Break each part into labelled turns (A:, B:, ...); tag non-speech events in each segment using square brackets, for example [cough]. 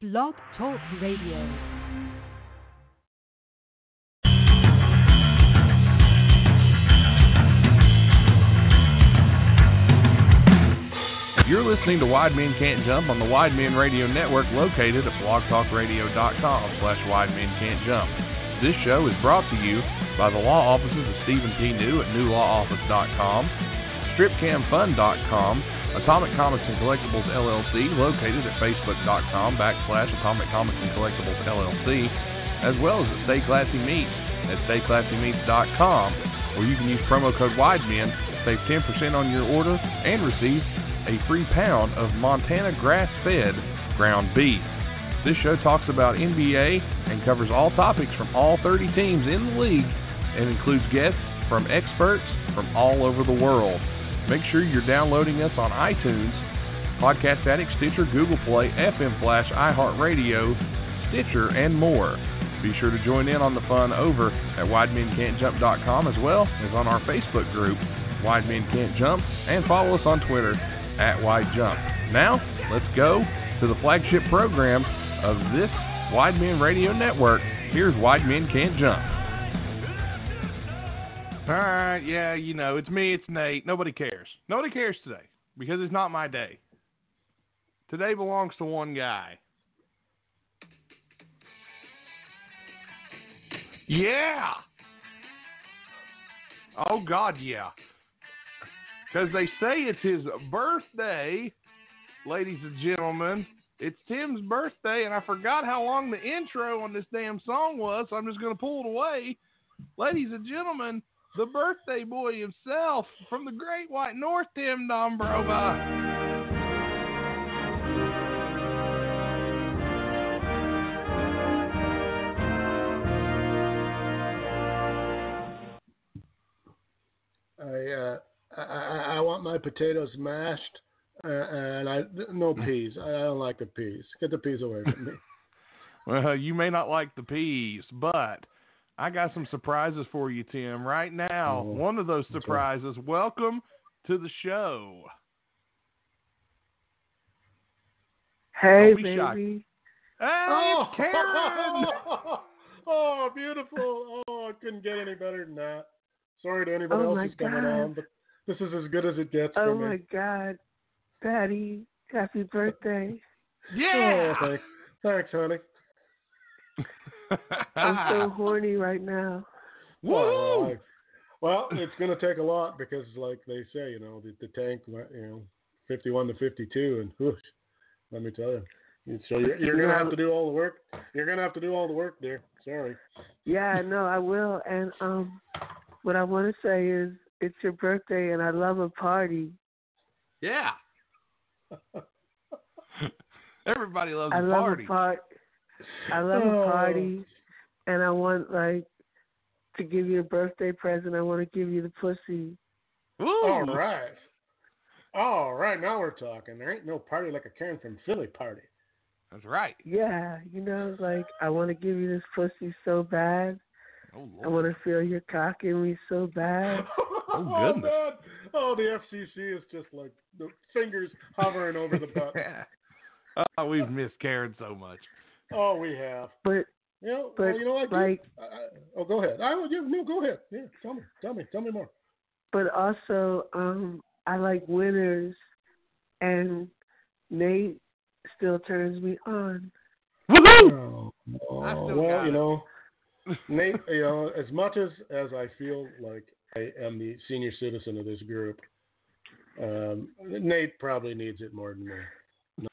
A: Blog Talk Radio.
B: You're listening to Wide Men Can't Jump on the Wide Men Radio Network located at blogtalkradio.com slash Wide Men Can't Jump. This show is brought to you by the law offices of Stephen P. New at newlawoffice.com, stripcamfun.com, Atomic Comics and Collectibles LLC, located at facebook.com backslash Atomic Comics and Collectibles LLC, as well as at Stay Classy Meats at stayclassymeats.com, where you can use promo code WIDEMEN to save 10% on your order and receive a free pound of Montana grass-fed ground beef. This show talks about NBA and covers all topics from all 30 teams in the league and includes guests from experts from all over the world. Make sure you're downloading us on iTunes, Podcast Addict, Stitcher, Google Play, FM Flash, iHeartRadio, Stitcher, and more. Be sure to join in on the fun over at WideMenCan'tJump.com as well as on our Facebook group, Wide Men Can't Jump, and follow us on Twitter at Wide Jump. Now, let's go to the flagship program of this Wide Men Radio Network. Here's Wide Men Can't Jump. All right, yeah, you know, it's me, it's Nate. Nobody cares. Nobody cares today because it's not my day. Today belongs to one guy. Yeah. Oh God, yeah. Because they say it's his birthday, ladies and gentlemen. It's Tim's birthday, and I forgot how long the intro on this damn song was, so I'm just going to pull it away. Ladies and gentlemen, the birthday boy himself from the Great White North, Tim Dombrova.
C: I, uh, I, I want my potatoes mashed, uh, and I no [laughs] peas. I don't like the peas. Get the peas away from me. [laughs]
B: Well, you may not like the peas, but I got some surprises for you, Tim. Right now,
C: Oh,
B: one of those
C: that's
B: surprises. Welcome to the show.
D: Hey,
B: Don't shocked.
D: baby.
B: Hey,
C: Oh,
B: it's Karen. [laughs]
C: oh, beautiful! Oh, I couldn't get any better than that. Sorry to anybody
D: Oh,
C: else
D: my
C: who's coming
D: God.
C: on, but this is as good as it gets
D: Oh
C: for
D: my
C: me.
D: God, Daddy, happy birthday!
B: yeah.
C: Oh, thanks, thanks, honey. [laughs]
D: I'm so horny right now.
C: Well,
B: Woo!
C: I- well, it's going to take a lot because, like they say, you know, the, the tank, went, you know, 51 to 52, and whoosh, let me tell you. So you're, you're going to have to do all the work. You're going to have to do all the work, dear. Sorry.
D: Yeah, no, I will. And um, what I want to say is, it's your birthday, and I love a party.
B: Yeah. [laughs] [laughs] Everybody loves
D: I
B: a
D: love
B: party.
D: a part. I love
C: Oh.
D: a party, and I want like to give you a birthday present. I want to give you the pussy.
B: Woo!
C: All right. All right, now we're talking. There ain't no party like a Karen from Philly party.
B: That's right.
D: Yeah, you know, like I want to give you this pussy so bad.
B: Oh,
D: I want to feel your cock in me so bad. [laughs]
B: Oh, oh, goodness.
C: man. Oh, the FCC is just like the fingers hovering over the butt. [laughs]
B: oh, we've missed Karen so much.
C: Oh, we have.
D: But
C: You know,
D: But,
C: well, you know what?
D: like-
C: you, uh, oh, go ahead. I, yeah, no, go ahead. Yeah, tell me, tell me, tell me more.
D: but also um I like winners and Nate still turns me on.
B: Woohoo!
C: Oh,
B: I still
C: well, you know, [laughs] Nate, you know, as much as as I feel like I am the senior citizen of this group, Um, Nate probably needs it more than me.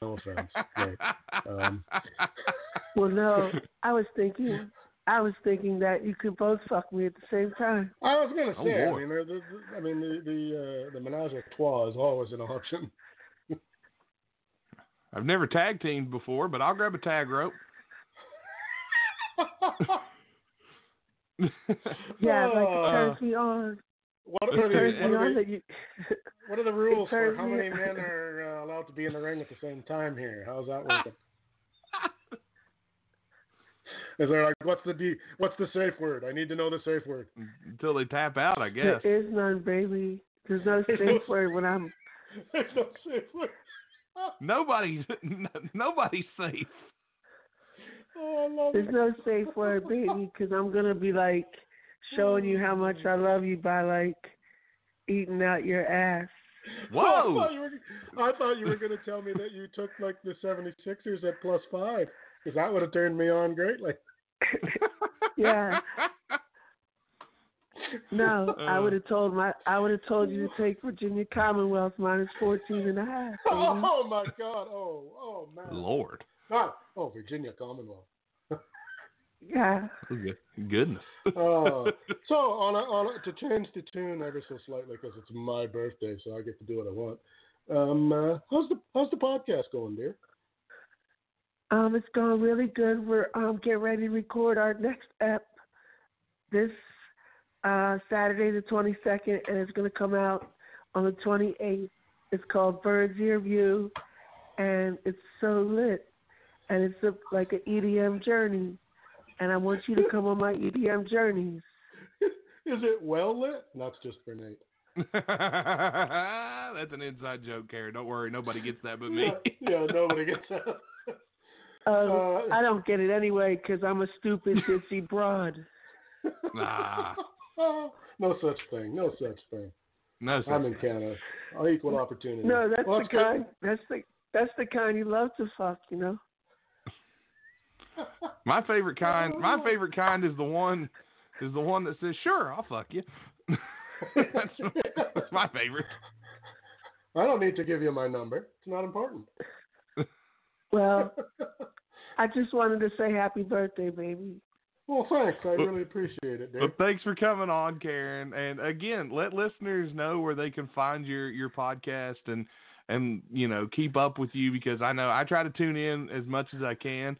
C: No offense, Nate. Um, [laughs]
D: Well, no, [laughs] I was thinking, I was thinking that you could both fuck me at the same time.
C: I was gonna
B: Oh,
C: say, I mean, the, the, I mean, the the, uh, the menage a trois is always an option. [laughs]
B: I've never tag teamed before, but I'll grab a tag rope.
D: Yeah, like
C: Oh.
D: it turns me on.
C: What are the, what are the, [laughs] what are the rules for how many [laughs] men are uh, allowed to be in the ring at the same time here? How's that working? [laughs] Is there like what's the D, what's the safe word? I need to know the safe word.
B: Until they tap out, I guess.
D: There is none, baby. There's no
C: There's no-
D: safe word when I'm.
C: There's no safe word.
B: Nobody's nobody's safe.
C: Oh, I love
D: There's
C: it.
D: no safe word, baby, because I'm gonna be like showing you how much I love you by like eating out your ass.
C: I
B: Whoa!
C: thought you were, I thought you were going to tell me that you took like the 76ers at plus five, because that would have turned me on greatly. [laughs]
D: Yeah. No, I
B: Uh.
D: would have told my I would have told you to take Virginia Commonwealth minus fourteen and a half. [laughs] baby.
C: Oh my God! Oh, oh man!
B: Lord,
C: Ah, oh, Virginia Commonwealth.
D: Yeah.
B: goodness.
C: Oh, [laughs] so on a, on a, to change the tune ever so slightly because it's my birthday, so I get to do what I want. Um, uh, how's the how's the podcast going, dear?
D: Um, it's going really good. We're um getting ready to record our next ep this uh Saturday the twenty second and it's gonna come out on the twenty eighth. It's called Bird's Ear View and it's so lit and it's a, like an EDM journey. And I want you to come on my EDM journeys. [laughs]
C: Is it well lit? That's just for Nate. [laughs]
B: That's an inside joke, Karen. Don't worry, nobody gets that but me.
C: Yeah, yeah, nobody gets that. [laughs]
D: Um,
C: Uh,
D: I don't get it anyway because I'm a stupid ditzy broad.
B: Nah,
C: no such thing. No such thing.
B: no such
C: I'm in. Canada. I'll equal opportunity.
D: No, that's
C: Well,
D: the
C: good.
D: kind. That's the that's the kind you love to fuck. You know.
B: My favorite kind. My oh. favorite kind is the one is the one that says, "Sure, I'll fuck you." [laughs] that's, that's my favorite.
C: I don't need to give you my number. It's not important.
D: Well, [laughs] I just wanted to say happy birthday, baby.
C: Well, thanks. I really appreciate it,
B: But
C: Dave.
B: thanks for coming on, Karen. And again, let listeners know where they can find your your podcast and and you know keep up with you because I know I try to tune in as much as I can.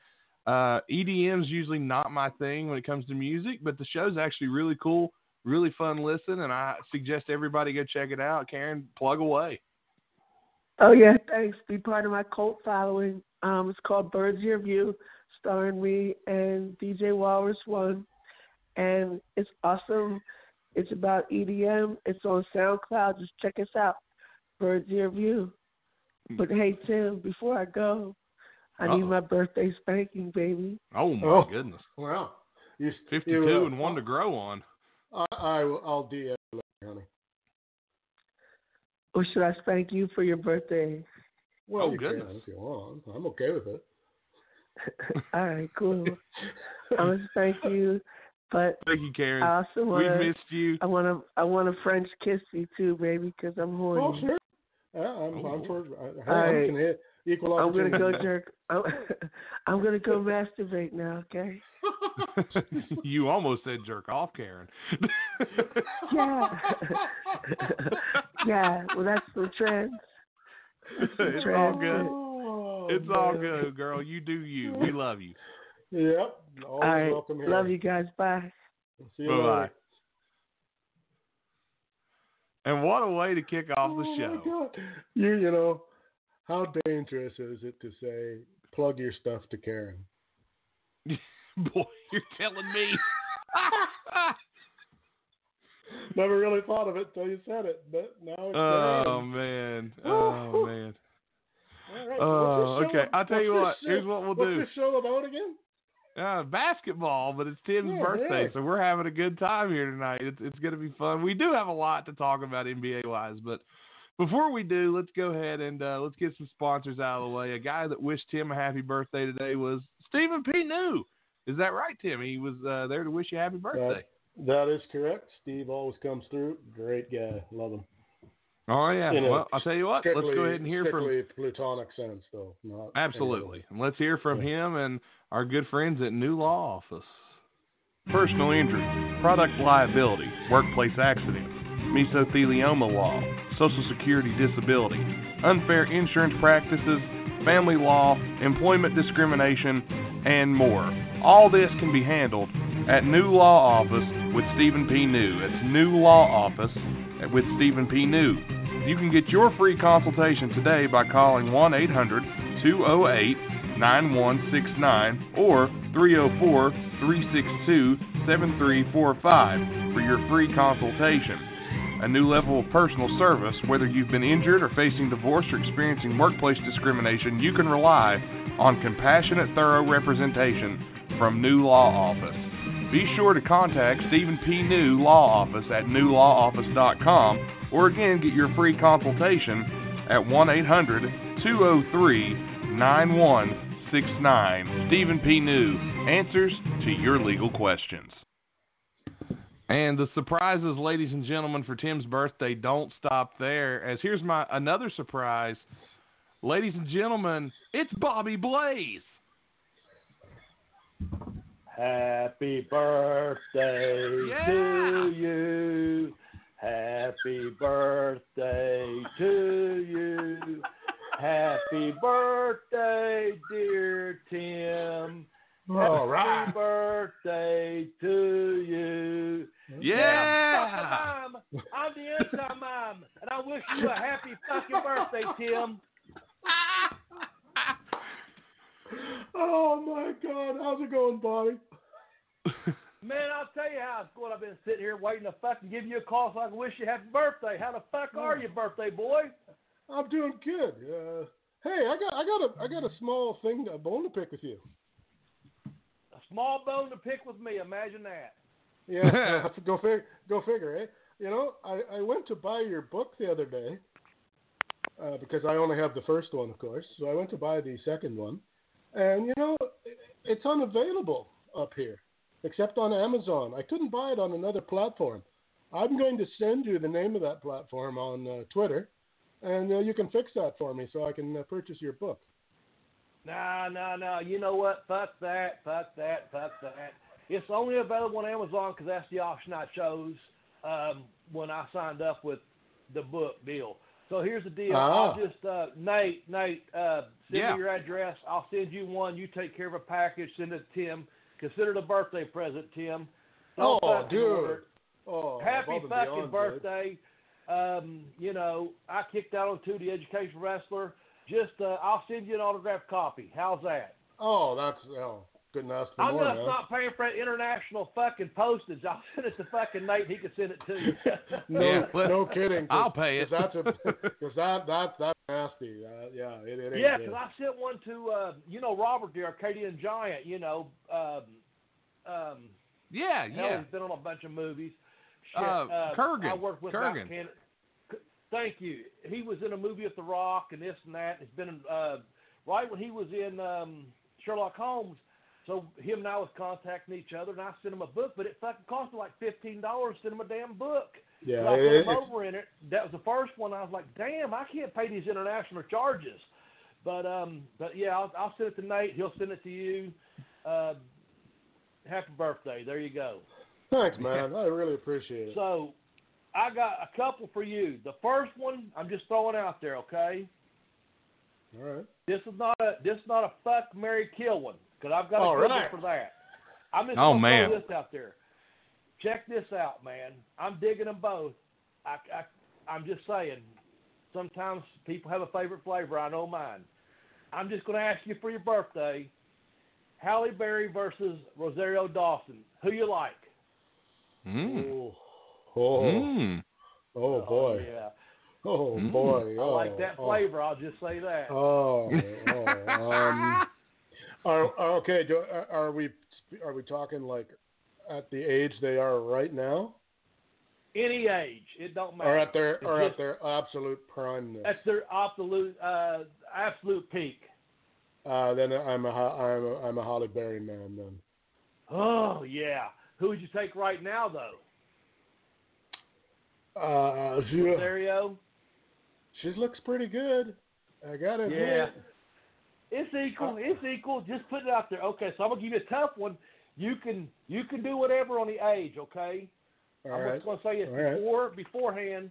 B: Uh, is usually not my thing when it comes to music, but the show's actually really cool, really fun listen, and I suggest everybody go check it out. Karen, plug away.
D: Oh yeah, thanks. Be part of my cult following. Um, it's called Bird's Ear View, starring me and DJ Walrus One, and it's awesome. It's about EDM. It's on SoundCloud. Just check us out, Bird's Ear View. But hey Tim, before I go, I need
B: Uh-oh.
D: my birthday spanking, baby.
B: Oh my
C: Oh.
B: goodness,
C: Wow. You,
B: fifty-two
C: you, uh,
B: and one to grow on.
C: I, I will. I'll DM you later, honey.
D: Or should I spank you for your birthday?
C: Well,
B: Oh,
C: you
B: goodness.
C: can if you want. I'm okay with it. [laughs]
D: All right, cool. I'm gonna [laughs] spank you, but
B: Thank you, Karen.
D: I also
B: we
D: want to.
B: missed you.
D: I want to. I want a French kiss you too, baby, because I'm horny.
C: oh, sure. Yeah, I'm,
B: Oh.
C: I'm for. I, hey,
D: All
C: I'm
D: right.
C: can hit equal
D: I'm gonna go jerk. I'm, [laughs] I'm gonna go [laughs] masturbate now. Okay. [laughs]
B: you almost said jerk off, Karen.
D: Yeah. yeah. Well, that's the trend.
B: it's
D: trend.
B: all good.
C: Oh,
B: It's all good, girl. You do you. We love you.
C: Yep. Always
D: All right.
C: welcome here.
D: Love you guys. Bye.
C: See you
B: Bye bye.
C: later.
B: And what a way to kick off the
C: Oh,
B: show.
C: You, you know, how dangerous is it to say, plug your stuff to Karen? [laughs]
B: Boy, you're telling me. [laughs]
C: Never really thought of it till you said it, but now it's
B: oh man. [laughs] Oh man.
C: All right,
B: Oh,
C: what's uh, show-
B: okay. I'll tell you what.
C: this
B: Here's what we'll
C: what's
B: do.
C: this show about again?
B: Uh, basketball, but it's Tim's
C: Yeah,
B: birthday,
C: yeah.
B: so we're having a good time here tonight. It's it's gonna be fun. We do have a lot to talk about NBA wise, but before we do, let's go ahead and uh, let's get some sponsors out of the way. A guy that wished Tim a happy birthday today was Stephen P. New. Is that right, Tim? He was uh, there to wish you happy birthday.
C: That is correct. Steve always comes through. Great guy. Love him.
B: Oh yeah.
C: You know,
B: well, I'll tell you what. Let's go ahead and hear from
C: strictly platonic sense, though. Not
B: absolutely. And let's hear from
C: Yeah.
B: him and our good friends at New Law Office. Personal injury, product liability, workplace accidents, mesothelioma law, Social Security disability, unfair insurance practices, family law, employment discrimination, and more. All this can be handled at New Law Office with Stephen P. New. It's New Law Office with Stephen P. New. You can get your free consultation today by calling 1 800 208 9169 or 304 362 7345 for your free consultation. A new level of personal service, whether you've been injured or facing divorce or experiencing workplace discrimination, you can rely on compassionate, thorough representation from New Law Office. Be sure to contact Stephen P. New Law Office at newlawoffice.com or again get your free consultation at 1 800 203 9169. Stephen P. New answers to your legal questions. And the surprises, ladies and gentlemen, for Tim's birthday don't stop there. As here's my another surprise. Ladies and gentlemen, it's Bobby Blaze.
E: Happy birthday
B: Yeah.
E: to you. Happy birthday to you. Happy birthday, dear Tim.
C: All
E: Happy
C: right.
E: birthday to you.
B: Yeah.
E: the. I'm the inside mom, and I wish you a happy fucking birthday, Tim. [laughs]
C: Oh my God, how's it going, Bobby?
E: Man, I'll tell you how it's going. I've been sitting here waiting to fucking give you a call so I can wish you happy birthday. How the fuck are oh. you, birthday boy?
C: I'm doing good. Uh, hey, I got, I got a, I got a small thing, a bone to pick with you.
E: A small bone to pick with me. Imagine that.
C: Yeah, [laughs] go figure, go figure, eh? You know, I, I went to buy your book the other day uh, because I only have the first one, of course. So I went to buy the second one, and you know, it- it's unavailable up here except on Amazon. I couldn't buy it on another platform. I'm going to send you the name of that platform on uh, Twitter, and uh, you can fix that for me so I can uh, purchase your book.
E: Nah, nah, nah. You know what? Fuck that. Fuck that. Fuck that. It's only available on Amazon because that's the option I chose um, when I signed up with the book deal. So here's the deal.
C: Ah.
E: I'll just uh, Nate, Nate, uh, send
B: Yeah.
E: me your address. I'll send you one. You take care of a package. Send it to Tim. Consider it a birthday present, Tim. Don't
C: Oh, dude.
E: order.
C: Oh,
E: Happy
C: above and
E: fucking
C: beyond, dude.
E: Birthday. Um, you know, I kicked out on two the education wrestler. Just uh, I'll send you an autographed copy. How's that?
C: Oh, that's oh, couldn't ask for
E: I'm
C: more,
E: just
C: man.
E: not paying for that international fucking postage. I'll send it to fucking Nate. He can send it to you. [laughs]
C: No,
B: Yeah, well,
C: no kidding. 'cause-
B: I'll pay it.
C: 'cause That's a, cause that that that's nasty. Uh, yeah, it, it ain't
E: yeah, because I sent one to uh, you know Robert the Acadian Giant. You know, um, um,
B: Yeah, yeah.
E: he's been on a bunch of movies. Shit,
B: Uh, Kurgan.
E: I worked with
B: Kurgan.
E: Matt Cannon. K- Thank you. He was in a movie with The Rock and this and that. It's been uh, right when he was in um, Sherlock Holmes. So him and I was contacting each other, and I sent him a book, but it fucking cost me like fifteen dollars to send him a damn book.
C: yeah,
E: So I
C: it,
E: put him
C: it's-
E: over in it. That was the first one. I was like, damn, I can't pay these international charges. But um, but yeah, I'll, I'll send it to Nate. He'll send it to you. Uh, happy birthday. There you go.
C: Thanks, [laughs] man. I really appreciate it.
E: So I got a couple for you. The first one, I'm just throwing out there, okay?
C: All right.
E: This is not a this is not a fuck Mary kill one because I've got a
C: All
E: good
C: right.
E: one for that. I'm just
B: Oh, man.
E: throw this out there. Check this out, man. I'm digging them both. I, I I'm just saying. Sometimes people have a favorite flavor. I know mine. I'm just gonna ask you for your birthday. Halle Berry versus Rosario Dawson. Who you like?
B: Mm.
C: Oh, oh,
B: Mm.
C: oh boy.
E: yeah.
C: Oh
B: Mm.
C: boy.
E: I
C: Oh,
E: like that
C: oh.
E: flavor. I'll just say that.
C: Oh, oh, um, are, are- okay. Do, are, are we are we talking like at the age they are right now,
E: Any age, it don't matter.
C: or at their
E: It's
C: or at their absolute prime.
E: That's their absolute uh, absolute peak.
C: Uh, then I'm a Ho- I'm a, I'm a Halle Berry man then.
E: Oh yeah. Who would you take right now though?
C: Uh, yeah.
E: Rosario.
C: she looks pretty good. I gotta admit.
E: Yeah. It's equal. It's equal. Just put it out there. Okay, so I'm gonna give you a tough one. You can you can do whatever on the age. Okay.
C: All
E: I'm
C: right.
E: just gonna say it
C: All right.
E: before beforehand.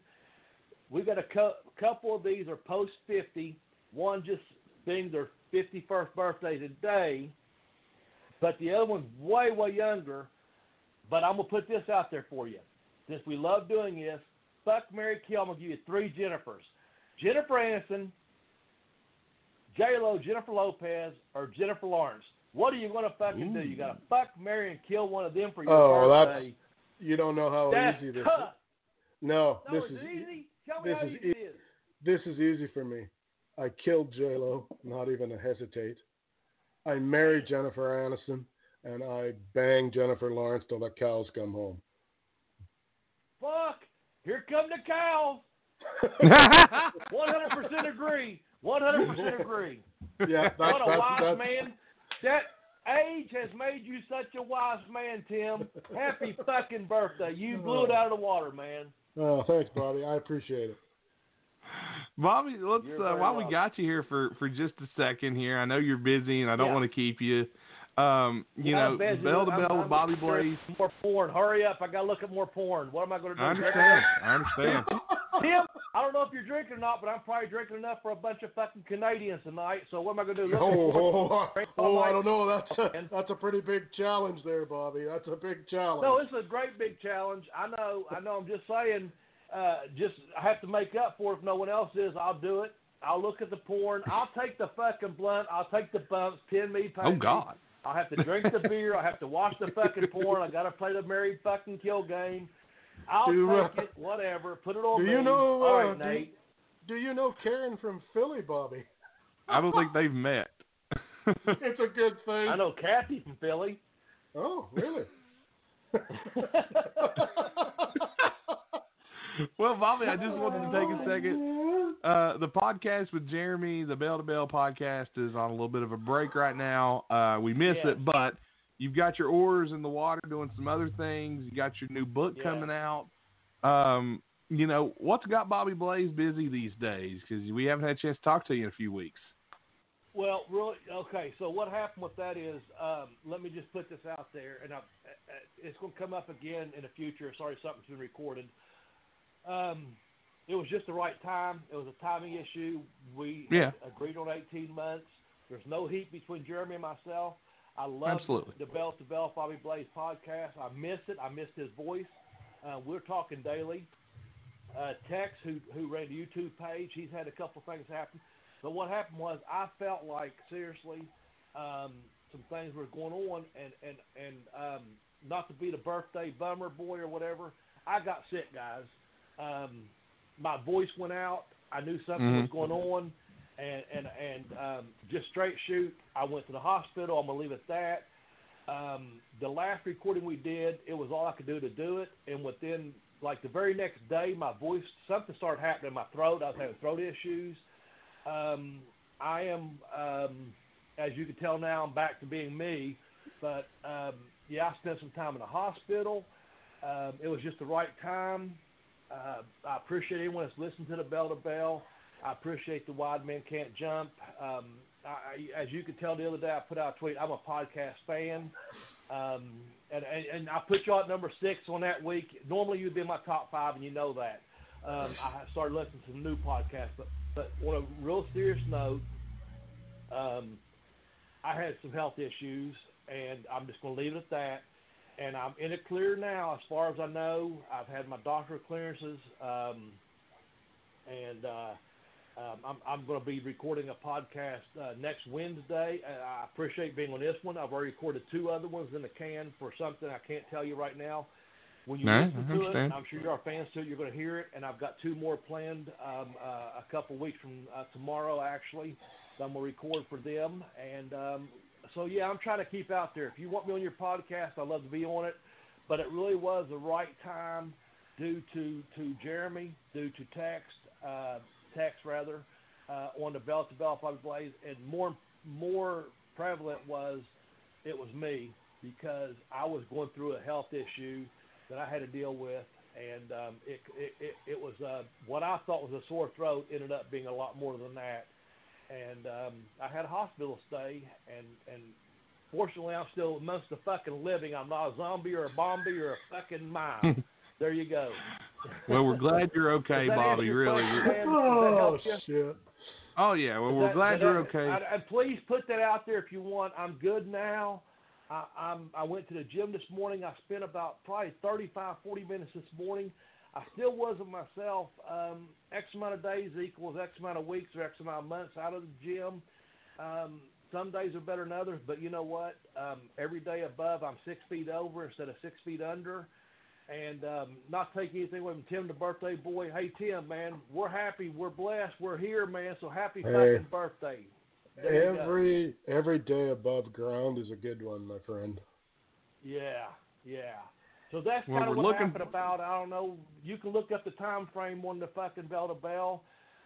E: We got a cou- couple of these are post fifty. One just being their fifty first birthday today, but the other one's way way younger. But I'm gonna put this out there for you. Since we love doing this, fuck Mary Kill. I'm gonna give you three Jennifers: Jennifer Aniston, J Lo, Jennifer Lopez, or Jennifer Lawrence. What are you gonna fucking do? You gotta fuck, Mary, and kill one of them for your
C: Oh,
E: birthday.
C: You don't know how
E: That's
C: easy this.
E: tough.
C: No,
E: No,
C: this
E: is
C: is
E: easy? Tell me how
C: is
E: easy
C: e-
E: it is.
C: this is easy for me. I killed J Lo, not even to hesitate. I married Jennifer Aniston, and I banged Jennifer Lawrence till the cows come home.
E: Fuck. Here come the cows. [laughs] 100% agree. 100% agree. [laughs]
C: Yeah, that's
E: what a
C: that's,
E: wise
C: that's,
E: man. That age has made you such a wise man, Tim. Happy [laughs] fucking birthday. You blew it out of the water, man.
C: Oh, thanks, Bobby. I appreciate it.
B: Bobby, let's uh,
E: very
B: while we got you here for for just a second here. I know you're busy, and I don't
E: Yeah.
B: want to keep you. Um, you
E: Yeah,
B: know,
E: I'm busy.
B: bell to
E: I'm-
B: bell
E: I'm
B: with Bobby Blaze.
E: More porn. Hurry up. I got to look at more porn. What am I going to do?
B: I understand. I understand. [laughs]
E: Tim, I don't know if you're drinking or not, but I'm probably drinking enough for a bunch of fucking Canadians tonight. So what am I going to do? Look at
C: Oh,
E: porn?
C: oh, oh, I don't know. That's a, that's a pretty big challenge there, Bobby. That's a big challenge.
E: No, it's a great big challenge. I know. I know. I'm just saying. Uh, just I have to make up for it. If no one else is, I'll do it. I'll look at the porn. I'll take the fucking blunt. I'll take the bumps. Pin me, pay
B: Oh
E: me.
B: God.
E: I'll have to drink the beer. I have to watch the fucking porn. I got to play the married fucking kill game. I'll
C: Do, uh,
E: take it. Whatever. Put it on
C: do
E: me.
C: you know,
E: All
C: uh,
E: right,
C: do-
E: Nate.
C: Do you know Karen from Philly, Bobby?
B: I don't think they've met. [laughs]
C: It's a good thing.
E: I know Kathy from Philly.
C: Oh, really? [laughs] [laughs]
B: well, Bobby, I just wanted to take a second. Uh, the podcast with Jeremy, the Bell to Bell podcast, is on a little bit of a break right now. Uh, we miss
E: Yeah.
B: it, but you've got your oars in the water doing some other things. You got your new book
E: Yeah.
B: coming out. Um, you know, what's got Bobby Blaze busy these days? Because we haven't had a chance to talk to you in a few weeks.
E: Well, really, okay. So what happened with that is, um, let me just put this out there, and I, uh, it's going to come up again in the future. Sorry, something's been recorded. Um, it was just the right time. It was a timing issue. We
B: Yeah.
E: agreed on 18 months. There's no heat between Jeremy and myself. I love
B: Absolutely.
E: the Bell to Bell Bobby Blaze podcast. I miss it. I missed his voice. Uh, we're talking daily. Uh, Tex, who who ran the YouTube page, he's had a couple things happen. But what happened was I felt like seriously um, some things were going on, and and and um, not to be the birthday bummer boy or whatever. I got sick, guys. Um, my voice went out. I knew something was
B: Mhm.
E: going on, and and and um, just straight shoot. I went to the hospital. I'm gonna leave it at that. Um, the last recording we did, it was all I could do to do it, and within like the very next day, my voice something started happening in my throat. I was having throat issues. Um, I am, um, as you can tell now, I'm back to being me. But um, yeah, I spent some time in the hospital. Um, it was just the right time. Uh, I appreciate anyone that's listened to the Bell to Bell. I appreciate the Wide Men Can't Jump. Um, I, as you could tell the other day, I put out a tweet. I'm a podcast fan. Um, and, and, and I put you at number six on that week. Normally you'd be in my top five, and you know that. Um, I started listening to some new podcasts, but, but on a real serious note, um, I had some health issues, and I'm just going to leave it at that. And I'm in it clear now, as far as I know. I've had my doctor clearances, um, and uh, um, I'm, I'm going to be recording a podcast uh, next Wednesday. And I appreciate being on this one. I've already recorded two other ones in the can for something I can't tell you right now. When you
B: No,
E: listen to it. I'm sure you are our fans to it. You're going to hear it, and I've got two more planned um, uh, a couple weeks from uh, tomorrow, actually. I'm going to record for them, and um, so yeah, I'm trying to keep out there. If you want me on your podcast, I'd love to be on it. But it really was the right time due to to Jeremy, due to text, uh, text rather, uh, on the Bell to Bell Bobby Blaze, and more more prevalent was it was me because I was going through a health issue that I had to deal with, and um, it, it it it was uh, what I thought was a sore throat ended up being a lot more than that, and um, I had a hospital stay, and and fortunately I'm still amongst the fucking living. I'm not a zombie or a bombie or a fucking mime. [laughs] there you go.
B: well, we're glad you're okay, Bobby.
E: answer
B: Really.
E: question,
B: We're-
E: man? Does that
C: Oh shit!
B: Oh yeah. Well,
E: Does
B: we're
E: that-
B: glad
E: does
B: you're
E: that-
B: okay.
E: I- and please put that out there if you want. I'm good now. I, I'm, I went to the gym this morning. I spent about probably 35, 40 minutes this morning. I still wasn't myself. Um, X amount of days equals X amount of weeks or X amount of months out of the gym. Um, some days are better than others, but you know what? Um, every day above, I'm six feet over instead of six feet under. And um, not take anything away from Tim, the birthday boy. Hey, Tim, man, we're happy. We're blessed. We're here, man. So happy
C: Hey.
E: fucking birthday. There.
C: Every every day above ground is a good one, my friend.
E: Yeah, yeah. So that's
B: Well,
E: kind of what
B: looking-
E: happened about. I don't know. You can look up the time frame on the fucking bell to bell,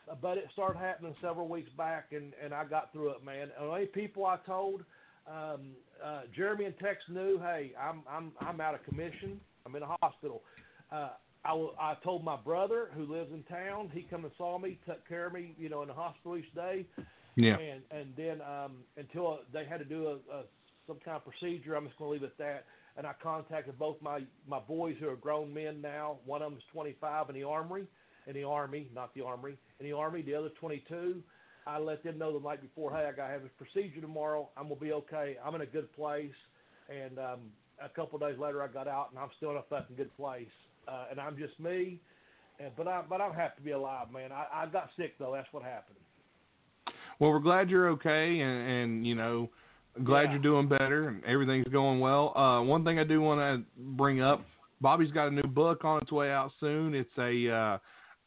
E: uh, but it started happening several weeks back, and and I got through it, man. And the only people I told, um, uh, Jeremy and Tex knew. Hey, I'm I'm I'm out of commission. I'm in a hospital. Uh, I, I told my brother who lives in town. He come and saw me, took care of me, you know, in the hospital each day
B: yeah.
E: and and then um, until they had to do a, a some kind of procedure, I'm just going to leave it at that. And I contacted both my my boys who are grown men now. One of them is 25 in the armory, in the army, not the armory, in the army. The other 22, I let them know the night before, hey, I got to have a procedure tomorrow. I'm gonna be okay. I'm in a good place. And um, a couple of days later, I got out, and I'm still in a fucking good place. Uh, and I'm just me. And but I but I'm happy to be alive, man. I, I got sick though. That's what happened.
B: Well, we're glad you're okay, and, and you know, glad
E: Yeah.
B: you're doing better, and everything's going well. Uh, one thing I do want to bring up: Bobby's got a new book on its way out soon. It's a uh,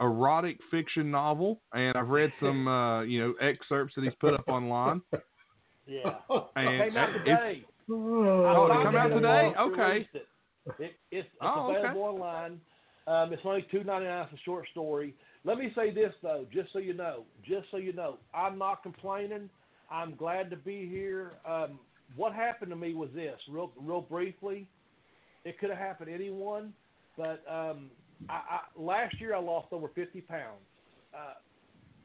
B: erotic fiction novel, and I've read some, [laughs] uh, you know, excerpts that he's put up online.
E: Yeah. [laughs]
B: And
E: It came out today.
B: Oh,
E: I
B: did it
E: found
B: come out today? Okay.
E: released It. It, it's it's
B: Oh, okay.
E: available online. Um, it's only two ninety nine for a short story. Let me say this though, just so you know, just so you know, I'm not complaining. I'm glad to be here. Um, what happened to me was this, real real briefly. It could have happened to anyone, but um, I, I, last year I lost over 50 pounds. Uh,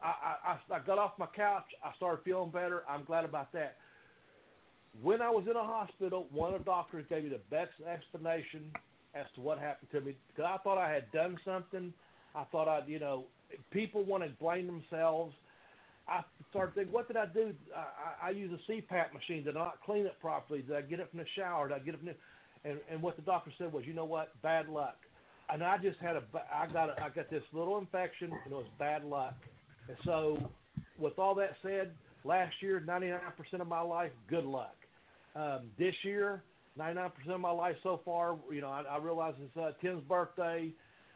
E: I, I, I got off my couch. I started feeling better. I'm glad about that. When I was in a hospital, one of the doctors gave me the best explanation as to what happened to me because I thought I had done something. I thought I'd, you know, people want to blame themselves. I started thinking, what did I do? I, I, I use a CPAP machine. Did I not clean it properly? Did I get it from the shower? Did I get it from the... And, and what the doctor said was, you know what? Bad luck. And I just had a, I got, a, I got this little infection, and it was bad luck. And so, with all that said, last year, 99% of my life, good luck. Um, this year, 99% of my life so far, you know, I, I realize it's uh, Tim's birthday,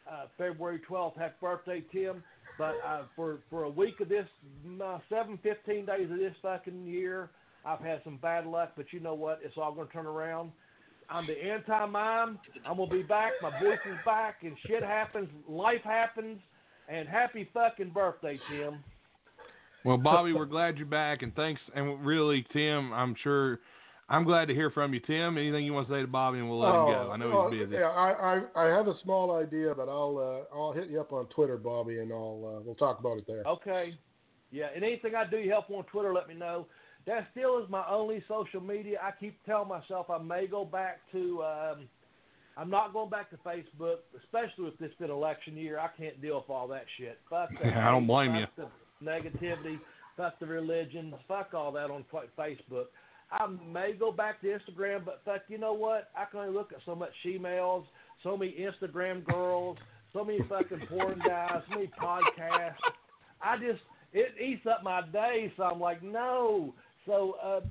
E: uh, February 12th. Happy birthday, Tim. But uh, for for a week of this, uh, seven, 15 days of this fucking year, I've had some bad luck. But you know what? It's all going to turn around. I'm the anti-mime. I'm going to be back. My voice is back, and shit happens. Life happens. And happy fucking birthday, Tim.
B: Well, Bobby, we're glad you're back, and thanks. And really, Tim, I'm sure. I'm glad to hear from you, Tim. Anything you want to say to Bobby, and we'll let him go. I know
C: oh,
B: he's busy.
C: Yeah, I, I I have a small idea, but I'll uh, I'll hit you up on Twitter, Bobby, and I'll uh, we'll talk about it there.
E: Okay. Yeah, and anything I do you help on Twitter, let me know. That still is my only social media. I keep telling myself I may go back to. Um, I'm not going back to Facebook, especially with this been election year. I can't deal with all that shit. Fuck [laughs] that.
B: Yeah, I don't blame you.
E: The negativity. Fuck the religion. Fuck all that on Facebook. I may go back to Instagram, but fuck, you know what? I can only look at so much she-males, so many Instagram girls, so many fucking porn guys, so many podcasts. I just it eats up my day, so I'm like, no. So uh,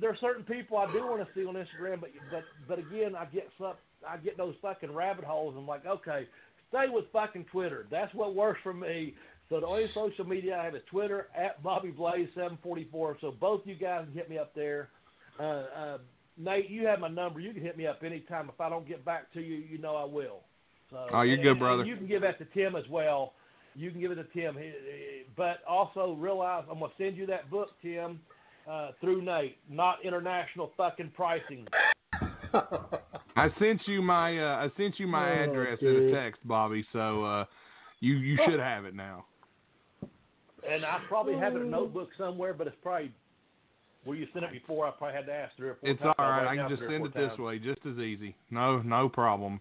E: there are certain people I do want to see on Instagram, but but but again, I get some, I get those fucking rabbit holes. I'm like, okay, stay with fucking Twitter. That's what works for me. So the only social media I have is Twitter at Bobby Blaze seven forty four. So both you guys can hit me up there. Uh, uh, Nate, you have my number. You can hit me up anytime. If I don't get back to you, you know I will. So,
B: Oh, you're
E: and-
B: good, brother.
E: You can give that to Tim as well. You can give it to Tim. He- he- But also realize I'm going to send you that book, Tim, uh, through Nate, not international fucking pricing.
B: I sent you my uh, I sent you my
C: Oh,
B: address in a text, Bobby. So uh, you you should have it now.
E: And I probably have it in a notebook somewhere, but it's probably where you sent it before. I probably had to ask three or four
B: It's
E: times.
B: all right.
E: write
B: I can just send it this way, just as easy. No no problem.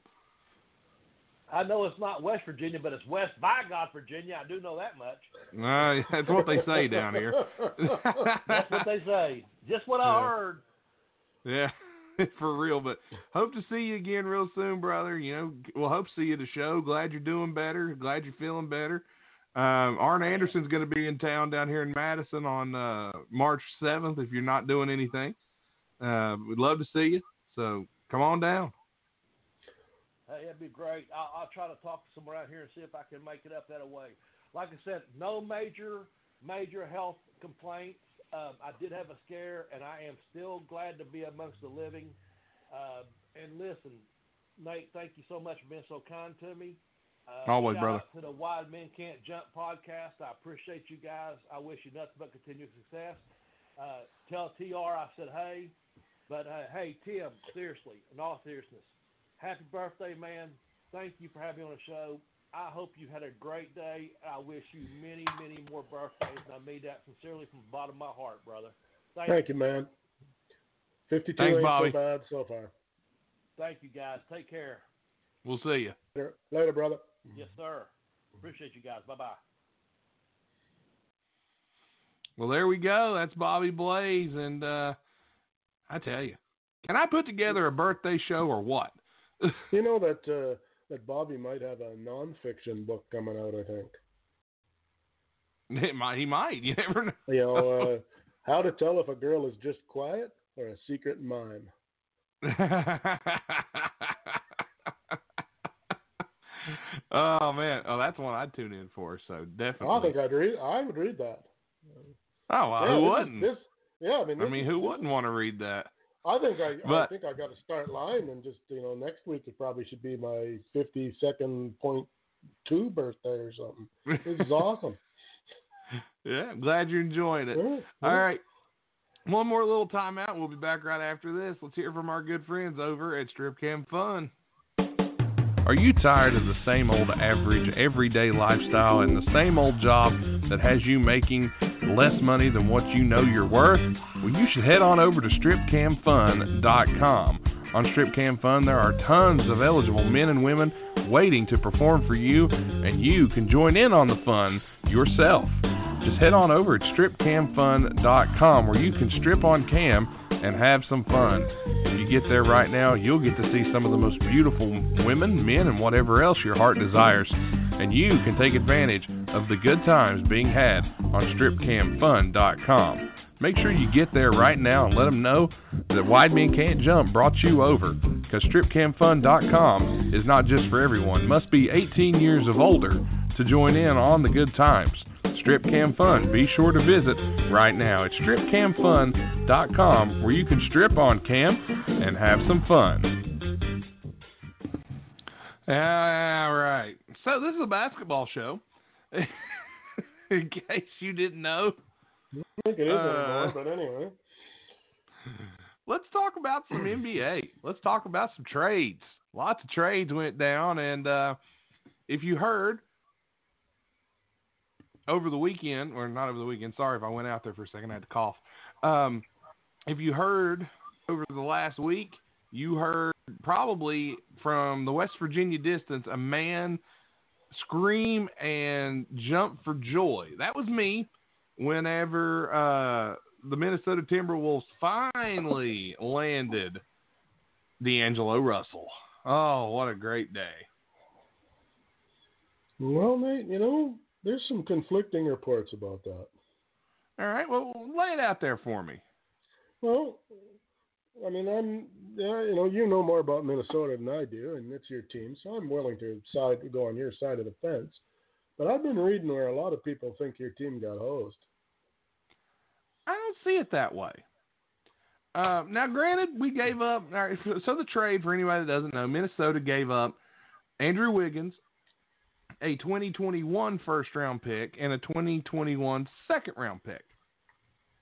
E: I know it's not West Virginia, but it's West by God, Virginia. I do know that much.
B: No, [laughs] that's what they say down here.
E: That's what they [laughs] say. Just what I
B: Yeah.
E: heard.
B: Yeah, [laughs] for real. But hope to see you again real soon, brother. You know, we'll hope to see you at the show. Glad you're doing better. Glad you're feeling better. Um, Arn Anderson's going to be in town down here in Madison on uh, March 7th. If you're not doing anything, uh, we'd love to see you. So come on down.
E: Hey, that'd be great. I'll, I'll try to talk to someone out here and see if I can make it up that way. Like I said, no major major health complaints. Um, I did have a scare, and I am still glad to be amongst the living. Uh, and listen, Nate, thank you so much for being so kind to me. Uh,
B: Always, brother.
E: To the Wide Men Can't Jump podcast. I appreciate you guys. I wish you nothing but continued success. Uh, tell TR I said hey. But uh, hey, Tim, seriously, in all seriousness, happy birthday, man. Thank you for having me on the show. I hope you had a great day. I wish you many, many more birthdays. I mean that sincerely from the bottom of my heart, brother. Thank,
C: Thank you, man. 52
B: Thanks,
C: ain't
B: Bobby.
C: so bad so far.
E: thank you, guys. Take care.
B: We'll see you.
C: Later, later brother.
E: Yes, sir. Appreciate you guys. Bye bye.
B: Well, there we go. That's Bobby Blaze, and uh, I tell you, can I put together a birthday show or what? [laughs]
C: You know that uh, that Bobby might have a nonfiction book coming out. I think.
B: It might, he might. You never know.
C: You know, [laughs] uh, how to tell if a girl is just quiet or a secret mime. [laughs]
B: oh man, oh that's one I'd tune in for. So definitely.
C: I think I'd read. I would read that.
B: oh, well,
C: Yeah,
B: who wouldn't?
C: This, yeah, I mean,
B: I mean, who wouldn't want to read that?
C: I think I, I think I got to start line and just you know next week it probably should be my fifty second point two birthday or something. This is awesome. [laughs] [laughs]
B: yeah, I'm glad you're enjoying it.
C: Yeah,
B: All
C: yeah.
B: right. One more little timeout. We'll be back right after this. Let's hear from our good friends over at Strip Cam Fun. Are you tired of the same old average everyday lifestyle and the same old job that has you making less money than what you know you're worth? Well, you should head on over to stripcamfun.com. On Strip Cam Fun, there are tons of eligible men and women waiting to perform for you, and you can join in on the fun yourself. Just head on over at stripcamfun.com where you can strip on cam and have some fun. If you get there right now, you'll get to see some of the most beautiful women, men, and whatever else your heart desires. And you can take advantage of the good times being had on stripcamfun.com. Make sure you get there right now and let them know that Wide Men Can't Jump brought you over. Because stripcamfun.com is not just for everyone. Must be 18 years of older to join in on the good times. Strip Cam Fun. Be sure to visit right now. It's stripcamfun.com where you can strip on cam and have some fun. All right. So this is a basketball show. [laughs] In case you didn't know,
C: I think it is
B: Uh,
C: anymore, but anyway.
B: let's talk about some [clears throat] NBA. Let's talk about some trades. Lots of trades went down, and uh, if you heard over the weekend, or not over the weekend, sorry if I went out there for a second, I had to cough. Um, if you heard over the last week, you heard probably from the West Virginia distance a man scream and jump for joy. That was me whenever uh, the Minnesota Timberwolves finally landed D'Angelo Russell. Oh, what a great day.
C: Well, Nate, you know, there's some conflicting reports about that.
B: All right, well, lay it out there for me.
C: Well, I mean, I'm, you know, you know more about Minnesota than I do, and it's your team, so I'm willing to side to go on your side of the fence. But I've been reading where a lot of people think your team got hosed.
B: I don't see it that way. Uh, now, granted, we gave up. All right, so, so the trade, for anybody that doesn't know, Minnesota gave up Andrew Wiggins, a 2021 first round pick, and a 2021 second round pick.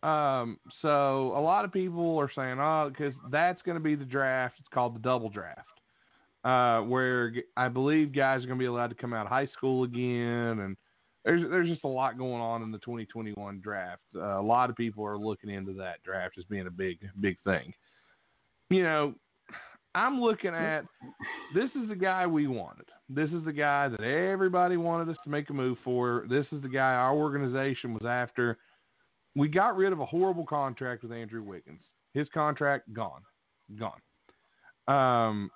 B: Um, so a lot of people are saying, oh, because that's going to be the draft. It's called the double draft, uh, where I believe guys are going to be allowed to come out of high school again, and there's there's just a lot going on in the 2021 draft. Uh, a lot of people are looking into that draft as being a big big thing. You know, I'm looking at this is the guy we wanted. This is the guy that everybody wanted us to make a move for. This is the guy our organization was after. We got rid of a horrible contract with Andrew Wiggins. His contract gone, gone. Um,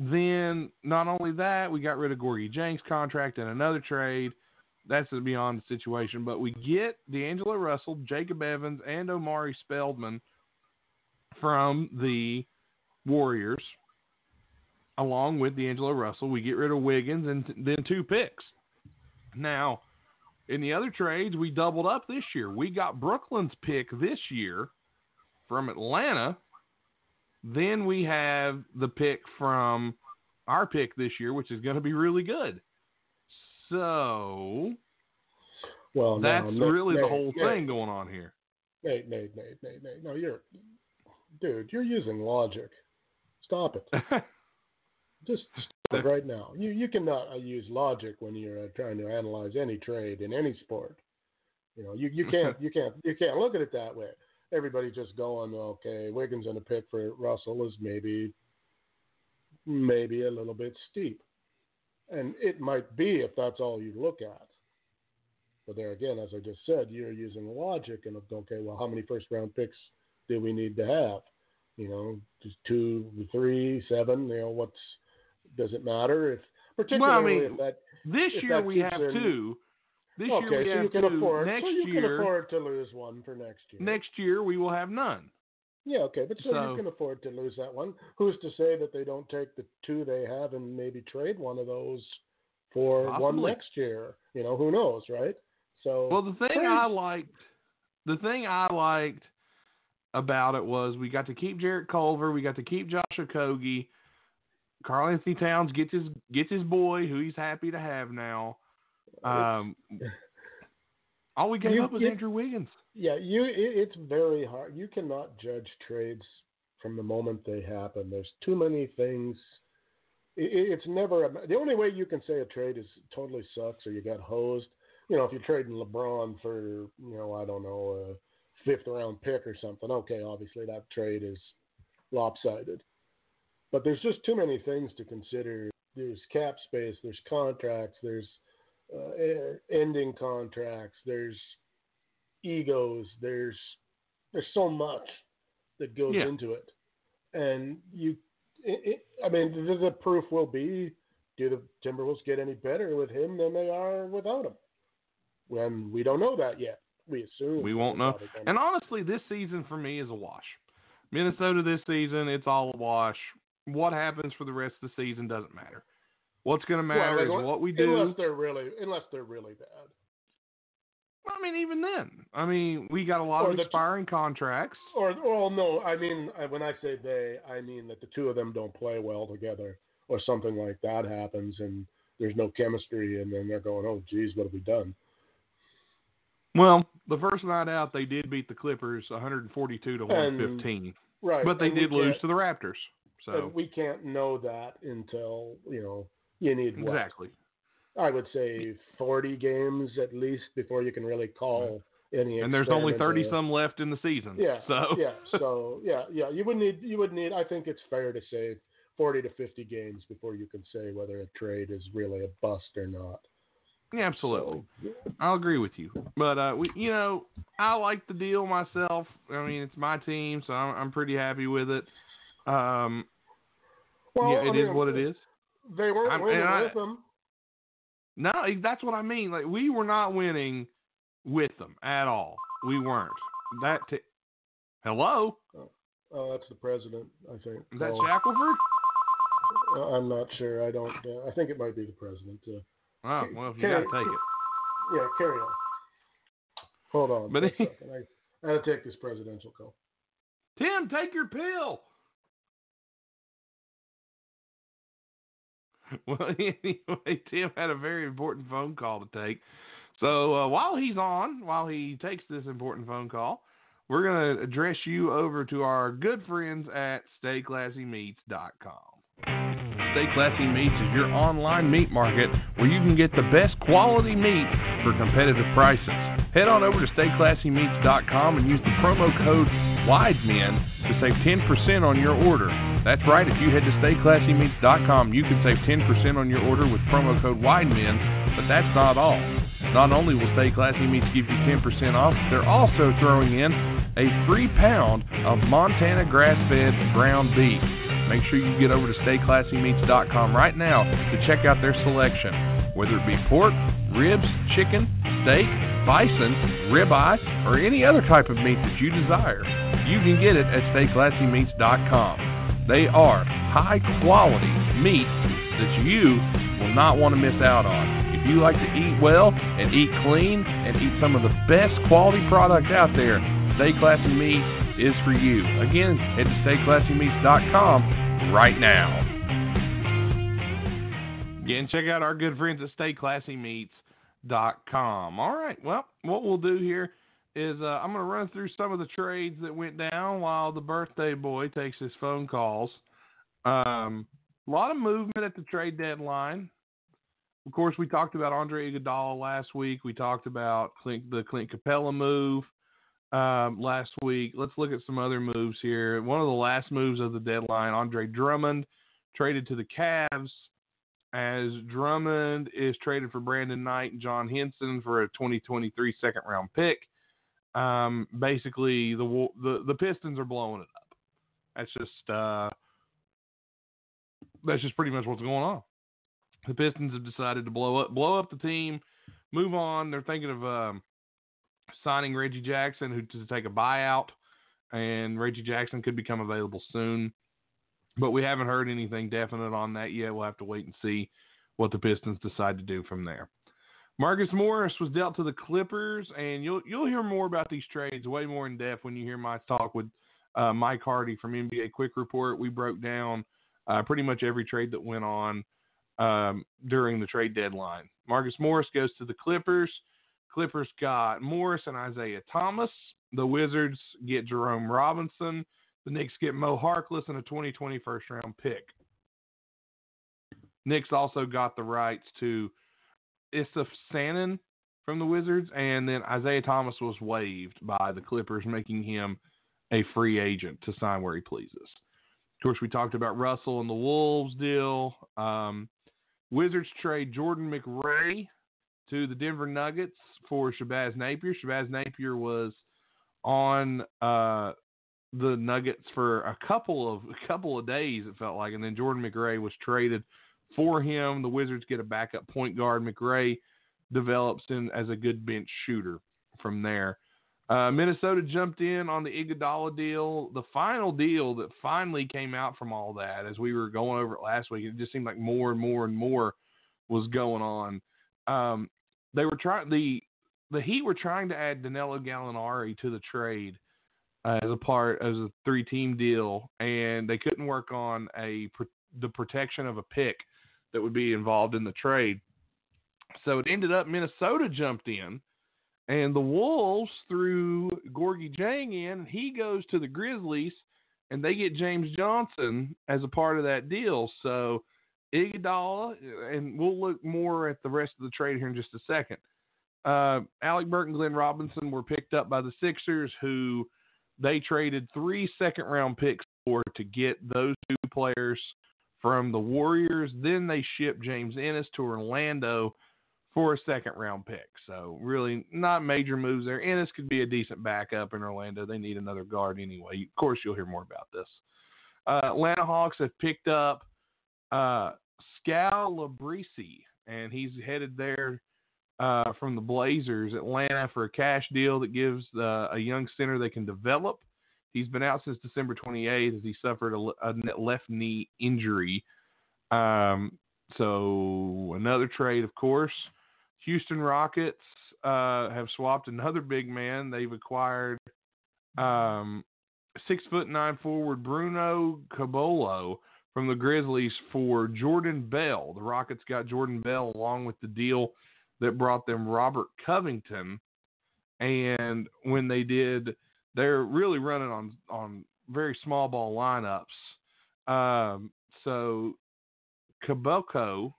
B: then not only that, we got rid of Gorgui Dieng's contract in another trade. That's beyond the situation. But we get D'Angelo Russell, Jacob Evans, and Omari Spellman from the Warriors, along with D'Angelo Russell. We get rid of Wiggins and t- then two picks. Now, in the other trades, we doubled up this year. We got Brooklyn's pick this year from Atlanta. Then we have the pick from our pick this year, which is going to be really good. So
C: Well,
B: that's
C: no,
B: really the whole thing going on here.
C: Nate, Nate, Nate, Nate, Nate. No, you're, dude, you're using logic. Stop it. [laughs] Just stop it right now. You you cannot uh, use logic when you're uh, trying to analyze any trade in any sport. You know, you, you can't [laughs] you can't you can't look at it that way. Everybody just going, okay, Wiggins in a pick for Russell is maybe maybe a little bit steep, and it might be if that's all you look at. But there again, as I just said, you're using logic and okay, well, how many first round picks do we need to have? You know, just two, three, seven. You know, what's does it matter if particularly
B: mean,
C: if that
B: This
C: If
B: year
C: that
B: we have
C: in-
B: two. This
C: okay,
B: year we
C: so
B: have
C: you can
B: two.
C: afford
B: next
C: so you
B: year,
C: can afford to lose one for next year.
B: next year we will have none.
C: Yeah, okay, but so,
B: So-
C: you can afford to lose that one. Who's to say that they don't take the two they have and maybe trade one of those for one next year? You know, who knows, right? So
B: Well, the thing I liked, the thing I liked about it was we got to keep Jarrett Culver, we got to keep Josh Okogie. Karl-Anthony Towns gets his gets his boy, who he's happy to have now. Um, all we gave
C: You-
B: up was
C: you-
B: Andrew Wiggins.
C: Yeah, you. It, it's very hard. You cannot judge trades from the moment they happen. There's too many things. It, it- it's never a, the only way you can say a trade is totally sucks or you got hosed. You know, if you're trading LeBron for, you know, I don't know, a fifth round pick or something. Okay, obviously that trade is lopsided. But there's just too many things to consider. There's cap space. There's contracts. There's uh, ending contracts. There's egos. There's there's so much that goes
B: Yeah.
C: into it, and you. It, it, I mean, the, the proof will be: do the Timberwolves get any better with him than they are without him? When we don't know that yet, we assume
B: We won't know. And honestly, this season for me is a wash. Minnesota this season, it's all a wash. What happens for the rest of the season doesn't matter. What's going to matter
C: Well,
B: is what we do.
C: Unless they're really, unless they're really bad.
B: I mean, even then, I mean, we got a lot
C: Or
B: of expiring contracts.
C: Or, well, no, I mean, when I say they, I mean that the two of them don't play well together, or something like that happens, and there's no chemistry, and then they're going, "Oh, geez, what have we done?"
B: Well, the first night out, they did beat the Clippers 142 to 115,
C: Right.
B: but they
C: and
B: did lose to the Raptors. So
C: and we can't know that until you know you need what?
B: exactly.
C: I would say 40 games at least before you can really call any.
B: And there's only 30
C: a-
B: some left in the season.
C: Yeah.
B: So
C: yeah. [laughs] So yeah, yeah. You would need. You would need. I think it's fair to say 40 to 50 games before you can say whether a trade is really a bust or not.
B: Yeah, absolutely. I'll agree with you. But uh, we, you know, I like the deal myself. I mean, it's my team, so I'm, I'm pretty happy with it. Um,
C: well,
B: yeah,
C: I
B: it is
C: mean,
B: what it is.
C: They weren't
B: I'm-
C: winning
B: I-
C: with them.
B: No, that's what I mean. Like we were not winning with them at all. We weren't. That. T- Hello,
C: Oh, that's the president, I think.
B: is that
C: So,
B: Shackelford?
C: uh, I'm not sure. I don't. Uh, I think it might be the president. Uh,
B: Oh well, you gotta take it.
C: yeah, carry on. Hold on.
B: But he-
C: I, I gotta take this presidential call.
B: Tim, take your pill. [laughs] Well, [laughs] anyway, Tim had a very important phone call to take. So uh, while he's on, while he takes this important phone call, we're going to address you over to our good friends at StayClassyMeats.com. Stay Classy Meats is your online meat market where you can get the best quality meat for competitive prices. Head on over to StayClassyMeats.com and use the promo code WIDEMEN to save 10% on your order. That's right, if you head to StayClassyMeats.com, you can save 10% on your order with promo code WIDEMEN, but that's not all. Not only will Stay Classy Meats give you 10% off, they're also throwing in a free pound of Montana grass fed ground beef. Make sure you get over to StayClassyMeats.com right now to check out their selection. Whether it be pork, ribs, chicken, steak, bison, ribeye, or any other type of meat that you desire, you can get it at StayClassyMeats.com. They are high quality meat that you will not want to miss out on. If you like to eat well and eat clean and eat some of the best quality product out there, Stay Classy Meats is for you. Again, head to StayClassyMeats.com right now. Again, check out our good friends at StayClassyMeats.com. All right, well, what we'll do here is uh, I'm going to run through some of the trades that went down while the birthday boy takes his phone calls. Um, a lot of movement at the trade deadline. Of course, we talked about Andre Iguodala last week. We talked about Clint, the Clint Capela move um, last week. Let's look at some other moves here. One of the last moves of the deadline, Andre Drummond traded to the Cavs as Drummond is traded for Brandon Knight and John Henson for a 2023 second round pick. Um, basically, the, the the Pistons are blowing it up. That's just uh, that's just pretty much what's going on. The Pistons have decided to blow up blow up the team, move on. They're thinking of um, signing Reggie Jackson who to take a buyout, and Reggie Jackson could become available soon. But we haven't heard anything definite on that yet. We'll have to wait and see what the Pistons decide to do from there. Marcus Morris was dealt to the Clippers, and you'll you'll hear more about these trades way more in depth when you hear my talk with uh, Mike Hardy from NBA Quick Report. We broke down uh, pretty much every trade that went on um, during the trade deadline. Marcus Morris goes to the Clippers. Clippers got Morris and Isaiah Thomas. The Wizards get Jerome Robinson. The Knicks get Mo Harkless and a 2020 first round pick. Knicks also got the rights to Issuf Sanon from the Wizards, and then Isaiah Thomas was waived by the Clippers, making him a free agent to sign where he pleases. Of course, we talked about Russell and the Wolves deal. Um, Wizards trade Jordan McRae to the Denver Nuggets for Shabazz Napier. Shabazz Napier was on uh, the Nuggets for a couple of a couple of days. It felt like, and then Jordan McRae was traded for him. The Wizards get a backup point guard. McRae develops in as a good bench shooter from there. Uh, Minnesota jumped in on the Iguodala deal. The final deal that finally came out from all that, as we were going over it last week, it just seemed like more and more and more was going on. Um, they were trying the the Heat were trying to add Danilo Gallinari to the trade as a part as a three team deal, and they couldn't work on a the protection of a pick that would be involved in the trade. So it ended up Minnesota jumped in, and the Wolves threw Gorgui Dieng in. He goes to the Grizzlies, and they get James Johnson as a part of that deal. So Iguodala, and we'll look more at the rest of the trade here in just a second. Uh, Alec Burke and Glenn Robinson were picked up by the Sixers, who they traded three second round picks for to get those two players from the Warriors. Then they shipped James Ennis to Orlando for a second round pick. So really not major moves there. Ennis could be a decent backup in Orlando. They need another guard anyway. Of course, you'll hear more about this. Uh, Atlanta Hawks have picked up uh, Skal Labissière, and he's headed there uh, from the Blazers, Atlanta, for a cash deal that gives uh, a young center they can develop. He's been out since December 28th as he suffered a, a left knee injury. Um, so another trade, of course. Houston Rockets uh, have swapped another big man. They've acquired um, six foot nine forward Bruno Caboclo from the Grizzlies for Jordan Bell. The Rockets got Jordan Bell along with the deal that brought them Robert Covington. And when they did, they're really running on on very small ball lineups. Um, so Caboclo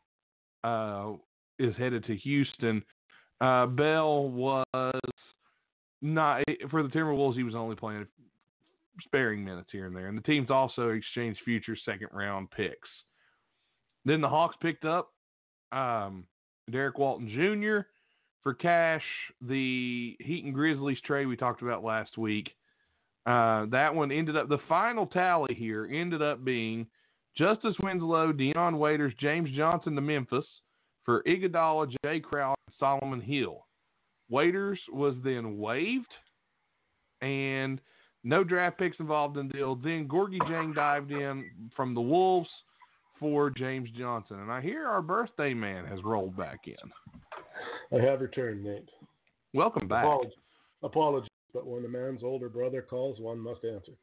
B: uh, is headed to Houston. Uh, Bell was not for the Timberwolves. He was only playing sparing minutes here and there, and the teams also exchanged future second round picks. Then the Hawks picked up um, Derrick Walton Jr. for cash. The Heat and Grizzlies trade we talked about last week. Uh, that one ended up the final tally here ended up being Justice Winslow, Dion Waiters, James Johnson to Memphis for Iguodala, Crowder, and Solomon Hill. Waiters was then waived, and no draft picks involved in the deal. Then Gorgui Dieng dived in from the Wolves for James Johnson. And I hear our birthday man has rolled back in.
C: I have returned, Nate.
B: Welcome back.
C: Apologies, Apologies but when a man's older brother calls, one must answer.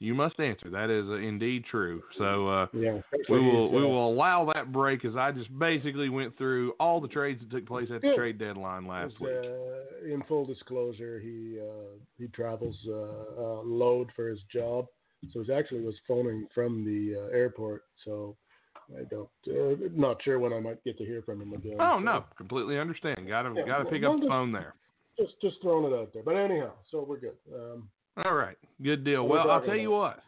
B: You must answer. That is uh, indeed true. So uh,
C: yeah,
B: we will we will allow that break as I just basically went through all the trades that took place at the
C: Yeah.
B: trade deadline last week.
C: Uh, in full disclosure, he uh, he travels uh, uh, load for his job, so he actually was phoning from the uh, airport. So I don't uh, not sure when I might get to hear from him again.
B: Oh
C: So
B: no, completely understand. Got to
C: Yeah,
B: got to pick
C: well,
B: up the phone there.
C: just just throwing it out there. But anyhow, so we're good. Um,
B: All right, good deal. Well, I'll tell you what.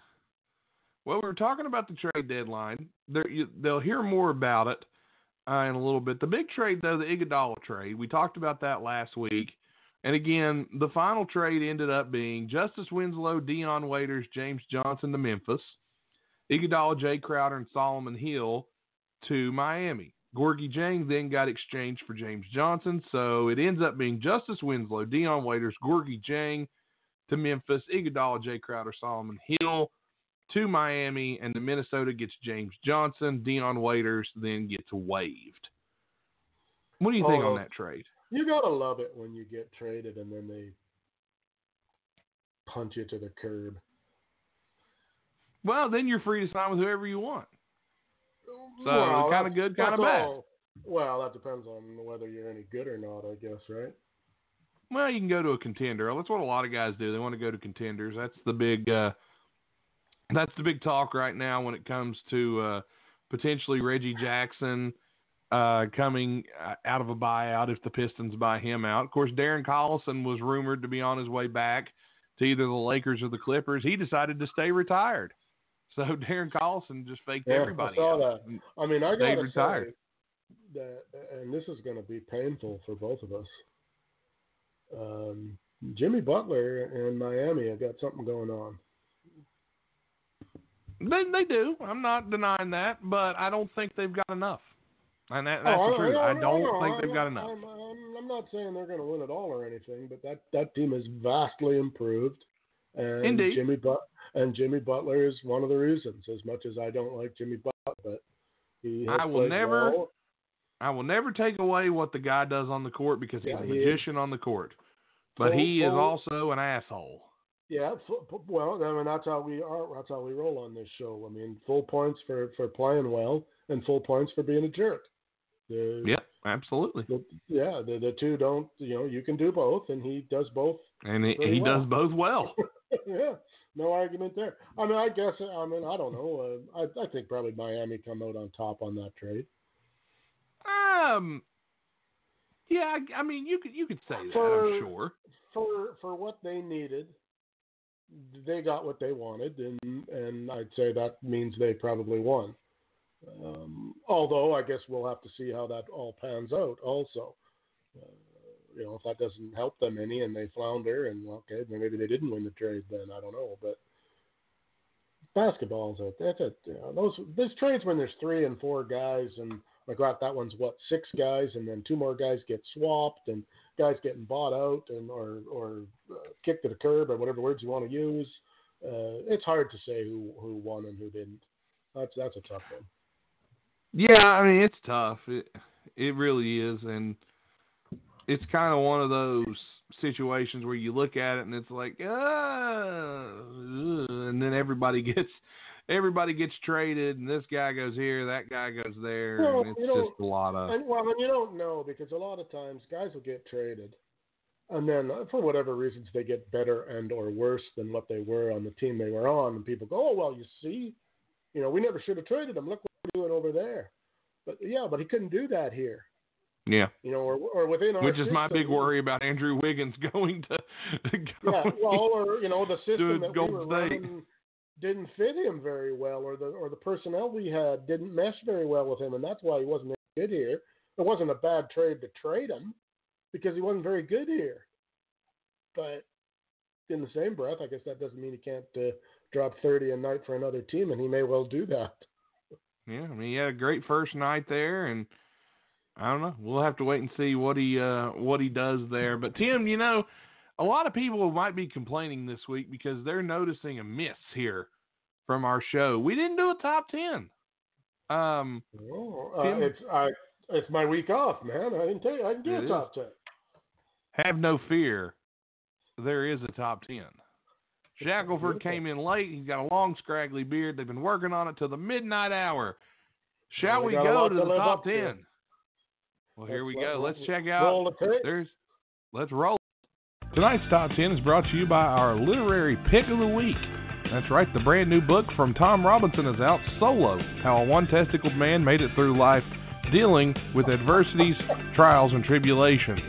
B: Well, we were talking about the trade deadline. There, you, they'll hear more about it uh, in a little bit. The big trade, though, the Iguodala trade. We talked about that last week, and again, the final trade ended up being Justice Winslow, Dion Waiters, James Johnson to Memphis, Iguodala, Jay Crowder, and Solomon Hill to Miami. Gorgui Dieng then got exchanged for James Johnson, so it ends up being Justice Winslow, Dion Waiters, Gorgui Dieng to Memphis, Iguodala, Jay Crowder, Solomon Hill to Miami, and the Minnesota gets James Johnson. Dion Waiters then gets waived. What do you think
C: Oh,
B: on that trade?
C: you gotta love it when you get traded and then they punch you to the curb.
B: Well, then you're free to sign with whoever you want. So
C: Well,
B: kind of good, kind of bad.
C: all- Well, that depends on whether you're any good or not, I guess, right?
B: Well, you can go to a contender. That's what a lot of guys do. They want to go to contenders. That's the big. Uh, that's the big talk right now when it comes to uh, potentially Reggie Jackson uh, coming uh, out of a buyout if the Pistons buy him out. Of course, Darren Collison was rumored to be on his way back to either the Lakers or the Clippers. He decided to stay retired. So [laughs] Darren Collison just faked
C: Yeah, I
B: everybody
C: saw
B: out.
C: I mean, I gotta
B: retired.
C: say that, and this is going to be painful for both of us. Um, Jimmy Butler and Miami have got something going on.
B: They they do. I'm not denying that, but I don't think they've got enough. And that, that's
C: Oh,
B: the truth. I
C: no,
B: don't
C: no,
B: think they've got enough.
C: I'm, I'm, I'm not saying they're going to win it all or anything, but that, that team is vastly improved. And
B: Indeed.
C: Jimmy but and Jimmy Butler is one of the reasons. As much as I don't like Jimmy Butler, but he
B: I will never-
C: well.
B: I will never take away what the guy does on the court because he's
C: Yeah,
B: a
C: he
B: magician on the court. But
C: Full-
B: he is also an asshole.
C: Yeah, well, I mean that's how we are. That's how we roll on this show. I mean, full points for for playing well, and full points for being a jerk. The,
B: Yep, absolutely.
C: the- yeah, the the two don't. You know, you can do both, and he does both.
B: And he, he
C: well.
B: does both well. [laughs]
C: yeah, no argument there. I mean, I guess. I mean, I don't know. Uh, I I think probably Miami come out on top on that trade.
B: Um, yeah, I, I mean you could you could say that.
C: For-
B: I'm sure.
C: for for what they needed, they got what they wanted, and and I'd say that means they probably won. Um, although I guess we'll have to see how that all pans out. Also, uh, you know, if that doesn't help them any and they flounder, and okay, then maybe they didn't win the trade. Then I don't know, but basketball's a that's a you know, those those trades when there's three and four guys and like that that one's what six guys and then two more guys get swapped and guys getting bought out and or or uh, kicked to the curb or whatever words you want to use. Uh, it's hard to say who who won and who didn't. That's that's a tough one.
B: Yeah, I mean it's tough. It it really is, and it's kind of one of those situations where you look at it and it's like, uh, and then everybody [laughs] gets everybody gets traded, and this guy goes here, that guy goes there,
C: Well,
B: and it's
C: you know,
B: just a lot of.
C: And, well, and you don't know because a lot of times guys will get traded, and then uh, for whatever reasons they get better and or worse than what they were on the team they were on, and people go, "Oh well, you see, you know, we never should have traded him. Look what we're doing over there." But yeah, but he couldn't do that here,
B: yeah,
C: you know, or or within our
B: which is my big worry about Andrew Wiggins [laughs] going to.
C: Yeah,
B: going-
C: well, [laughs] or you know, the system that we were
B: State.
C: running didn't fit him very well, or the or the personnel we had didn't mesh very well with him, and that's why he wasn't good here. It wasn't a bad trade to trade him because he wasn't very good here. But in the same breath, I guess that doesn't mean he can't uh, drop thirty a night for another team, and he may well do that.
B: Yeah, I mean, he had a great first night there, and I don't know. We'll have to wait and see what he uh, what he does there. But Tim, you know, a lot of people might be complaining this week because they're noticing a miss here from our show. We didn't do a top ten. Um,
C: Oh, uh,
B: Tim?
C: it's I it's my week off, man. I didn't tell you I can do a
B: is.
C: top ten.
B: have no fear, there is a top ten. Shackelford came in late. He's got a long, scraggly beard. They've been working on it till the midnight hour. Shall
C: we
B: we go to the top
C: up to.
B: ten? Well, here we go. Let's check out.
C: Roll the tape.
B: There's let's roll. Tonight's top ten is brought to you by our literary pick of the week. That's right, the brand new book from Tom Robinson is out, Solo: How a One-Testicled Man Made It Through Life, dealing with adversities, trials, and tribulations.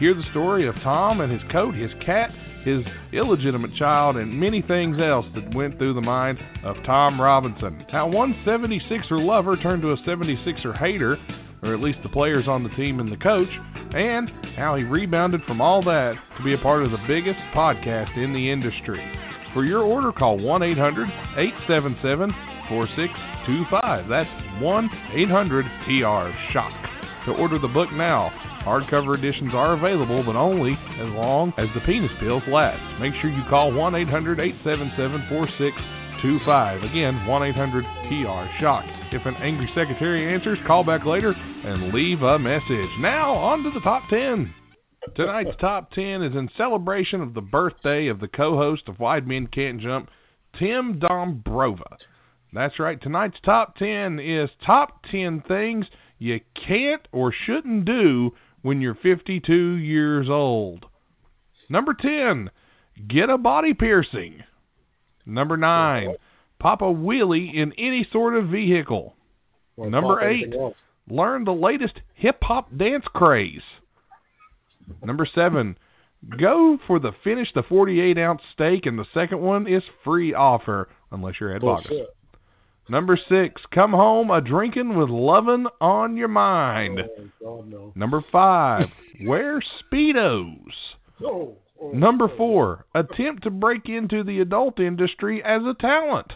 B: Hear the story of Tom and his coat, his cat, his illegitimate child, and many things else that went through the mind of Tom Robinson. How one 76er lover turned to a 76er hater, or at least the players on the team and the coach, and how he rebounded from all that to be a part of the biggest podcast in the industry. For your order, call 1 800 877 4625. That's 1 800 TR SHOCK. To order the book now, hardcover editions are available, but only as long as the penis pills last. Make sure you call 1 800 877 4625. Again, 1 800 TR SHOCK. If an angry secretary answers, call back later and leave a message. Now, on to the top 10. Tonight's top 10 is in celebration of the birthday of the co host of Wide Men Can't Jump, Tim Dombrova. That's right, tonight's top 10 is top 10 things you can't or shouldn't do when you're 52 years old. Number 10, get a body piercing. Number 9, pop a wheelie in any sort of vehicle.
C: Or
B: Number eight. Learn the latest hip hop dance craze. Number seven, go for the finish the 48 ounce steak, and the second one is free offer unless you're Vargas.
C: Bullshit.
B: Number six, come home a drinking with lovin' on your mind.
C: Oh, God, no.
B: Number five, [laughs] wear speedos.
C: Oh, oh,
B: Number four, attempt to break into the adult industry as a talent.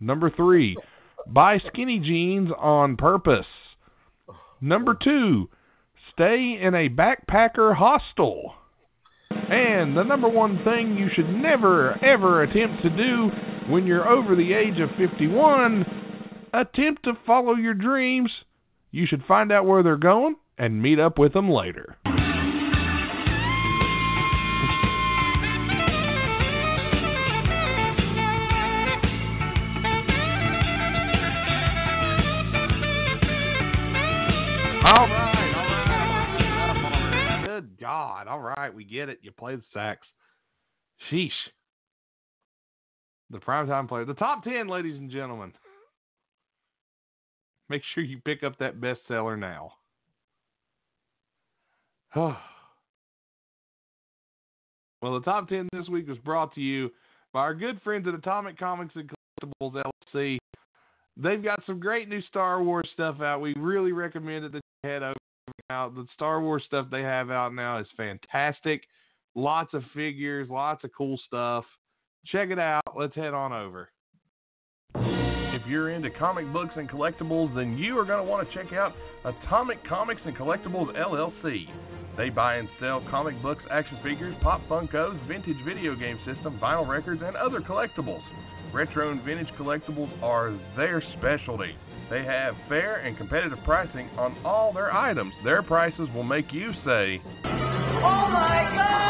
B: Number three, buy skinny jeans on purpose. Number two, stay in a backpacker hostel. And the number one thing you should never, ever attempt to do when you're over the age of 51, attempt to follow your dreams. You should find out where they're going and meet up with them later. All right, all right. Good God. All right, we get it. You play the sax. Sheesh. The primetime player. The top 10, ladies and gentlemen. Make sure you pick up that bestseller now. [sighs] well, the top 10 this week was brought to you by our good friends at Atomic Comics and Collectibles LLC. They've got some great new Star Wars stuff out. We really recommend it that you head over now. The Star Wars stuff they have out now is fantastic. Lots of figures, lots of cool stuff. Check it out. Let's head on over. If you're into comic books and collectibles, then you are going to want to check out Atomic Comics and Collectibles LLC. They buy and sell comic books, action figures, pop Funkos, vintage video game system, vinyl records, and other collectibles. Retro and vintage collectibles are their specialty. They have fair and competitive pricing on all their items. Their prices will make you say, Oh my God!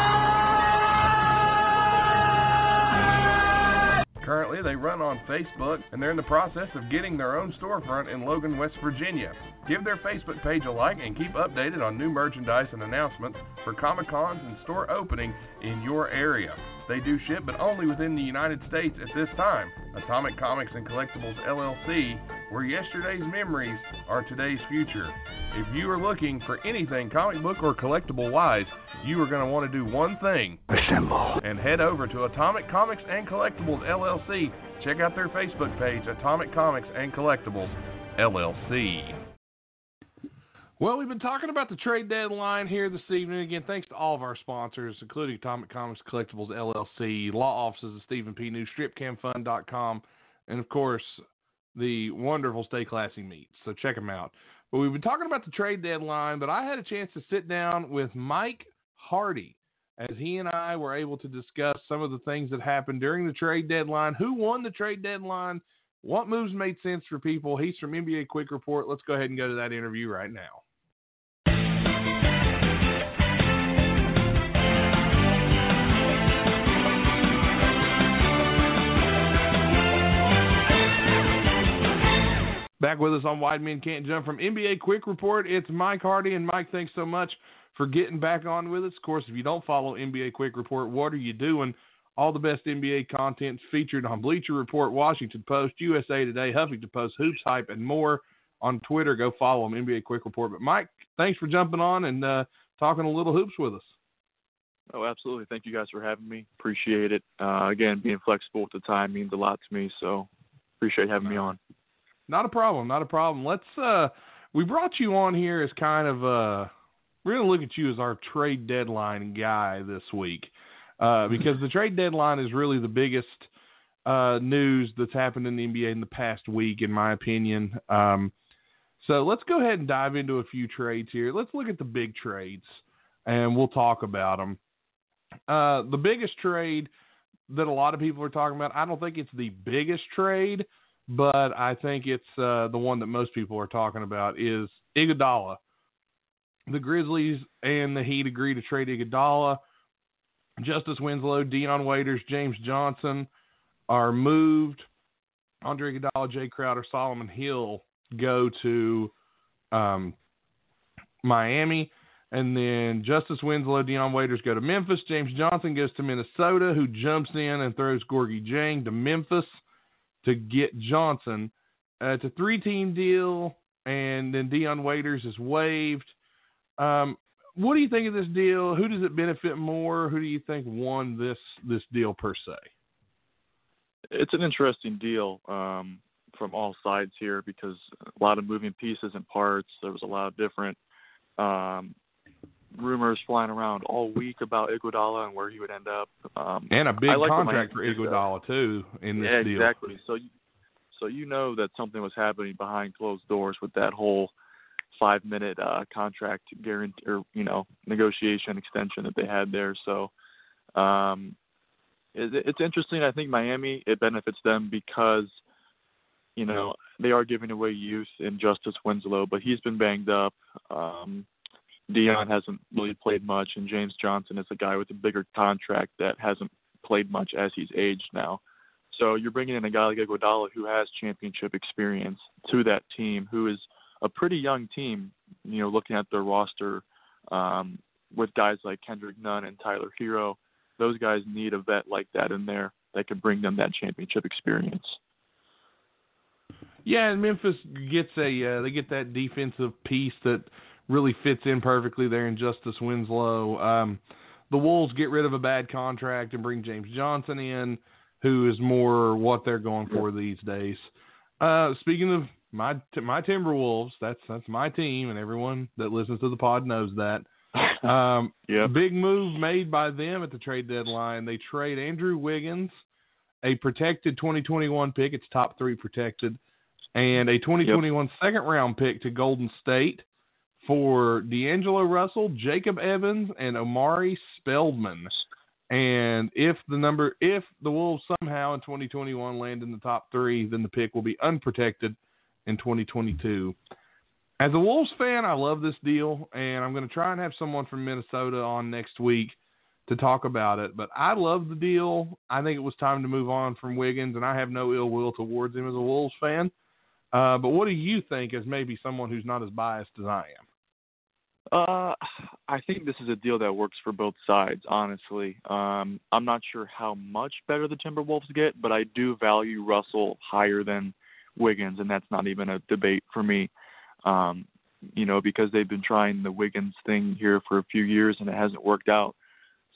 B: Currently they run on Facebook, and they're in the process of getting their own storefront in Logan, West Virginia. Give their Facebook page a like and keep updated on new merchandise and announcements for Comic Cons and store opening in your area. They do ship, but only within the United States at this time. Atomic Comics and Collectibles LLC, where yesterday's memories are today's future. If you are looking for anything comic book or collectible wise, you are going to want to do one thing.
F: Assemble.
B: And head over to Atomic Comics and Collectibles LLC. Check out their Facebook page, Atomic Comics and Collectibles LLC. Well, we've been talking about the trade deadline here this evening. Again, thanks to all of our sponsors, including Atomic Comics Collectibles LLC, law offices of Stephen P. New, StripCamFun.com, and of course, the wonderful Stay Classy Meats. So check them out. But we've been talking about the trade deadline, but I had a chance to sit down with Mike Hardy as he and I were able to discuss some of the things that happened during the trade deadline, who won the trade deadline, what moves made sense for people. He's from NBA Quick Report. Let's go ahead and go to that interview right now. Back with us on Wide Men Can't Jump from NBA Quick Report, it's Mike Hardy. And Mike, thanks so much for getting back on with us. Of course, if you don't follow NBA Quick Report, what are you doing? All the best NBA content featured on Bleacher Report, Washington Post, USA Today, Huffington Post, Hoops Hype, and more on Twitter. Go follow them, NBA Quick Report. But Mike, thanks for jumping on and uh, talking a little hoops with us.
G: Oh, absolutely. Thank you guys for having me. Appreciate it. Uh, again, being flexible with the time means a lot to me. So appreciate having me on.
B: Not a problem. Not a problem. Let's. uh We brought you on here as kind of. uh We're gonna look at you as our trade deadline guy this week, uh, [laughs] because the trade deadline is really the biggest uh, news that's happened in the NBA in the past week, in my opinion. Um, so let's go ahead and dive into a few trades here. Let's look at the big trades, and we'll talk about them. Uh, the biggest trade that a lot of people are talking about, I don't think it's the biggest trade, but I think it's uh, the one that most people are talking about is Iguodala. The Grizzlies and the Heat agree to trade Iguodala. Justice Winslow, Dion Waiters, James Johnson are moved. Andre Iguodala, Jay Crowder, Solomon Hill go to um, Miami. And then Justice Winslow, Dion Waiters go to Memphis. James Johnson goes to Minnesota, who jumps in and throws Gorgui Dieng to Memphis to get Johnson. Uh, it's a three-team deal, and then Dion Waiters is waived. Um, what do you think of this deal? Who does it benefit more? Who do you think won this this deal per se?
G: It's an interesting deal um, from all sides here because a lot of moving pieces and parts. There was a lot of different um, rumors flying around all week about Iguodala and where he would end up. Um,
B: and a big
G: like
B: contract for. Iguodala too in this
G: yeah,
B: deal.
G: exactly. So, you, so you know that something was happening behind closed doors with that whole five-minute uh, contract guarantee or you know negotiation extension that they had there. So, um, it, it's interesting. I think Miami it benefits them because you know they are giving away youth in Justice Winslow, but he's been banged up. Um, Dion hasn't really played much, and James Johnson is a guy with a bigger contract that hasn't played much as he's aged now. So you're bringing in a guy like Iguodala who has championship experience to that team, who is a pretty young team. You know, looking at their roster um, with guys like Kendrick Nunn and Tyler Herro, those guys need a vet like that in there that can bring them that championship experience.
B: Yeah, and Memphis gets a uh, they get that defensive piece that really fits in perfectly there in Justice Winslow. Um, the Wolves get rid of a bad contract and bring James Johnson in, who is more what they're going for these days. Uh, speaking of my my Timberwolves, that's that's my team, and everyone that listens to the pod knows that. [laughs] Um,
G: Yeah.
B: Big move made by them at the trade deadline. They trade Andrew Wiggins, a protected 2021 pick. It's top three protected, and a 2021 second round pick to Golden State for D'Angelo Russell, Jacob Evans, and Omari Spellman. And if the number, if the Wolves somehow in 2021 land in the top three, then the pick will be unprotected in 2022. As a Wolves fan, I love this deal, and I'm going to try and have someone from Minnesota on next week to talk about it. But I love the deal. I think it was time to move on from Wiggins, and I have no ill will towards him as a Wolves fan. Uh, but what do you think, as maybe someone who's not as biased as I am?
G: Uh, I think this is a deal that works for both sides. Honestly, um, I'm not sure how much better the Timberwolves get, but I do value Russell higher than Wiggins, and that's not even a debate for me. Um, you know, because they've been trying the Wiggins thing here for a few years and it hasn't worked out.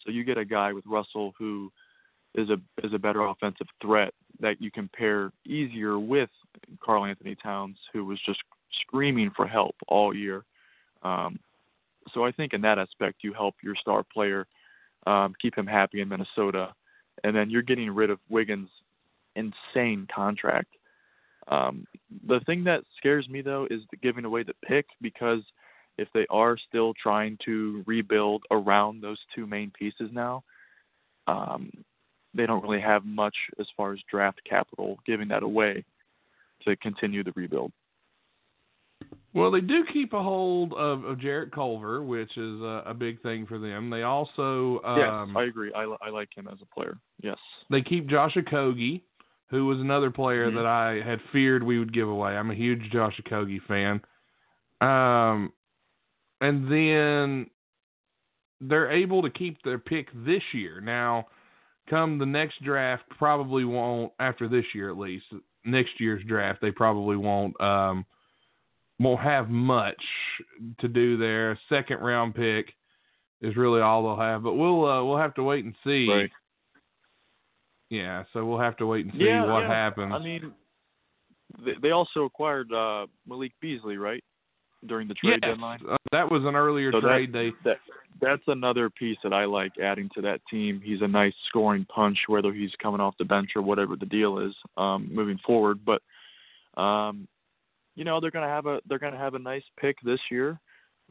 G: So you get a guy with Russell who is a is a better offensive threat that you can pair easier with Karl-Anthony Towns, who was just screaming for help all year. Um, so I think in that aspect, you help your star player um, keep him happy in Minnesota, and then you're getting rid of Wiggins' insane contract. Um, the thing that scares me though is giving away the pick because if they are still trying to rebuild around those two main pieces now, um, they don't really have much as far as draft capital giving that away to continue the rebuild.
B: Well, they do keep a hold of, of Jarrett Culver, which is a, a big thing for them. They also um,
G: yes, I agree. I, I like him as a player. Yes,
B: they keep Josh Okogie, who was another player
G: mm-hmm.
B: that I had feared we would give away. I'm a huge Josh Okogie fan. Um, and then they're able to keep their pick this year. Now, come the next draft, probably won't after this year at least. Next year's draft, they probably won't um, won't have much to do there. Second round pick is really all they'll have, but we'll uh, we'll have to wait and see.
G: Right.
B: Yeah, so we'll have to wait and see
G: yeah,
B: what
G: yeah.
B: happens.
G: I mean, they, also acquired uh, Malik Beasley, right? During the trade
B: yes.
G: deadline.
B: Uh, that was an earlier
G: so
B: trade.
G: That,
B: they
G: that that's another piece that I like adding to that team. He's a nice scoring punch, whether he's coming off the bench or whatever the deal is um, moving forward. But um, you know they're gonna have a they're gonna have a nice pick this year.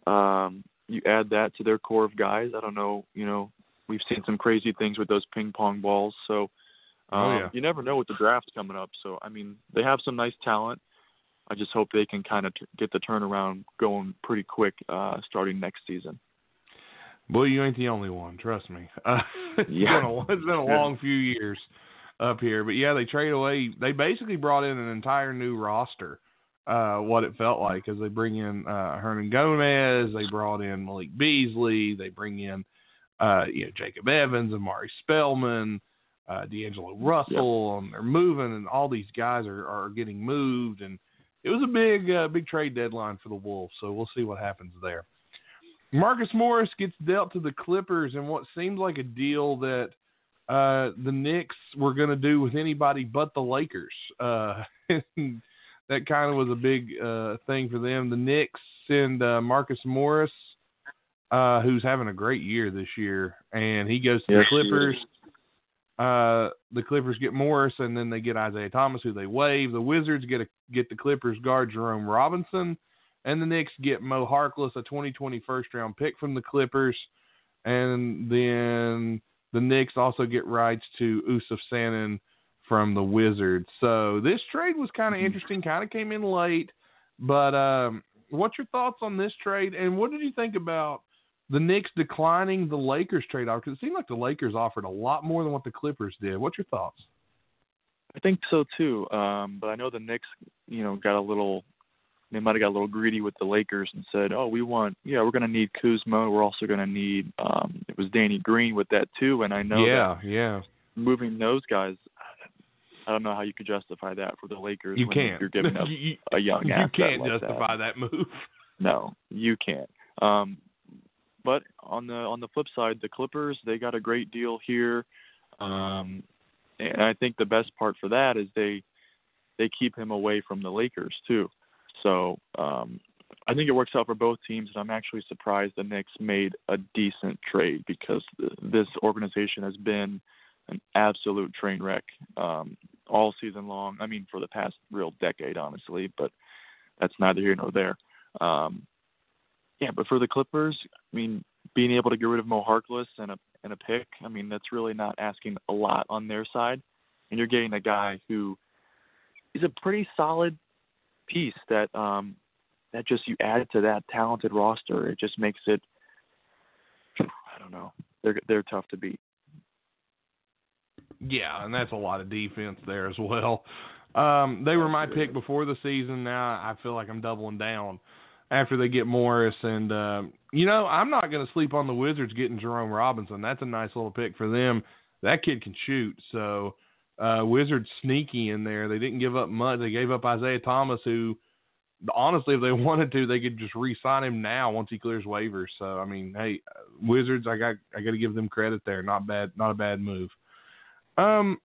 G: Um, you add that to their core of guys. I don't know. You know we've seen some crazy things with those ping pong balls. So um,
B: oh, yeah.
G: you never know with the draft coming up. So I mean they have some nice talent. I just hope they can kind of t- get the turnaround going pretty quick uh, starting next season.
B: Boy, you ain't the only one. Trust me. Uh, [laughs] it's
G: Yeah.
B: been a, it's been a long few years up here, but yeah, they trade away. They basically brought in an entire new roster. Uh, what it felt like as they bring in uh, Hernangómez, they brought in Malik Beasley, they bring in uh, you know Jacob Evans, Omari Spellman, uh, D'Angelo Russell, and they're moving, and all these guys are, are getting moved, and it was a big uh, big trade deadline for the Wolves. So we'll see what happens there. Marcus Morris gets dealt to the Clippers in what seemed like a deal that uh, the Knicks were going to do with anybody but the Lakers. Uh, [laughs] that kind of was a big uh, thing for them. The Knicks send uh, Marcus Morris, uh, who's having a great year this year, and he goes to
G: Yes,
B: the. Clippers. Uh, the Clippers get Morris, and then they get Isaiah Thomas, who they waive. The Wizards get a, get the Clippers guard Jerome Robinson, and the Knicks get Mo Harkless, a 2020 first round pick from the Clippers, and then the Knicks also get rights to Issuf Sanon from the Wizards. So this trade was kind of
G: Mhm.
B: interesting, kind of came in late, but um, what's your thoughts on this trade, and what did you think about the Knicks declining the Lakers trade offer? Because it seemed like the Lakers offered a lot more than what the Clippers did. What's your thoughts?
G: I think so too. Um, but I know the Knicks, you know, got a little. They might have got a little greedy with the Lakers and said, "Oh, we want, yeah, we're going to need Kuzma. We're also going to need." Um, it was Danny Green with that too, and I know
B: yeah,
G: that
B: yeah.
G: moving those guys. I don't know how you could justify that for the Lakers.
B: You can't.
G: You're giving [laughs] up
B: you,
G: a young
B: guy.
G: you
B: can't
G: like
B: justify
G: that.
B: that move. [laughs]
G: No, you can't. Um, but on the on the flip side, the Clippers they got a great deal here, um, and I think the best part for that is they they keep him away from the Lakers too. So um, I think it works out for both teams, and I'm actually surprised the Knicks made a decent trade because th- this organization has been an absolute train wreck um, all season long. I mean, for the past real decade, honestly, but that's neither here nor there. Um, yeah, but for the Clippers, I mean, being able to get rid of Mo Harkless and a and a pick, I mean, that's really not asking a lot on their side, and you're getting a guy who is a pretty solid piece that um that just you add to that talented roster. It just makes it, I don't know, they're they're tough to beat.
B: Yeah, and that's a lot of defense there as well. Um, they were my pick before the season. Now I feel like I'm doubling down after they get Morris. And, uh, you know, I'm not going to sleep on the Wizards getting Jerome Robinson. That's a nice little pick for them. That kid can shoot. So, uh, Wizards sneaky in there. They didn't give up much. They gave up Isaiah Thomas, who, honestly, if they [laughs] wanted to, they could just re-sign him now once he clears waivers. So, I mean, hey, Wizards, I got I got to give them credit there. Not bad, not a bad move. Um,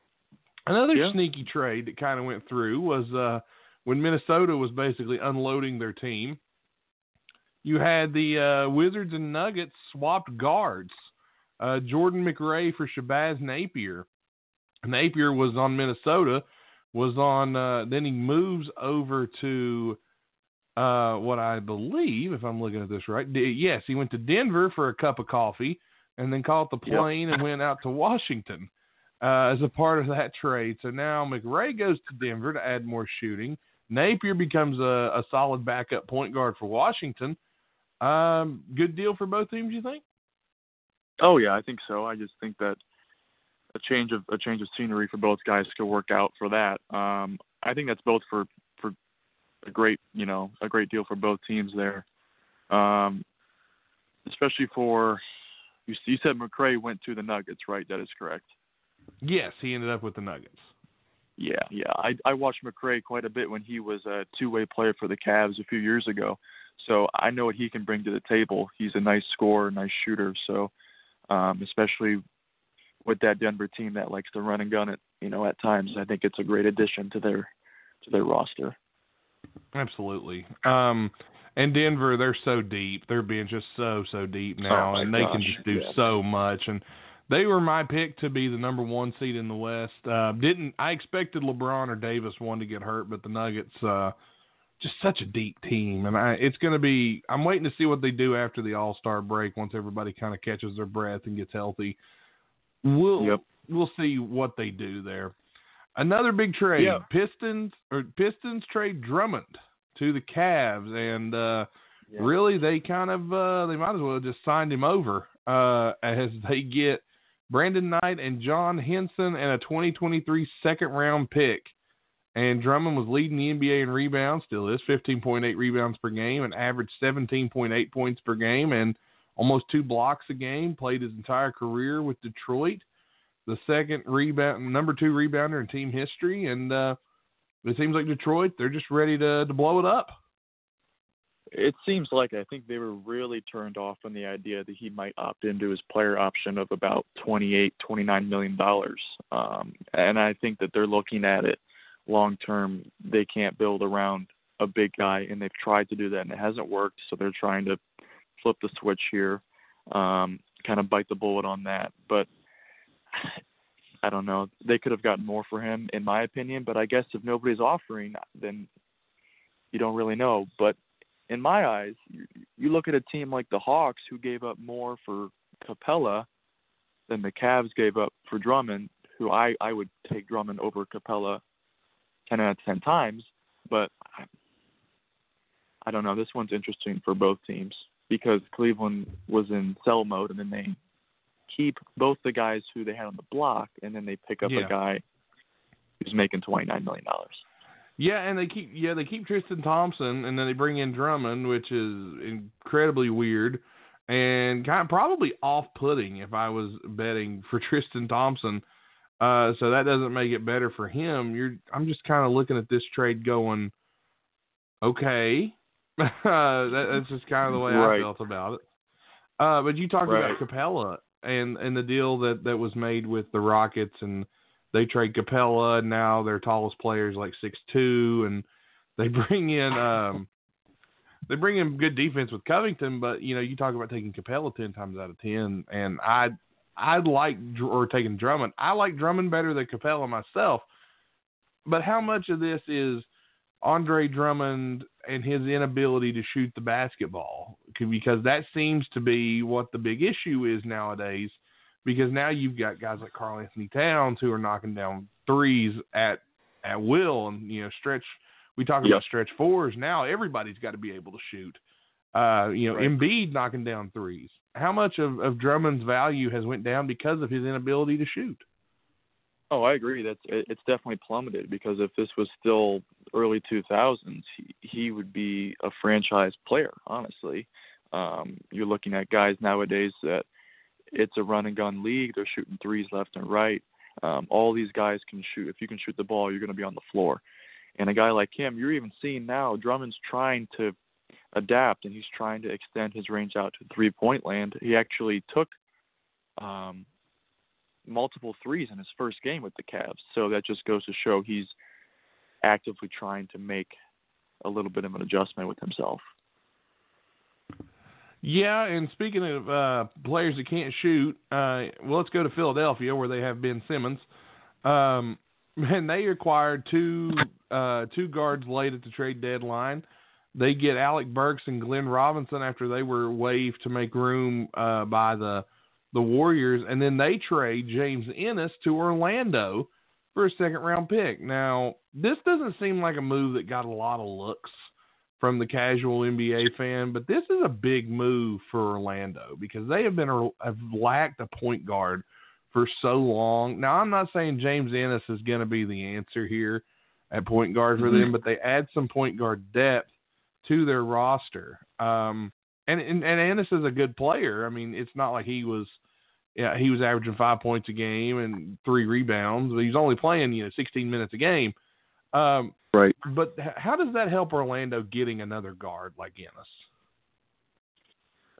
B: Another yeah. sneaky trade that kind of went through was uh, when Minnesota was basically unloading their team. You had the uh, Wizards and Nuggets swapped guards. Uh, Jordan McRae for Shabazz Napier. Napier was on Minnesota, was on. Uh, then he moves over to uh, what I believe, if I'm looking at this right. D- yes, he went to Denver for a cup of coffee, and then caught the plane yep. and went out to Washington uh, as a part of that trade. So now McRae goes to Denver to add more shooting. Napier becomes a, a solid backup point guard for Washington. Um, good deal for both teams, you think?
G: Oh yeah, I think so. I just think that a change of a change of scenery for both guys could work out for that. Um, I think that's both for for a great you know a great deal for both teams there. Um, especially for you, you said McRae went to the Nuggets, right? That is correct.
B: Yes, he ended up with the Nuggets.
G: Yeah, yeah. I I watched McRae quite a bit when he was a two-way player for the Cavs a few years ago, so I know what he can bring to the table. He's a nice scorer, nice shooter. So, um, especially with that Denver team that likes to run and gun it, you know, at times, I think it's a great addition to their to their roster.
B: Absolutely. Um, and Denver, they're so deep. Their bench is so so deep oh now,
G: oh
B: and they
G: gosh,
B: can just do
G: yeah.
B: so much. And they were my pick to be the number one seed in the West. Uh, didn't I expected LeBron or Davis one to get hurt, but the Nuggets, uh, just such a deep team, and I, it's going to be. I'm waiting to see what they do after the All Star break once everybody kind of catches their breath and gets healthy. We'll
G: yep.
B: we'll see what they do there. Another big trade:
G: yeah.
B: Pistons or Pistons trade Drummond to the Cavs, and uh,
G: yeah.
B: really they kind of uh, they might as well just signed him over uh, as they get Brandon Knight and John Henson, and a 2023 second round pick. And Drummond was leading the NBA in rebounds, still is 15.8 rebounds per game, and averaged 17.8 points per game, and almost two blocks a game. Played his entire career with Detroit, the second rebound, number two rebounder in team history, and uh, it seems like Detroit they're just ready to to blow it up.
G: It seems like I think they were really turned off on the idea that he might opt into his player option of about 28, 29 million dollars. Um, and I think that they're looking at it long term. They can't build around a big guy, and they've tried to do that, and it hasn't worked. So they're trying to flip the switch here, um, kind of bite the bullet on that. But [sighs] I don't know. They could have gotten more for him, in my opinion. But I guess if nobody's offering, then you don't really know. But in my eyes, you, look at a team like the Hawks who gave up more for Capela than the Cavs gave up for Drummond, who I, I would take Drummond over Capela 10 out of 10 times. But I, I don't know. This one's interesting for both teams because Cleveland was in sell mode and then they keep both the guys who they had on the block and then they pick up
B: yeah.
G: a guy who's making $29 million.
B: Yeah, and they keep yeah they keep Tristan Thompson, and then they bring in Drummond, which is incredibly weird and kind of probably off-putting if I was betting for [laughs] Tristan Thompson. Uh, so that doesn't make it better for him. You're I'm just kind of looking at this trade going, okay, [laughs] that, that's just kind of the way
G: right.
B: I felt about it. Uh, but you talked
G: right.
B: about Capela and and the deal that that was made with the Rockets and they trade Capela and now their tallest player is like six two, and they [laughs] bring in um, they bring in good defense with Covington, but you know you talk about taking Capela ten times out of ten, and I I like or taking Drummond. I like Drummond better than Capela myself, but how much of this is Andre Drummond and his inability to shoot the basketball? Because that seems to be what the big issue is nowadays because now you've got guys like Karl-Anthony Towns who are knocking down threes at at will and you know stretch we talk
G: yep.
B: about stretch fours now everybody's got to be able to shoot Uh, you know,
G: Right.
B: Embiid knocking down threes. How much of, of Drummond's value has went down because of his inability to shoot?
G: Oh, I agree. That's it, it's definitely plummeted because if this was still early 2000s, he, he would be a franchise player. Honestly, um, you're looking at guys nowadays that it's a run and gun league. They're shooting threes left and right. Um, all these guys can shoot. If you can shoot the ball, you're going to be on the floor. And a guy like him, you're even seeing now Drummond's trying to adapt and he's trying to extend his range out to three point land. He actually took um, multiple threes in his first game with the Cavs. So that just goes to show he's actively trying to make a little bit of an adjustment with himself.
B: Yeah, and speaking of uh, players that can't shoot, uh, well, let's go to Philadelphia where they have Ben Simmons. Um, and they acquired two uh, two guards late at the trade deadline. They get Alec Burks and Glenn Robinson after they were waived to make room uh, by the the Warriors, and then they trade James Ennis to Orlando for a second round pick. Now, this doesn't seem like a move that got a lot of looks from the casual NBA fan, but this is a big move for Orlando because they have been have lacked a point guard for so long. Now, I'm not saying James Ennis is going to be the answer here at point guard for them, but they add some point guard depth to their roster. Um, and, and and Ennis is a good player. I mean, it's not like he was, yeah, he was averaging five points a game and three rebounds, but he's only playing you know 16 minutes a game. Um,
G: Right.
B: but how does that help Orlando getting another guard like Ennis?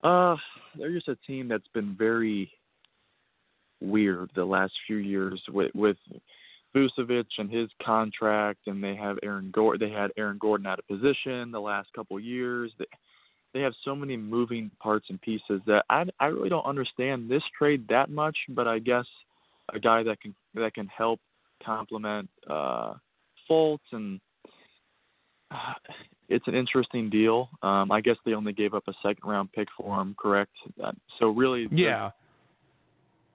G: Uh, they're just a team that's been very weird the last few years with with Vucevic and his contract, and they have Aaron Gordon. They had Aaron Gordon out of position the last couple of years. They, they have so many moving parts and pieces that I I really don't understand this trade that much. But I guess a guy that can that can help complement uh, Fultz and uh, it's an interesting deal. Um, I guess they only gave up a second round pick for him, correct? Uh, so really, they're-
B: Yeah,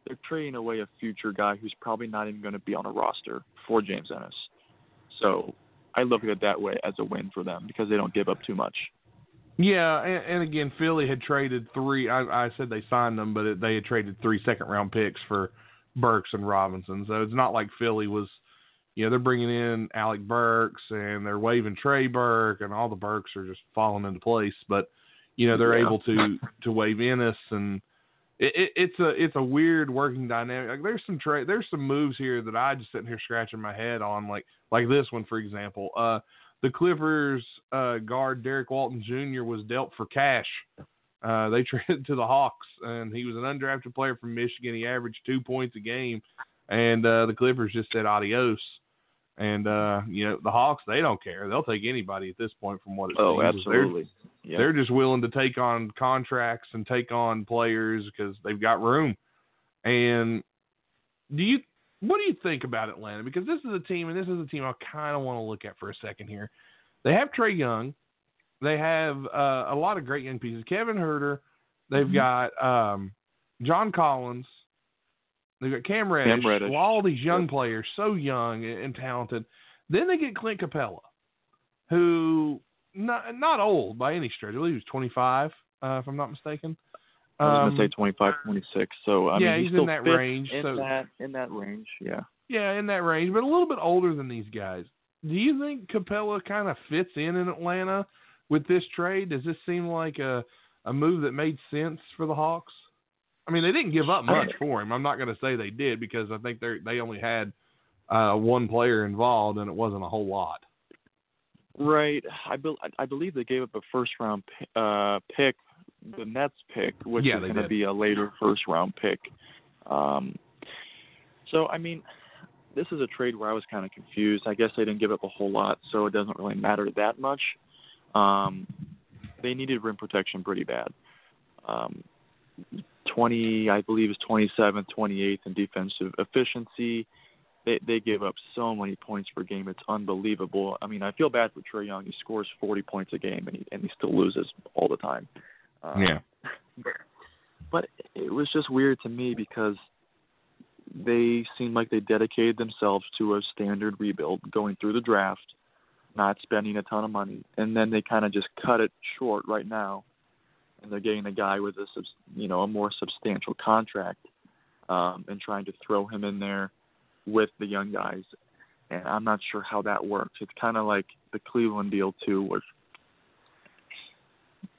G: they're trading away a future guy who's probably not even going to be on a roster for James Ennis. So I look at it that way as a win for them because they don't give up too much.
B: yeah, and, and again, Philly had traded three. I, I said they signed them, but it, they had traded three second round picks for Burks and Robinson. So it's not like Philly was, you know, they're bringing in Alec Burks and they're waving Trey Burke, and all the Burks are just falling into place. But you know, they're
G: Yeah.
B: able to to wave Ennis and. It, it, it's a it's a weird working dynamic. Like there's some tra- there's some moves here that I just sitting here scratching my head on, like like this one for example. Uh, the Clippers uh, guard Derrick Walton Jr. was dealt for cash. Uh, they [laughs] traded to the Hawks, and he was an undrafted player from Michigan. He averaged two points a game, and uh, the Clippers just said adios. And uh, you know the Hawks, they don't care. They'll take anybody at this point, from what it
G: Oh,
B: seems. They're-
G: absolutely. Yeah.
B: they're just willing to take on contracts and take on players because they've got room. And do you what do you think about Atlanta? Because this is a team, and this is a team I kind of want to look at for a second here. They have Trae Young, they have uh, a lot of great young pieces. Kevin Huerter, they've got um, John Collins, they've got Cam Reddish,
G: Cam Reddish.
B: all these young players, so young and, talented. Then they get Clint Capela, who not not old by any stretch. I believe he was 25, uh, if I'm not mistaken.
G: I was
B: Um,
G: going to say 25, 26. So I
B: yeah,
G: mean, he
B: he's in that range,
G: In
B: so-
G: that in that range, yeah.
B: Yeah, in that range, but a little bit older than these guys. Do you think Capela kind of fits in in Atlanta with this trade? Does this seem like a a move that made sense for the Hawks? I mean, they didn't give up much for him. I'm not going to say they did because I think they they only had uh, one player involved and it wasn't a whole lot.
G: Right. I, be- I believe they gave up a first round pi- uh, pick, the Nets pick, which
B: Yeah,
G: is going to be a later first round pick. Um, so I mean, this is a trade where I was kind of confused. I guess they didn't give up a whole lot, so it doesn't really matter that much. Um, they needed rim protection pretty bad. Um, 20, I believe, is 27th, 28th in defensive efficiency they they give up so many points per game. It's unbelievable. I mean, I feel bad for Trae Young. He scores 40 points a game and he and he still loses all the time. Uh, But it was just weird to me because they seemed like they dedicated themselves to a standard rebuild, going through the draft, not spending a ton of money, and then they kind of just cut it short right now and they're getting a guy with a you know a more substantial contract um, and trying to throw him in there with the young guys. And I'm not sure how that works. It's kind of like the Cleveland deal too, where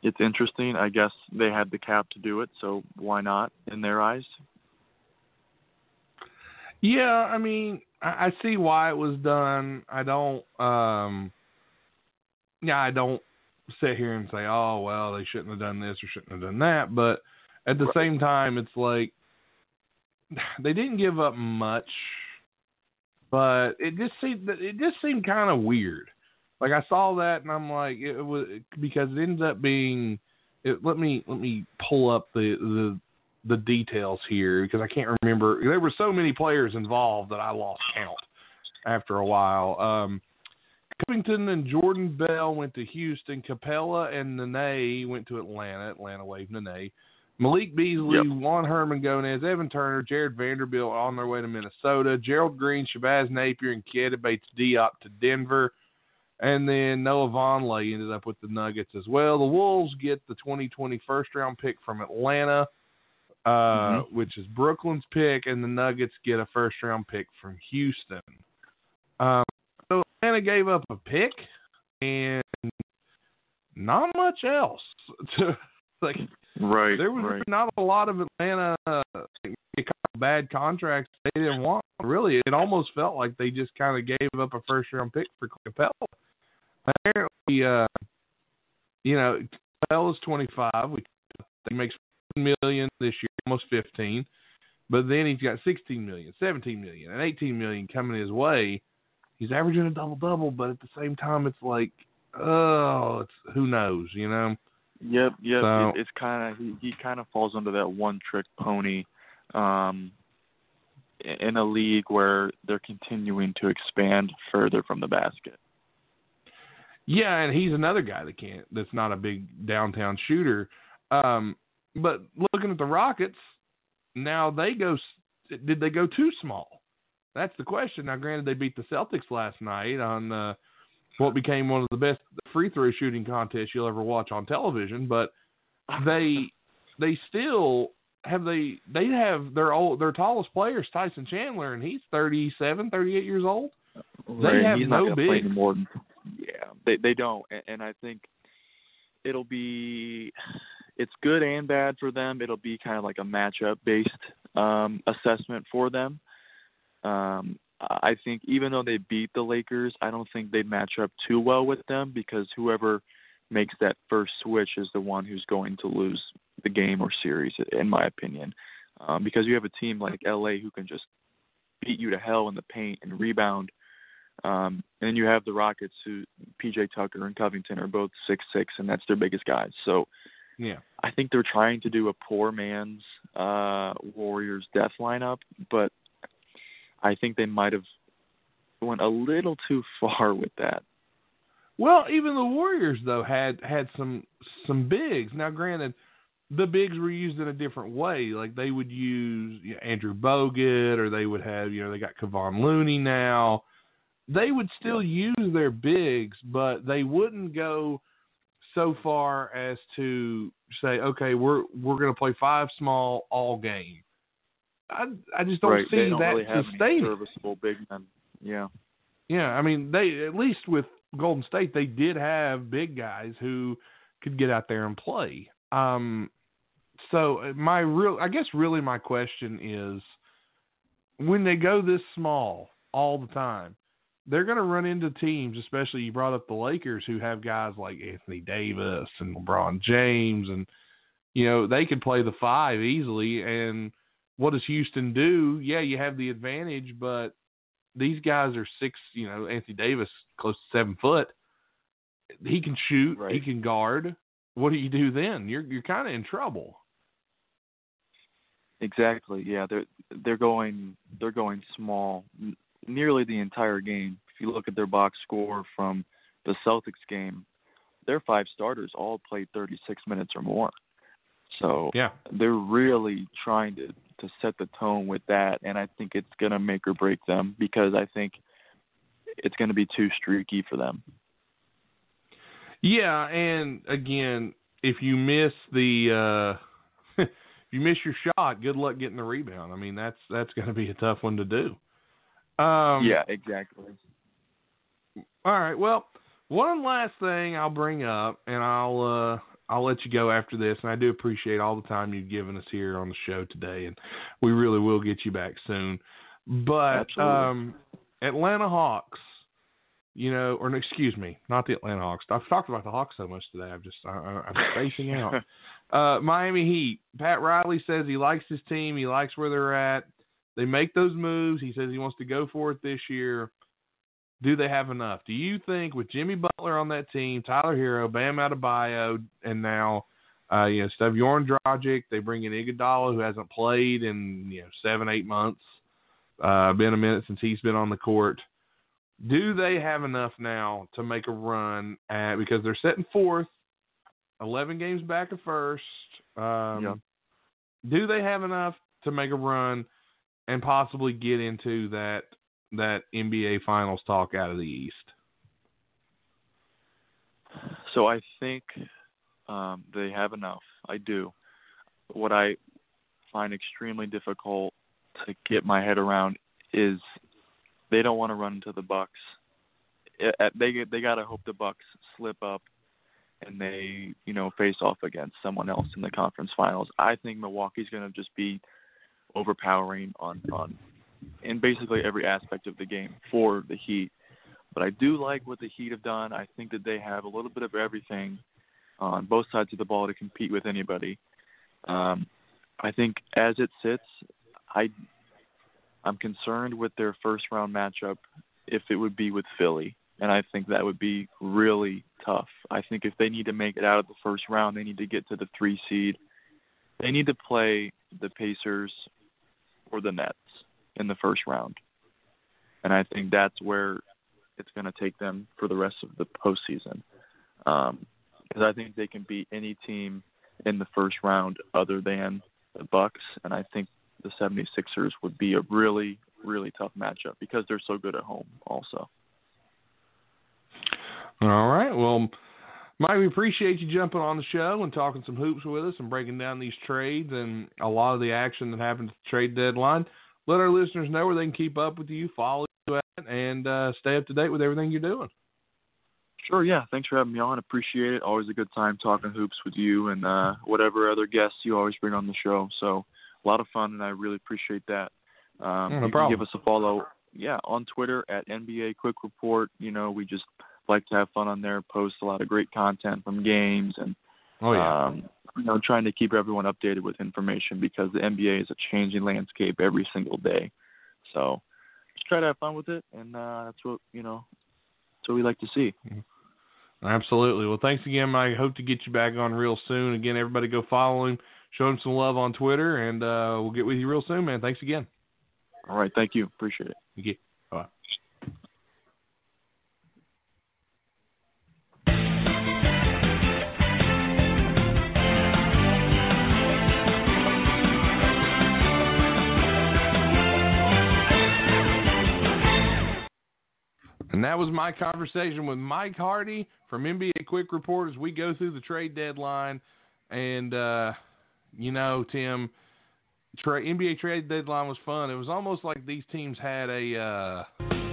G: it's interesting. I guess they had the cap to do it, so why not in their eyes?
B: Yeah, I mean, I, I see why it was done. I don't. um Yeah, I don't sit here and say, "Oh, well, they shouldn't have done this or shouldn't have done that." But at the right. same time, it's like [sighs] they didn't give up much, but it just seemed it just seemed kind of weird. Like I saw that and I'm like, it was because it ends up being. It, let me let me pull up the the the details here because I can't remember. There were so many players involved that I lost count after a while. Um, Covington and Jordan Bell went to Houston. Capela and Nene went to Atlanta. Atlanta waved Nene. Malik Beasley, yep. Juan Hernangómez, Evan Turner, Jarred Vanderbilt on their way to Minnesota. Gerald Green, Shabazz Napier, and Keita Bates Diop to Denver. And then Noah Vonleh ended up with the Nuggets as well. The Wolves get the 2020 first round pick from Atlanta, uh, mm-hmm. which is Brooklyn's pick, and the Nuggets get a first round pick from Houston. Um, Atlanta gave up a pick and not much else. [laughs] To, like
G: Right.
B: There was
G: right.
B: not a lot of Atlanta uh, bad contracts they didn't want. Really, it almost felt like they just kind of gave up a first round pick for Capela. Apparently, uh, you know, Capela's 25. He makes million this year, almost 15. But then he's got 16 million, 17 million, and 18 million coming his way. He's averaging a double double, but at the same time, it's like, oh, it's who knows, you know.
G: Yep, yep. So, it, it's kind of he, he kind of falls under that one trick pony, um, in a league where they're continuing to expand further from the basket.
B: Yeah, and he's another guy that can't. That's not a big downtown shooter. Um, but looking at the Rockets, now they go. Did they go too small? That's the question. Now, granted, they beat the Celtics last night on. Uh, what became one of the best free throw shooting contests you'll ever watch on television. But they [laughs] they still have they they have their old their tallest player is Tyson Chandler and he's 37, 38 years old. They have
G: he's
B: no big.
G: Yeah, they they don't, and, and I think it'll be it's good and bad for them. It'll be kind of like a matchup based um, assessment for them. Um, I think even though they beat the Lakers, I don't think they match up too well with them because whoever makes that first switch is the one who's going to lose the game or series, in my opinion. Um, because you have a team like LA who can just beat you to hell in the paint and rebound. Um, and then you have the Rockets, who PJ Tucker and Covington are both six six, and that's their biggest guys. So,
B: yeah,
G: I think they're trying to do a poor man's uh, Warriors death lineup, but I think they might have went a little too far with that.
B: Well, even the Warriors though had had some some bigs. Now, granted, the bigs were used in a different way. Like they would use you know, Andrew Bogut, or they would have you know they got Kevon Looney now. They would still use their bigs, but they wouldn't go so far as to say, okay, we're we're going to play five small all game. I I just don't
G: right.
B: see
G: they don't
B: that
G: really have serviceable big men. Yeah.
B: Yeah, I mean they at least with Golden State they did have big guys who could get out there and play. Um, so uh, my real, I guess, really my question is, when they go this small all the time, they're going to run into teams, especially you brought up the Lakers, who have guys like Anthony Davis and LeBron James, and you know they could play the five easily, and what does Houston do? Yeah, you have the advantage, but these guys are six. You know, Anthony Davis close to seven foot. He can shoot.
G: Right.
B: He can guard. What do you do then? You're you're kind of in trouble.
G: Exactly. Yeah, they're they're going they're going small nearly the entire game. If you look at their box score from the Celtics game, their five starters all played 36 minutes or more. So
B: yeah,
G: they're really trying to to set the tone with that, and I think it's gonna make or break them because I think it's gonna be too streaky for them.
B: Yeah, and again, if you miss the uh, [laughs] if you miss your shot, good luck getting the rebound. I mean, that's that's going to be a tough one to do. Um,
G: yeah, exactly.
B: All right. Well, one last thing I'll bring up, and I'll uh, I'll let you go after this. And I do appreciate all the time you've given us here on the show today, and we really will get you back soon. But um, Atlanta Hawks, you know, or excuse me, not the Atlanta Hawks. I've talked about the Hawks so much today. I've just I, I'm spacing out. [laughs] Uh, Miami Heat. Pat Riley says he likes his team. He likes where they're at. They make those moves. He says he wants to go for it this year. Do they have enough? Do you think with Jimmy Butler on that team, Tyler Herro, Bam Adebayo, and now uh, you know Slavjoran Dragic, they bring in Iguodala who hasn't played in you know seven eight months. Uh, been a minute since he's been on the court. Do they have enough now to make a run at because they're setting fourth, eleven games back at first. Um,
G: Yeah.
B: Do they have enough to make a run and possibly get into that that NBA Finals talk out of the East?
G: So I think um, they have enough. I do. What I find extremely difficult to get my head around is they don't want to run into the Bucks. They they got to hope the Bucks slip up and they you know face off against someone else in the conference finals. I think Milwaukee's to just be overpowering on on in basically every aspect of the game for the Heat. But I do like what the Heat have done. I think that they have a little bit of everything on both sides of the ball to compete with anybody. Um, I think as it sits, I I'm concerned with their first round matchup if it would be with Philly, and I think that would be really tough. I think if they need to make it out of the first round, they need to get to the three seed. They need to play the Pacers or the Nets in the first round, and I think that's where it's going to take them for the rest of the postseason. Um, because I think they can beat any team in the first round other than the Bucks, and I think the 76ers would be a really, really tough matchup because they're so good at home also.
B: All right. Well, Mike, we appreciate you jumping on the show and talking some hoops with us and breaking down these trades and a lot of the action that happened at the trade deadline. Let our listeners know where they can keep up with you, follow you at, and uh, stay up to date with everything you're doing.
G: Sure, yeah. Thanks for having me on. Appreciate it. Always a good time talking hoops with you and uh, whatever other guests you always bring on the show. So a lot of fun, and I really appreciate that. Um,
B: Yeah, no
G: you
B: problem.
G: give us a follow, yeah, on Twitter at NBA Quick Report. You know, we just like to have fun on there, post a lot of great content from games, and
B: Oh yeah.
G: um, you know, trying to keep everyone updated with information because the NBA is a changing landscape every single day. So just try to have fun with it, and uh, that's what you know. That's what we like to see.
B: Absolutely. Well, thanks again, Mike. Hope to get you back on real soon. Again, everybody go follow him, show him some love on Twitter, and uh, we'll get with you real soon, man. Thanks again.
G: All right, thank you. Appreciate it.
B: Thank you. And that was my conversation with Mike Hardy from NBA Quick Report as we go through the trade deadline. And, uh, you know, Tim, tra- NBA trade deadline was fun. It was almost like these teams had a. Uh,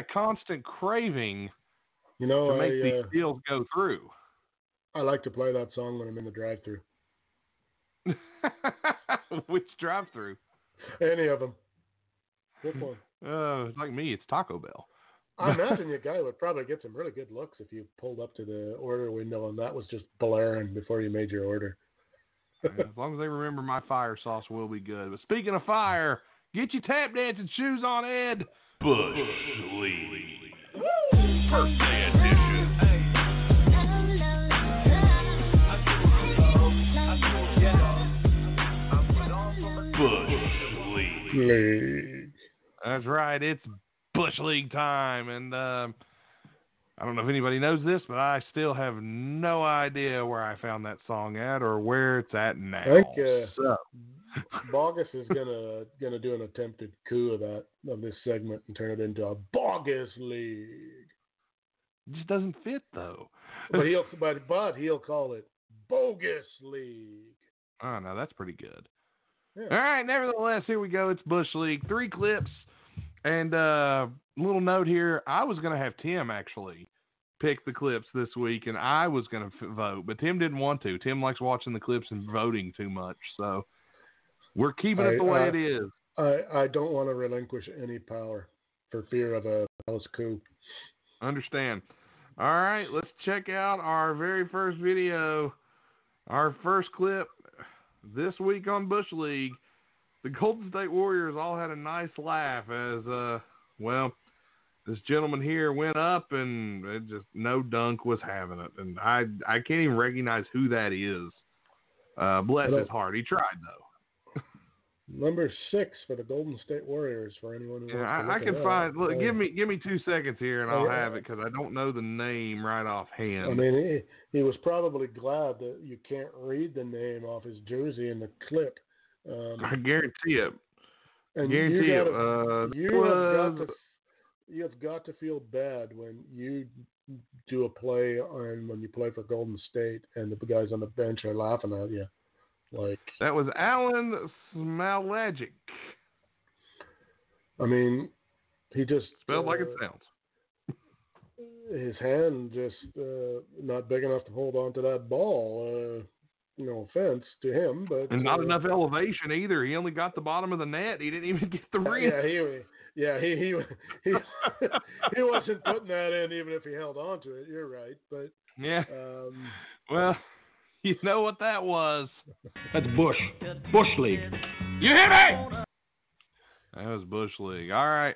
B: a constant craving
C: You know,
B: to make
C: I,
B: these
C: uh,
B: deals go through.
C: I like to play that song when I'm in the drive-through. [laughs]
B: Which drive through?
C: Any of them. Good one. [laughs]
B: Uh, it's like me, it's Taco Bell.
C: I imagine [laughs] your guy would probably get some really good looks if you pulled up to the order window and that was just blaring before you made your order.
B: as long as they remember my fire sauce will be good. But speaking of fire, get your tap dancing shoes on, Ed.
F: Bush League. Birthday edition. Bush League.
C: League.
B: That's right, it's Bush League time, and um, I don't know if anybody knows this, but I still have no idea where I found that song at or where it's at now.
C: Uh,
B: so,
C: Bogus is gonna gonna do an attempted coup of that of this segment and turn it into a Bogus League.
B: it just doesn't fit though.
C: But he'll [laughs] but but he'll call it Bogus League.
B: Oh no, that's pretty good.
C: Yeah.
B: All right, nevertheless, here we go. It's Bush League. Three clips. And uh little note here, I was gonna have Tim actually pick the clips this week, and I was gonna f- vote, but Tim didn't want to. Tim likes watching the clips and voting too much, so we're keeping it the way
C: I-
B: it is.
C: I I don't want to relinquish any power for fear of a house coup.
B: Understand? All right, let's check out our very first video, our first clip this week on Bush League. The Golden State Warriors all had a nice laugh as, uh, well, this gentleman here went up and it just no dunk was having it, and I I can't even recognize who that is. Uh, bless his heart, he tried though.
C: Number six for the Golden State Warriors. For anyone who
B: Yeah,
C: wants to
B: I, I can
C: it
B: find. Look, give me give me two seconds here, and I'll
C: yeah.
B: have it because I don't know the name right offhand.
C: I mean, he, he was probably glad that you can't read the name off his jersey in the clip. Um,
B: I guarantee it.
C: and
B: guarantee
C: you
B: it.
C: gotta,
B: Uh,
C: you have got to you have got to feel bad when you do a play and when you play for Golden State and the guys on the bench are laughing at you. Like,
B: That was Alen Smailagić,
C: I mean, he just
B: spelled like it
C: uh,
B: sounds.
C: his hand just uh, not big enough to hold on to that ball. Uh, no offense to him, but
B: And not
C: uh,
B: enough elevation either. He only got the bottom of the net. He didn't even get the rim.
C: Yeah, he, yeah, he, he, he, [laughs] he wasn't putting that in even if he held on to it. You're right, but [laughs]
B: Yeah.
C: um,
B: Well, [laughs] you know what that was.
H: That's Bush. Bush League.
B: You hear me? That was Bush League. All right.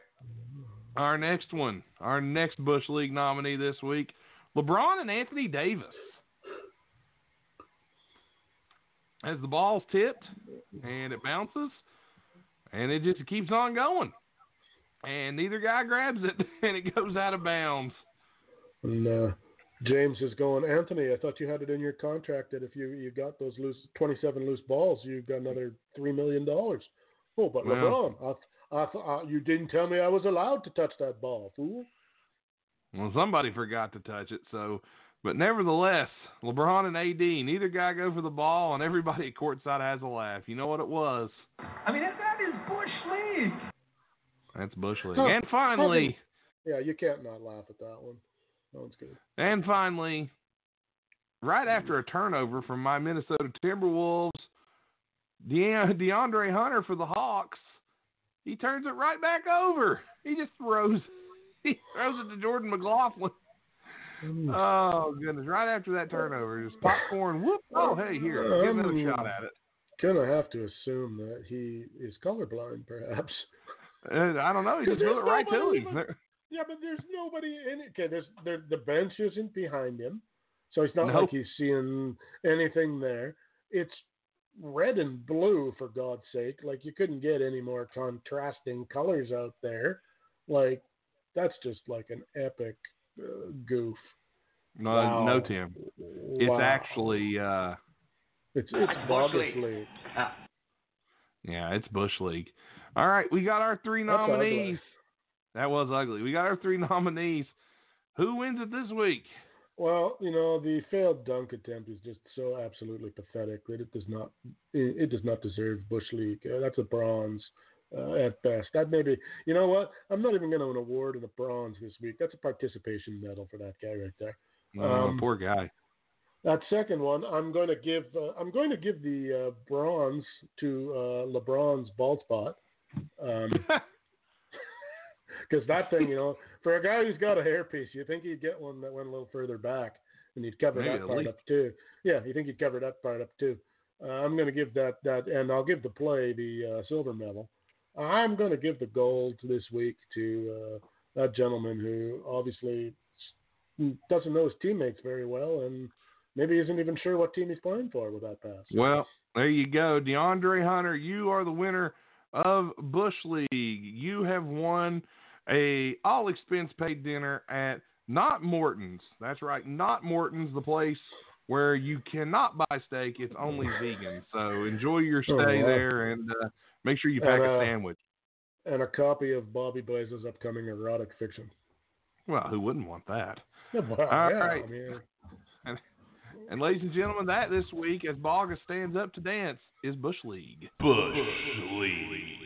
B: Our next one, our next Bush League nominee this week, LeBron and Anthony Davis. As the ball's tipped and it bounces, and it just keeps on going. And neither guy grabs it, [laughs] and it goes out of bounds.
C: and uh, James is going. Anthony, I thought you had it in your contract that if you you got those loose 27 loose balls, you got another three million dollars. Oh, but
B: Well-
C: LeBron, I, I, I, you didn't tell me I was allowed to touch that ball, fool.
B: Well, somebody forgot to touch it, so. But nevertheless, LeBron and AD, neither guy go for the ball, and everybody [laughs] at courtside has a laugh. You know what it was?
H: I mean, that, that is Bush League.
B: That's Bush League.
C: Huh,
B: And finally,
C: Yeah, you can't not laugh at that one. Good.
B: and finally, right after a turnover from my Minnesota Timberwolves, De- DeAndre Hunter for the Hawks, he turns it right back over. He just throws, [laughs] he throws it to Jordan McLaughlin. Oh goodness! Right after that turnover, just popcorn. Whoop! Oh hey, here, give another shot at it.
C: Gonna have to assume that he is colorblind, perhaps.
B: Uh, I don't know. He just threw it right to him.
C: Even- Yeah, but there's nobody in it. Okay, there's there, the bench isn't behind him, so it's not
B: No.
C: like he's seeing anything there. It's red and blue for God's sake. Like you couldn't get any more contrasting colors out there. Like that's just like an epic uh, goof.
B: No,
C: Wow.
B: no, Tim. It's
C: Wow.
B: actually, uh,
C: it's it's
H: Bush
C: bogus
H: League.
C: league.
B: yeah, it's Bush League. All right, we got our three nominees. That was ugly. We got our three [laughs] nominees. Who wins it this week?
C: Well, you know, the failed dunk attempt is just so absolutely pathetic that it does not it, it does not deserve Bush League. Uh, that's a bronze uh, at best. That maybe you know what? I'm not even going to an award in a bronze this week. That's a participation medal for that guy right there.
B: Oh,
C: Um,
B: poor guy.
C: That second one, I'm going to give uh, I'm going to give the uh, bronze to uh, LeBron's bald spot. Um, [laughs] because that thing, you [laughs] know, for a guy who's got a hairpiece, you think he'd get one that went a little further back, and he'd cover
B: Maybe
C: that part
B: least.
C: up too. Yeah, you think he'd cover that part up too. Uh, I'm going to give that that, and I'll give the play the uh, silver medal. I'm going to give the gold this week to uh, that gentleman who obviously doesn't know his teammates very well, and maybe isn't even sure what team he's playing for with that pass.
B: Well, there you go. DeAndre Hunter, you are the winner of Bush League. You have won a all expense paid dinner at not Morton's. That's right, not Morton's, the place where you cannot buy steak. It's only vegan. So enjoy your
C: Oh,
B: stay
C: wow.
B: there and uh, make sure you pack
C: And,
B: a
C: uh,
B: sandwich.
C: And a copy of Bobby Blaze's upcoming erotic fiction.
B: Well, who wouldn't want that? [laughs]
C: Well,
B: All
C: yeah,
B: right.
C: I mean,
B: And ladies and gentlemen, that this week, as Boga stands up to dance, is Bush League.
F: Bush League.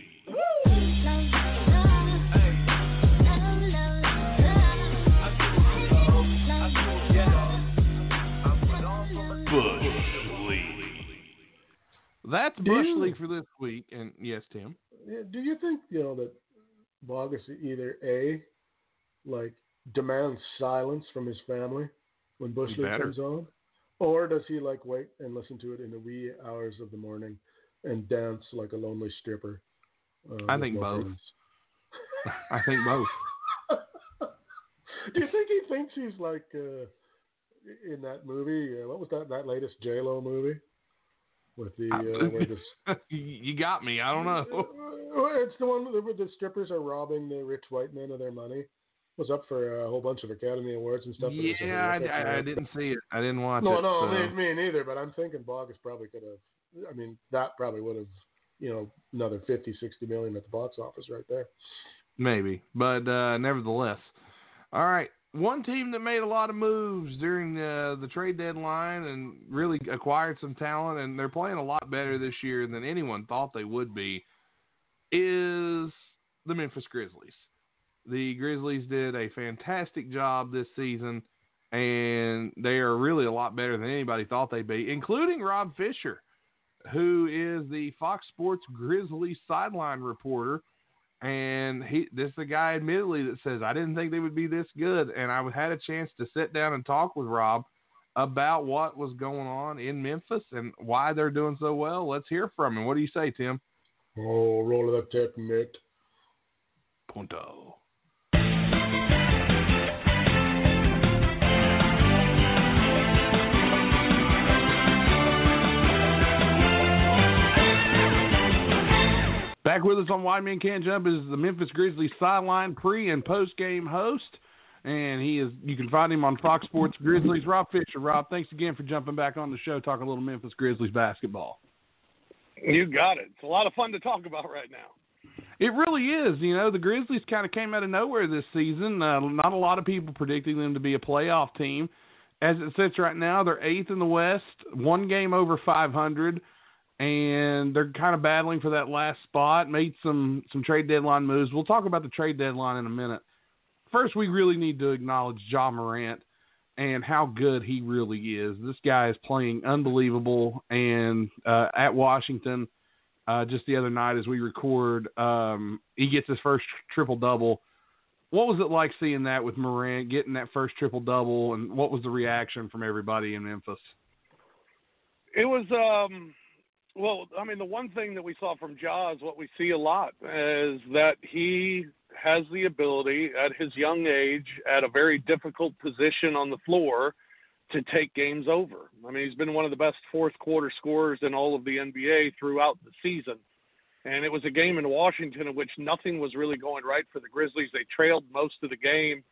B: That's
C: Do
B: Bush
C: you-
B: League for this week. And yes, Tim.
C: yeah, do you think you know that Bogus either a like demands silence from his family when Bush
B: He
C: League
B: better.
C: comes on, or does he like wait and listen to it in the wee hours of the morning and dance like a lonely stripper? Uh,
B: I think
C: no
B: both. [laughs] I think both. [laughs]
C: Do you think he thinks he's like uh, in that movie? Uh, what was that? That latest J Lo movie with the uh, where the [laughs]
B: you got me. I don't know. [laughs]
C: It's the one where the strippers are robbing the rich white men of their money. Was up for a whole bunch of Academy Awards and stuff. it
B: Yeah, I, I, I didn't see it. I didn't watch
C: No,
B: it.
C: no,
B: so-
C: me, me neither. But I'm thinking Bogus probably could have. I mean, that probably would have, you know, another 50, 60 million at the box office right there.
B: Maybe, but uh, nevertheless. All right. One team that made a lot of moves during the, the trade deadline and really acquired some talent, and they're playing a lot better this year than anyone thought they would be, is the Memphis Grizzlies. The Grizzlies did a fantastic job this season, and they are really a lot better than anybody thought they'd be, including Rob Fischer, who is the Fox Sports Grizzlies sideline reporter and he this is the guy admittedly that says I didn't think they would be this good and I had a chance to sit down and talk with Rob about what was going on in Memphis and why they're doing so well. Let's hear from him. What do you say, Tim?
C: Oh, roll of that tape, Mitt.
B: Punto. Back with us on Wide Men Can't Jump is the Memphis Grizzlies sideline pre and post game host. And he is you can find him on Fox Sports Grizzlies. Rob Fischer. Rob, thanks again for jumping back on the show, talk a little Memphis Grizzlies basketball.
I: You got it. It's a lot of fun to talk about right now.
B: It really is. You know, the Grizzlies kind of came out of nowhere this season. Uh, not a lot of people predicting them to be a playoff team. As it sits right now, they're eighth in the West, one game over 500, and they're kind of battling for that last spot. Made some some trade deadline moves. We'll talk about the trade deadline in a minute. First, we really need to acknowledge Ja Morant and how good he really is. This guy is playing unbelievable, and uh, at Washington uh, just the other night as we record. Um, he gets his first triple double. What was it like seeing that with Morant getting that first triple double, and what was the reaction from everybody in Memphis?
I: It was um well, I mean the one thing that we saw from Jaws, what we see a lot is that he has the ability at his young age at a very difficult position on the floor to take games over. I mean, he's been one of the best fourth quarter scorers in all of the NBA throughout the season. And it was a game in Washington in which nothing was really going right for the Grizzlies. They trailed most of the game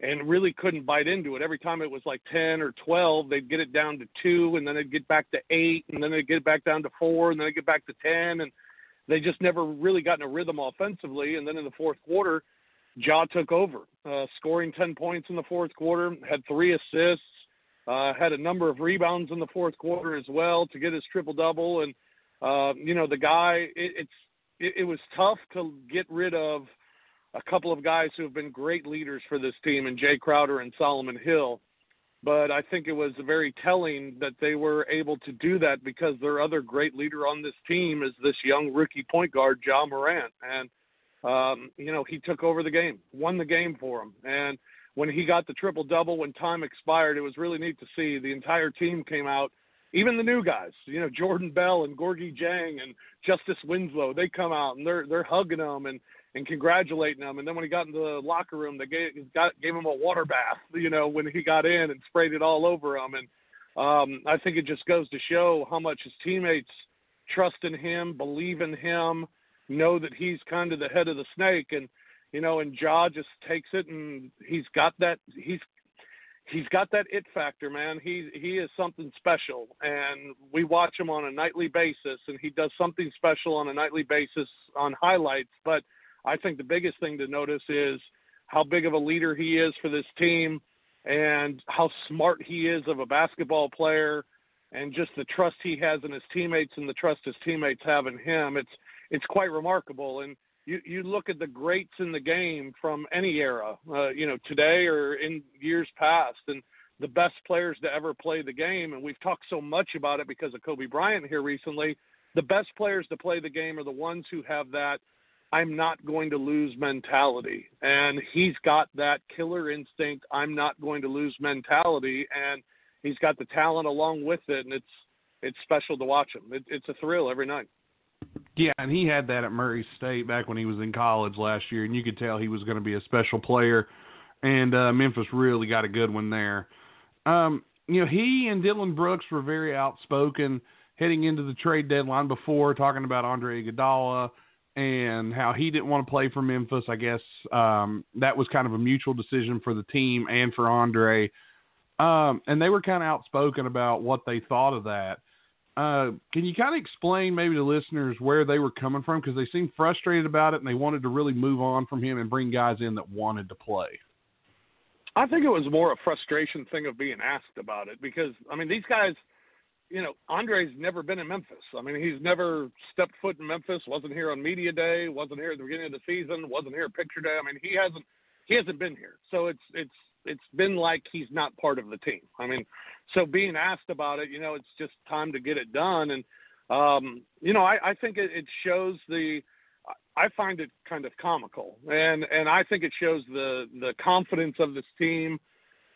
I: and really couldn't bite into it. Every time it was like 10 or 12, they'd get it down to two, and then they'd get back to eight, and then they'd get back down to four, and then they'd get back to 10. And they just never really got in a rhythm offensively. And then in the fourth quarter, Ja took over, uh, scoring 10 points in the fourth quarter, had three assists, uh, had a number of rebounds in the fourth quarter as well to get his triple double. And, uh, you know, the guy, it, it's, it, it was tough to get rid of a couple of guys who have been great leaders for this team, and Jae Crowder and Solomon Hill. But I think it was very telling that they were able to do that because their other great leader on this team is this young rookie point guard, Ja Morant. And, um, you know, he took over the game, won the game for him. And when he got the triple double when time expired, it was really neat to see. The entire team came out, even the new guys, you know, Jordan Bell and Gorgui Dieng and Justice Winslow, they come out and they're they're hugging him and and congratulating him. And then when he got in the locker room, they gave got gave him a water bath, [laughs] you know, when he got in and sprayed it all over him. And um, I think it just goes to show how much his teammates trust in him, believe in him, know that he's kind of the head of the snake. And you know, and Ja just takes it and he's got that he's he's got that it factor, man. He he is something special, and we watch him on a nightly basis, and he does something special on a nightly basis on highlights. But I think the biggest thing to notice is how big of a leader he is for this team, and how smart he is of a basketball player, and just the trust he has in his teammates and the trust his teammates have in him. It's it's quite remarkable, and you you look at the greats in the game from any era, uh, you know, today or in years past, and the best players to ever play the game. And we've talked so much about it because of Kobe Bryant here recently. The best players to play the game are the ones who have that I'm not going to lose mentality. And he's got that killer instinct, I'm not going to lose mentality. And he's got the talent along with it. And it's, it's special to watch him. It, it's a thrill every night.
B: Yeah, and he had that at Murray State back when he was in college last year, and you could tell he was going to be a special player. And uh, Memphis really got a good one there. Um, you know, he and Dillon Brooks were very outspoken heading into the trade deadline before, talking about Andre Iguodala and how he didn't want to play for Memphis. I guess um, that was kind of a mutual decision for the team and for Andre. Um, and they were kind of outspoken about what they thought of that. Uh, can you kind of explain maybe to listeners where they were coming from because they seemed frustrated about it and they wanted to really move on from him and bring guys in that wanted to play?
I: I think it was more a frustration thing of being asked about it because I mean these guys, you know, Andre's never been in Memphis. I mean he's never stepped foot in Memphis. wasn't here on media day. wasn't here at the beginning of the season. wasn't here at picture day. I mean he hasn't he hasn't been here. So it's it's it's been like he's not part of the team. I mean, so being asked about it, you know, it's just time to get it done. And um, you know, I, I think it, it shows the. I find it kind of comical, and and I think it shows the the confidence of this team,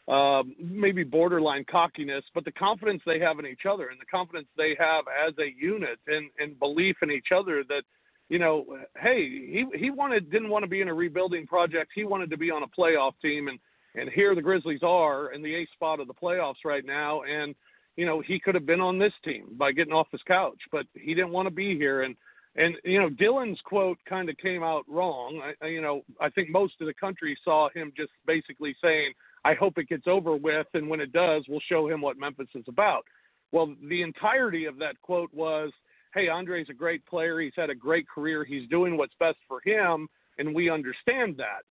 I: uh, maybe borderline cockiness, but the confidence they have in each other and the confidence they have as a unit and and belief in each other that you know, hey, he he wanted didn't want to be in a rebuilding project. He wanted to be on a playoff team, and and here the Grizzlies are in the eighth spot of the playoffs right now. And, you know, he could have been on this team by getting off his couch, but he didn't want to be here. And, and, you know, Dillon's quote kind of came out wrong. I, you know, I think most of the country saw him just basically saying, I hope it gets over with. And when it does, we'll show him what Memphis is about. Well, the entirety of that quote was, Hey, Andre's a great player. He's had a great career. He's doing what's best for him. And we understand that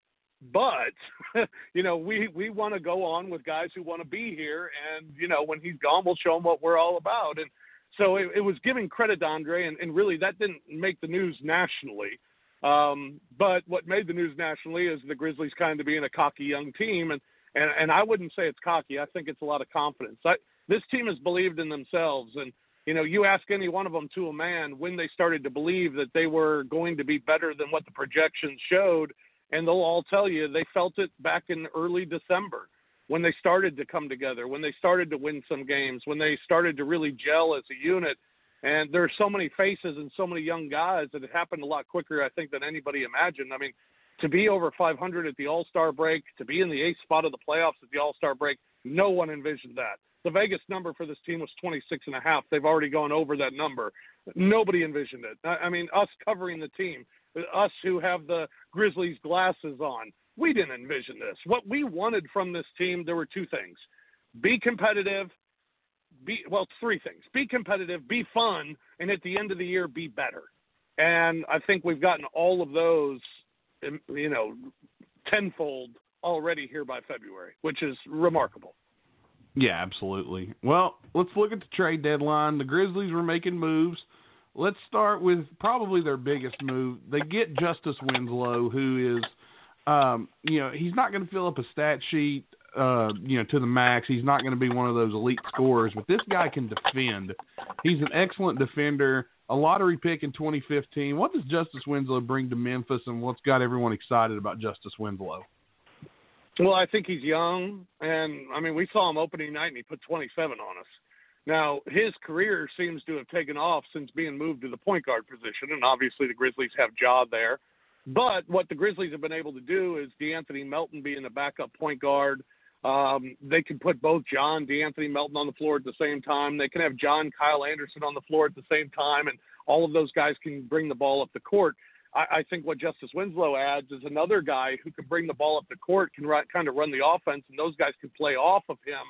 I: but [laughs] you know we we want to go on with guys who want to be here and you know when he's gone we'll show him what we're all about and so it, it was giving credit to andre and, and really that didn't make the news nationally um, but what made the news nationally is the grizzlies kind of being a cocky young team and and, and i wouldn't say it's cocky i think it's a lot of confidence I, this team has believed in themselves and you know, you ask any one of them to a man when they started to believe that they were going to be better than what the projections showed, and they'll all tell you they felt it back in early December when they started to come together, when they started to win some games, when they started to really gel as a unit. And there are so many faces and so many young guys that it happened a lot quicker, I think, than anybody imagined. I mean, to be over 500 at the All Star break, to be in the eighth spot of the playoffs at the All Star break, no one envisioned that. The Vegas number for this team was 26 and a half. They've already gone over that number. Nobody envisioned it. I mean, us covering the team, us who have the Grizzlies glasses on, we didn't envision this. What we wanted from this team, there were two things: be competitive, be well, three things: be competitive, be fun, and at the end of the year, be better. And I think we've gotten all of those, you know, tenfold already here by February, which is remarkable.
B: Yeah, absolutely. Well, let's look at the trade deadline. The Grizzlies were making moves. Let's start with probably their biggest move. They get Justice Winslow, who is, um, you know, he's not going to fill up a stat sheet, uh, you know, to the max. He's not going to be one of those elite scorers, but this guy can defend. He's an excellent defender. A lottery pick in 2015. What does Justice Winslow bring to Memphis, and what's got everyone excited about Justice Winslow?
I: Well, I think he's young, and I mean, we saw him opening night, and he put 27 on us. Now, his career seems to have taken off since being moved to the point guard position, and obviously the Grizzlies have Ja there. But what the Grizzlies have been able to do is De'Anthony Melton being a backup point guard. Um, they can put both John, De'Anthony Melton on the floor at the same time. They can have John Kyle Anderson on the floor at the same time, and all of those guys can bring the ball up the court. I, I think what Justice Winslow adds is another guy who can bring the ball up the court, can run, kind of run the offense, and those guys can play off of him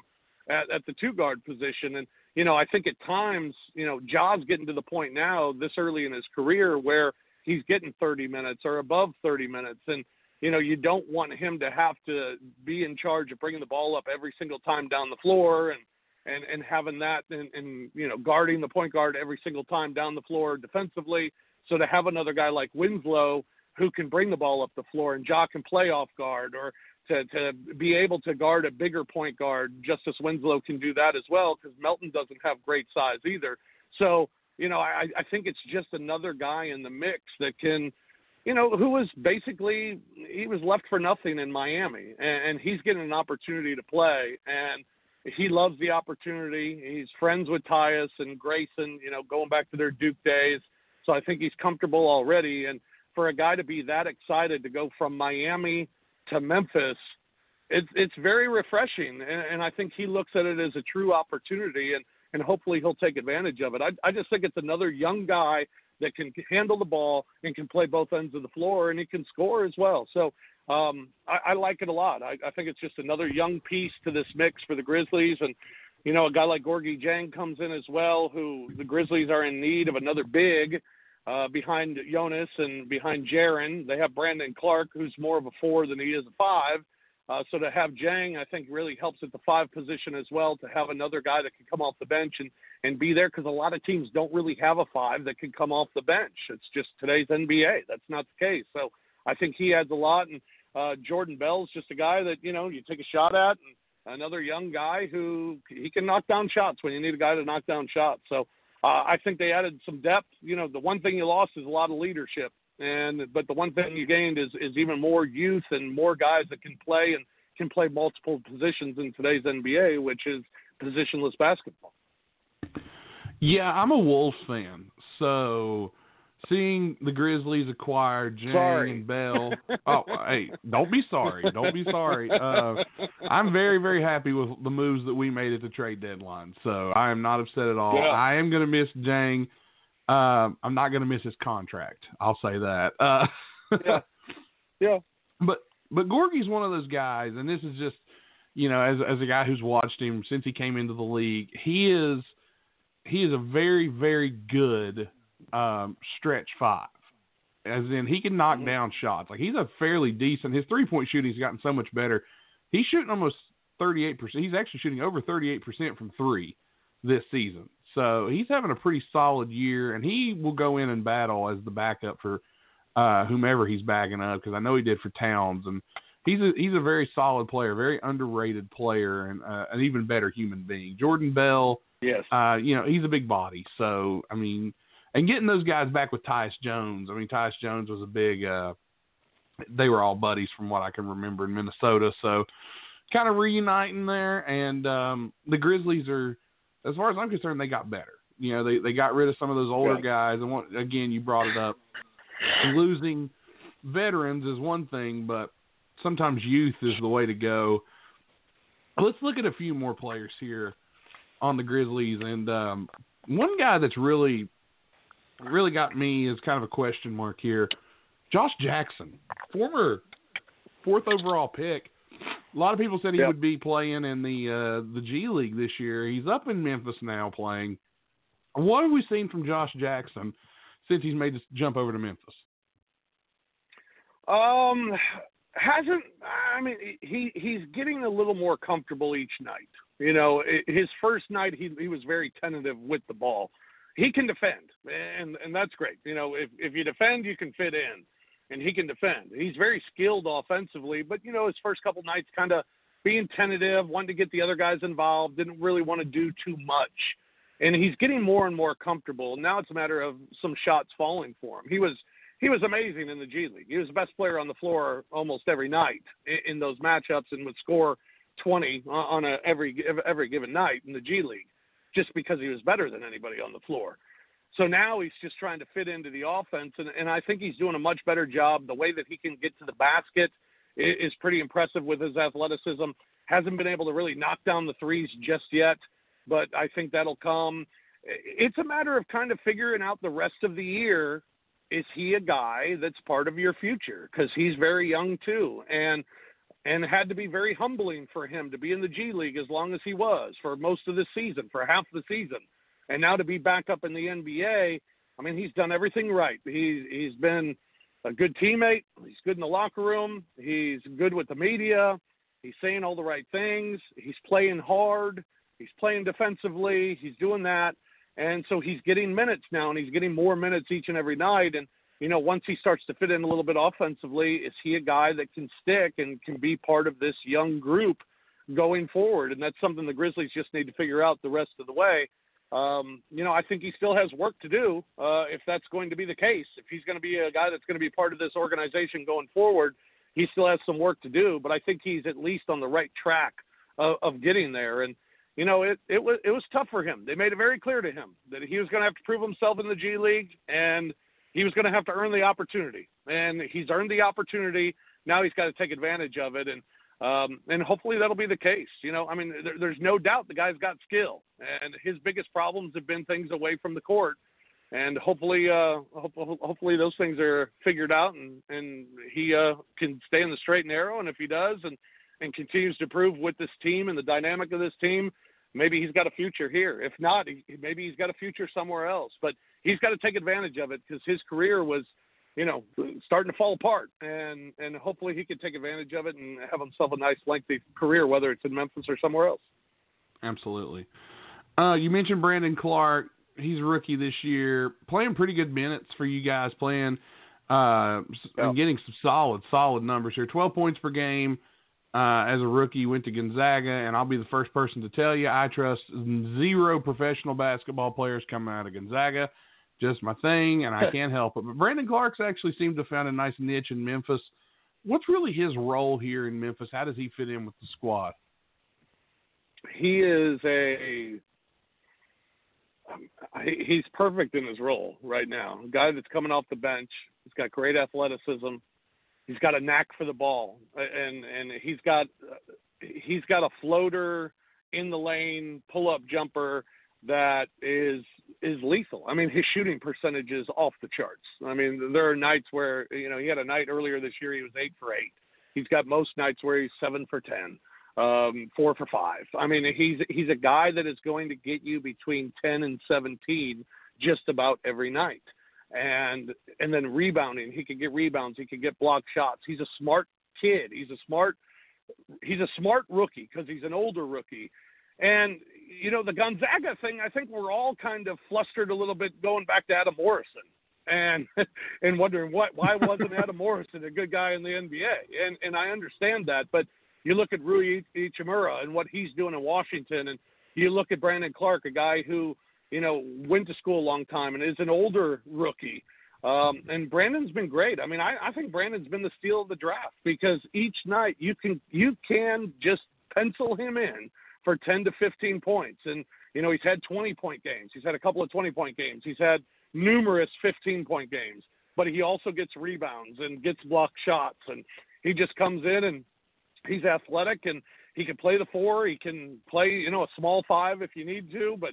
I: at, at the two guard position. And you know, I think at times, you know, Ja's getting to the point now this early in his career where he's getting 30 minutes or above 30 minutes, and you know, you don't want him to have to be in charge of bringing the ball up every single time down the floor and and and having that and, and you know guarding the point guard every single time down the floor defensively. So to have another guy like Winslow who can bring the ball up the floor and Ja can play off guard or to, to be able to guard a bigger point guard. Justice Winslow can do that as well because Melton doesn't have great size either. So, you know, I, I think it's just another guy in the mix that can, you know, who was basically, he was left for nothing in Miami and, and he's getting an opportunity to play. And, he loves the opportunity. He's friends with Tyus and Grayson, you know, going back to their Duke days. So I think he's comfortable already. And for a guy to be that excited to go from Miami to Memphis, it's it's very refreshing. And, and I think he looks at it as a true opportunity, and and hopefully he'll take advantage of it. I I just think it's another young guy that can handle the ball and can play both ends of the floor, and he can score as well. So um, I, I like it a lot. I, I think it's just another young piece to this mix for the Grizzlies, and you know, a guy like Gorgui Dieng comes in as well, who the Grizzlies are in need of another big uh, behind Jonas and behind Jaren. They have Brandon Clarke, who's more of a four than he is a five. Uh, so to have Dieng, I think really helps at the five position as well. To have another guy that can come off the bench and and be there because a lot of teams don't really have a five that can come off the bench. It's just today's NBA. That's not the case. So I think he adds a lot. And uh, Jordan Bell's just a guy that you know you take a shot at, and another young guy who he can knock down shots when you need a guy to knock down shots. So uh, I think they added some depth. You know, the one thing you lost is a lot of leadership, and but the one thing you gained is is even more youth and more guys that can play and can play multiple positions in today's NBA, which is positionless basketball.
B: Yeah, I'm a Wolves fan, so seeing the Grizzlies acquire
I: sorry.
B: and Bell. oh, hey, don't be sorry. Don't be sorry. Uh, I'm very, very happy with the moves that we made at the trade deadline. So I am not upset at all.
I: Yeah.
B: I am going to miss Dieng. Um, I'm not going to miss his contract. I'll say that. Uh,
I: yeah, [laughs] yeah.
B: But but Gorgui's one of those guys, and this is just you know as as a guy who's watched him since he came into the league, he is he is a very very good um, stretch five. As in, he can knock down shots. Like he's a fairly decent. His three point shooting's gotten so much better. He's shooting almost thirty eight percent. He's actually shooting over thirty eight percent from three this season. So he's having a pretty solid year, and he will go in and battle as the backup for uh, whomever he's backing up because I know he did for Towns, and he's a he's a very solid player, very underrated player, and uh, an even better human being. Jordan Bell,
I: Yes.
B: uh, you know, he's a big body, so I mean, and getting those guys back with Tyus Jones. I mean, Tyus Jones was a big. Uh, they were all buddies from what I can remember in Minnesota, so kind of reuniting there. And um, the Grizzlies are, as far as I'm concerned, they got better. You know, they they got rid of some of those older
I: Right.
B: guys, and what, again, you brought it up. Losing veterans is one thing, but sometimes youth is the way to go. Let's look at a few more players here on the Grizzlies, and um, one guy that's really, really got me is kind of a question mark here. Josh Jackson, former fourth overall pick. A lot of people said he
I: Yep.
B: would be playing in the uh, the G League this year. He's up in Memphis now playing. What have we seen from Josh Jackson since he's made this jump over to Memphis?
I: Um, hasn't I mean he he's getting a little more comfortable each night. You know, his first night he he was very tentative with the ball. He can defend, and and that's great. You know, if if you defend, you can fit in, and he can defend. He's very skilled offensively, but you know his first couple nights kind of being tentative, wanting to get the other guys involved, didn't really want to do too much. And he's getting more and more comfortable. Now it's a matter of some shots falling for him. He was he was amazing in the G League. He was the best player on the floor almost every night in, in those matchups, and would score 20 on- a every every given night in the G League, just because he was better than anybody on the floor. So now he's just trying to fit into the offense, and, and I think he's doing a much better job. The way that he can get to the basket i- is pretty impressive with his athleticism. Hasn't been able to really knock down the threes just yet, but I think that'll come. It's a matter of kind of figuring out the rest of the year is he a guy that's part of your future? Because he's very young too, and and had to be very humbling for him to be in the G League as long as he was for most of the season, for half the season, and now to be back up in the NBA. I mean, he's done everything right. He's he's been a good teammate. He's good in the locker room. He's good with the media. He's saying all the right things. He's playing hard. He's playing defensively. He's doing that. And so he's getting minutes now, and he's getting more minutes each and every night. And, you know, once he starts to fit in a little bit offensively, is he a guy that can stick and can be part of this young group going forward? And that's something the Grizzlies just need to figure out the rest of the way. Um, you know, I think he still has work to do uh, if that's going to be the case. If he's going to be a guy that's going to be part of this organization going forward, he still has some work to do. But I think he's at least on the right track of, of getting there. And you know, it, it was it was tough for him. They made it very clear to him that he was going to have to prove himself in the G League, and he was going to have to earn the opportunity. And he's earned the opportunity. Now he's got to take advantage of it, and um, and hopefully that'll be the case. You know, I mean, there, there's no doubt the guy's got skill, and his biggest problems have been things away from the court. And hopefully, uh, ho- hopefully those things are figured out, and and he uh, can stay in the straight and narrow. And if he does, and and continues to prove with this team and the dynamic of this team, maybe he's got a future here. If not, maybe he's got a future somewhere else. But he's got to take advantage of it because his career was, you know, starting to fall apart, and and hopefully he can take advantage of it and have himself a nice lengthy career, whether it's in Memphis or somewhere else.
B: Absolutely. Uh, you mentioned Brandon Clarke. He's a rookie this year, playing pretty good minutes for you guys, playing uh, and getting some solid, solid numbers here. Twelve points per game uh, as a rookie, went to Gonzaga, and I'll be the first person to tell you I trust zero professional basketball players coming out of Gonzaga. Just my thing, and I [laughs] can't help it. But Brandon Clarke's actually seemed to have found a nice niche in Memphis. What's really his role here in Memphis? How does he fit in with the squad?
I: He is a he's perfect in his role right now. A guy that's coming off the bench. He's got great athleticism he's got a knack for the ball, and and he's got he's got a floater in the lane pull up jumper that is is lethal. I mean, his shooting percentage is off the charts. I mean, there are nights where you know he had a night earlier this year he was eight for eight. He's got most nights where he's seven for ten, um, four for five. I mean, he's he's a guy that is going to get you between ten and seventeen just about every night and and then rebounding. He could get rebounds. He could get block shots. He's a smart kid. He's a smart he's a smart rookie because he's an older rookie. And you know the Gonzaga thing. I think we're all kind of flustered a little bit going back to Adam Morrison and [laughs] and wondering what why wasn't [laughs] Adam Morrison a good guy in the NBA? And and I understand that, but you look at Rui Hachimura and what he's doing in Washington, and you look at Brandon Clarke, a guy who you know, went to school a long time and is an older rookie. Um, and Brandon's been great. I mean, I, I think Brandon's been the steal of the draft because each night you can you can just pencil him in for 10 to 15 points. And you know, he's had 20 point games. He's had a couple of 20 point games. He's had numerous 15 point games. But he also gets rebounds and gets blocked shots. And he just comes in and he's athletic and he can play the four. He can play, you know, a small five if you need to. But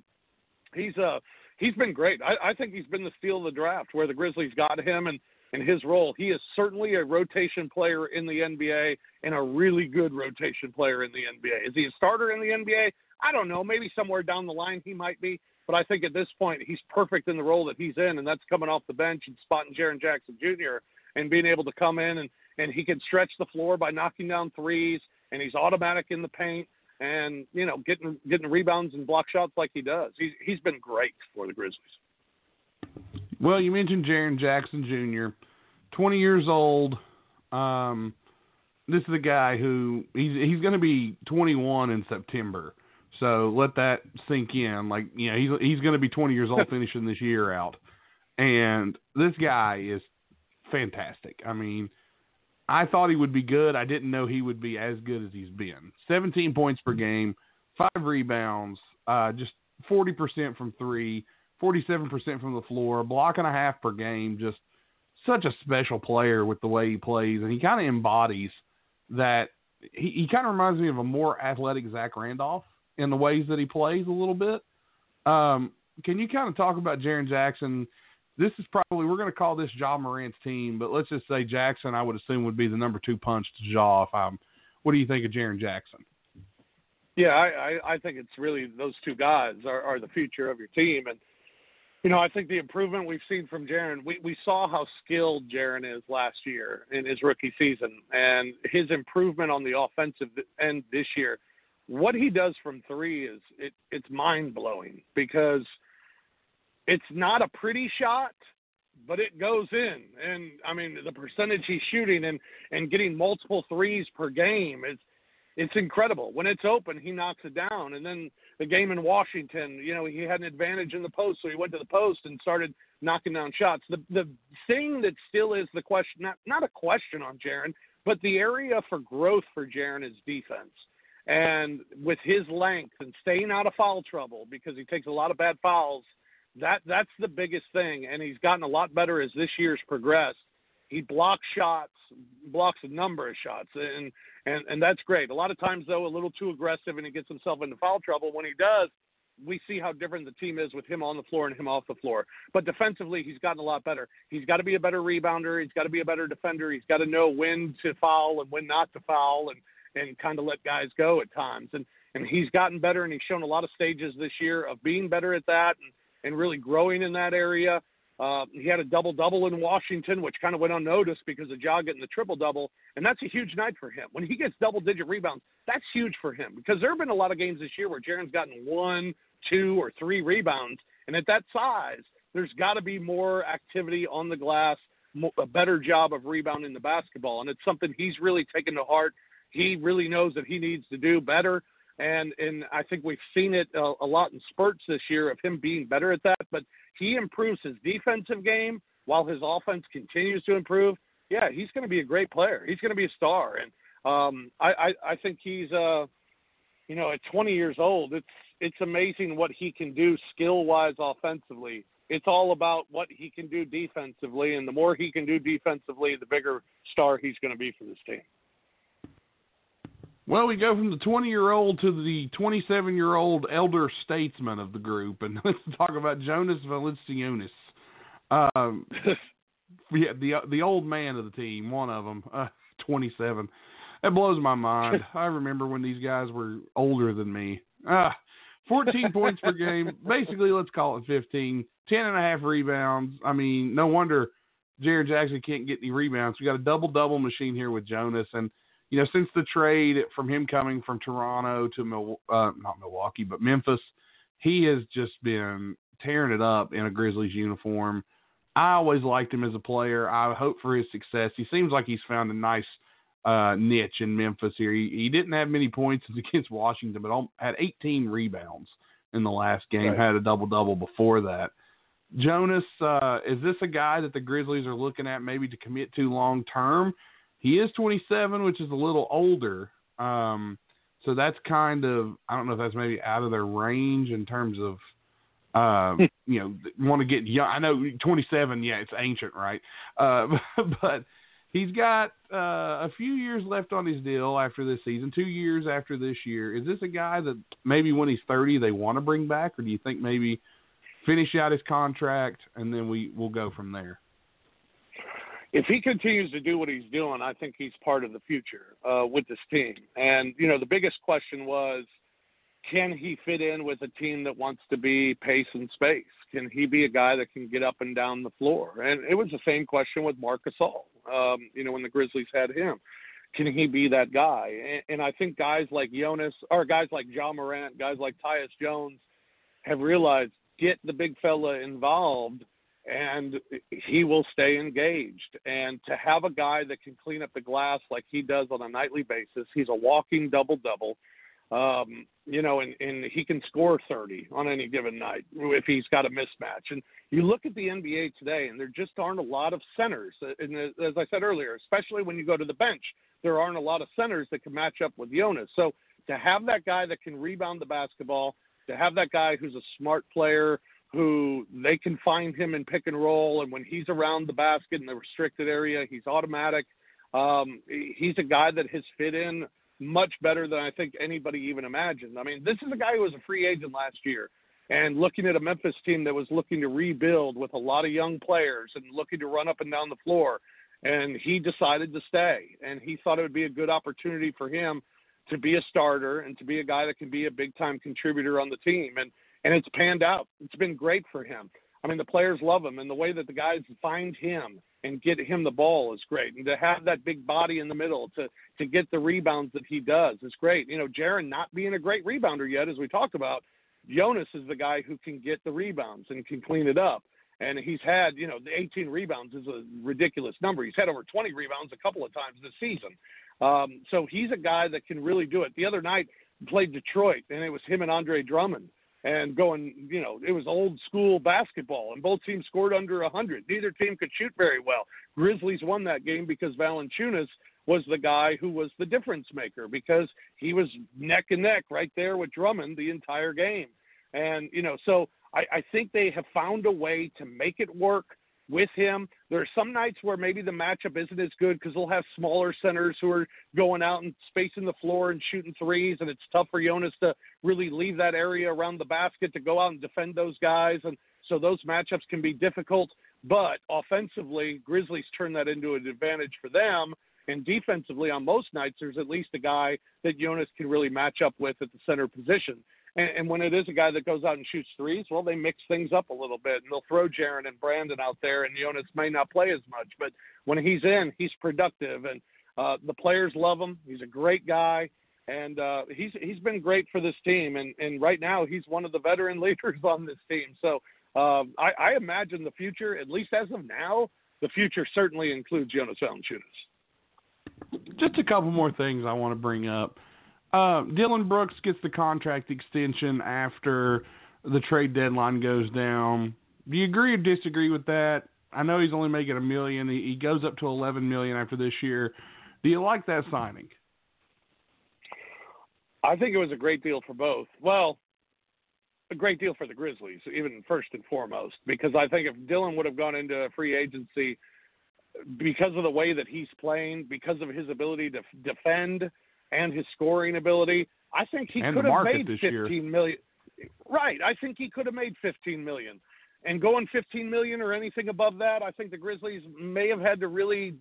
I: he's uh he's been great. I, I think he's been the steal of the draft where the Grizzlies got him and and his role. He is certainly a rotation player in the NBA and a really good rotation player in the NBA. Is he a starter in the NBA? I don't know. Maybe somewhere down the line he might be. But I think at this point he's perfect in the role that he's in, and that's coming off the bench and spotting Jaren Jackson Jr. and being able to come in and and he can stretch the floor by knocking down threes, and he's automatic in the paint and you know getting getting rebounds and block shots like he does. He's he's been great for the Grizzlies.
B: Well, you mentioned Jaren Jackson Jr., 20 years old. Um, this is a guy who he's he's going to be 21 in September. So let that sink in. Like you know, he's he's going to be 20 years old [laughs] finishing this year out, and this guy is fantastic. I mean, I thought he would be good. I didn't know he would be as good as he's been. 17 points per game, five rebounds, uh, just 40% from three, 47% from the floor, block and a half per game. Just such a special player with the way he plays, and he kind of embodies that. He, he kind of reminds me of a more athletic Zach Randolph in the ways that he plays a little bit. Um, can you kind of talk about Jaren Jackson? this is probably we're going to call this Ja Morant's team, but let's just say Jackson. I would assume would be the number two punch to Ja. If I'm, what do you think of Jaren Jackson?
I: Yeah, I, I, I think it's really those two guys are, are the future of your team, and you know I think the improvement we've seen from Jaren. We we saw how skilled Jaren is last year in his rookie season, and his improvement on the offensive end this year. What he does from three is it, it's mind blowing because it's not a pretty shot, but it goes in. And I mean, the percentage he's shooting and and getting multiple threes per game is it's incredible. When it's open, he knocks it down. And then the game in Washington, you know, he had an advantage in the post, so he went to the post and started knocking down shots. The the thing that still is the question, not not a question on Jaren, but the area for growth for Jaren is defense. And with his length and staying out of foul trouble because he takes a lot of bad fouls that that's the biggest thing, and he's gotten a lot better as this year's progressed. He blocks shots, blocks a number of shots, and and and that's great. A lot of times though, a little too aggressive, and he gets himself into foul trouble. When he does, we see how different the team is with him on the floor and him off the floor. But defensively, he's gotten a lot better. He's got to be a better rebounder. He's got to be a better defender. He's got to know when to foul and when not to foul, and and kind of let guys go at times. And and he's gotten better, and he's shown a lot of stages this year of being better at that. And and really growing in that area. Uh, he had a double double in Washington, which kind of went unnoticed because of Ja getting the triple double, and that's a huge night for him. When he gets double digit rebounds, that's huge for him because there have been a lot of games this year where Jaren's gotten one, two, or three rebounds, and at that size, there's got to be more activity on the glass, a better job of rebounding the basketball, and it's something he's really taken to heart. He really knows that he needs to do better and and I think we've seen it a, a lot in spurts this year of him being better at that. But he improves his defensive game while his offense continues to improve. Yeah, he's going to be a great player. He's going to be a star, and um, I, I I think he's uh, you know, at 20 years old, it's it's amazing what he can do skill wise offensively. It's all about what he can do defensively, and the more he can do defensively, the bigger star he's going to be for this team.
B: Well, we go from the 20 year old to the 27 year old elder statesman of the group, and [laughs] let's talk about Jonas Valanciunas. Um, [laughs] yeah, the the old man of the team, one of them, uh, 27. That blows my mind. [laughs] I remember when these guys were older than me. Uh, 14 points per game, basically, let's call it 15. 10 and a half rebounds. I mean, no wonder Jaren Jackson can't get any rebounds. We got a double double machine here with Jonas, and you know, since the trade from him coming from Toronto to Mil- uh, not Milwaukee, but Memphis, he has just been tearing it up in a Grizzlies uniform. I always liked him as a player. I hope for his success. He seems like he's found a nice uh, niche in Memphis here. He, he didn't have many points [laughs] against Washington, but had 18 rebounds in the last game. Right. Had a double double before that. Jonas, uh, is this a guy that the Grizzlies are looking at maybe to commit to long term? He is 27, which is a little older. Um, so that's kind of I don't know if that's maybe out of their range in terms of uh, you know want to get young. I know 27, yeah, it's ancient, right? Uh, [laughs] but he's got uh, a few years left on his deal after this season, two years after this year. Is this a guy that maybe when he's 30 they want to bring back, or do you think maybe finish out his contract and then we will go from there?
I: If he continues to do what he's doing, I think he's part of the future uh, with this team. And you know, the biggest question was, can he fit in with a team that wants to be pace and space? Can he be a guy that can get up and down the floor? And it was the same question with Marc Gasol. Um, you know, when the Grizzlies had him, can he be that guy? And, and I think guys like Jonas, or guys like Ja Morant, guys like Tyus Jones, have realized get the big fella involved and he will stay engaged. And to have a guy that can clean up the glass like he does on a nightly basis, he's a walking double double. Um, you know, and, and he can score 30 on any given night if he's got a mismatch. And you look at the NBA today, and there just aren't a lot of centers. And as I said earlier, especially when you go to the bench, there aren't a lot of centers that can match up with Jonas. So to have that guy that can rebound the basketball, to have that guy who's a smart player, who they can find him in pick and roll, and when he's around the basket in the restricted area, he's automatic. Um, he's a guy that has fit in much better than I think anybody even imagined. I mean, this is a guy who was a free agent last year, and looking at a Memphis team that was looking to rebuild with a lot of young players and looking to run up and down the floor. And he decided to stay, and he thought it would be a good opportunity for him to be a starter and to be a guy that can be a big time contributor on the team. And and it's panned out. It's been great for him. I mean, the players love him, and the way that the guys find him and get him the ball is great. And to have that big body in the middle to to get the rebounds that he does is great. You know, Jaren not being a great rebounder yet, as we talked about, Jonas is the guy who can get the rebounds and can clean it up. And he's had, you know, the 18 rebounds is a ridiculous number. He's had over 20 rebounds a couple of times this season. Um, so he's a guy that can really do it. The other night played Detroit, and it was him and Andre Drummond and going, you know, it was old school basketball, and both teams scored under 100. Neither team could shoot very well. Grizzlies won that game because Valanciunas was the guy who was the difference maker because he was neck and neck right there with Drummond the entire game. And, you know, so I, I think they have found a way to make it work with him. There are some nights where maybe the matchup isn't as good because they'll have smaller centers who are going out and spacing the floor and shooting threes, and it's tough for Jonas to really leave that area around the basket to go out and defend those guys. And so those matchups can be difficult. But offensively, Grizzlies turn that into an advantage for them. And defensively, on most nights, there's at least a guy that Jonas can really match up with at the center position. And, and when it is a guy that goes out and shoots threes, well, they mix things up a little bit, and they'll throw Jaren and Brandon out there, and Jonas may not play as much, but when he's in, he's productive, and uh, the players love him. He's a great guy, and uh, he's he's been great for this team, and and right now he's one of the veteran [laughs] leaders on this team. So um, I, I imagine the future, at least as of now, the future certainly includes Jonas Valanciunas.
J: Just a couple more things I want to bring up. Uh, Dillon Brooks gets the contract extension after the trade deadline goes down. Do you agree or disagree with that? I know he's only making a million. He, he goes up to 11 million after this year. Do you like that signing?
I: I think it was a great deal for both. Well, a great deal for the Grizzlies, even first and foremost, because I think if Dillon would have gone into free agency because of the way that he's playing, because of his ability to defend and his scoring ability, I think he could have made fifteen million. Right, I think he could have made 15 million. And going 15 million or anything above that, I think the Grizzlies may have had to really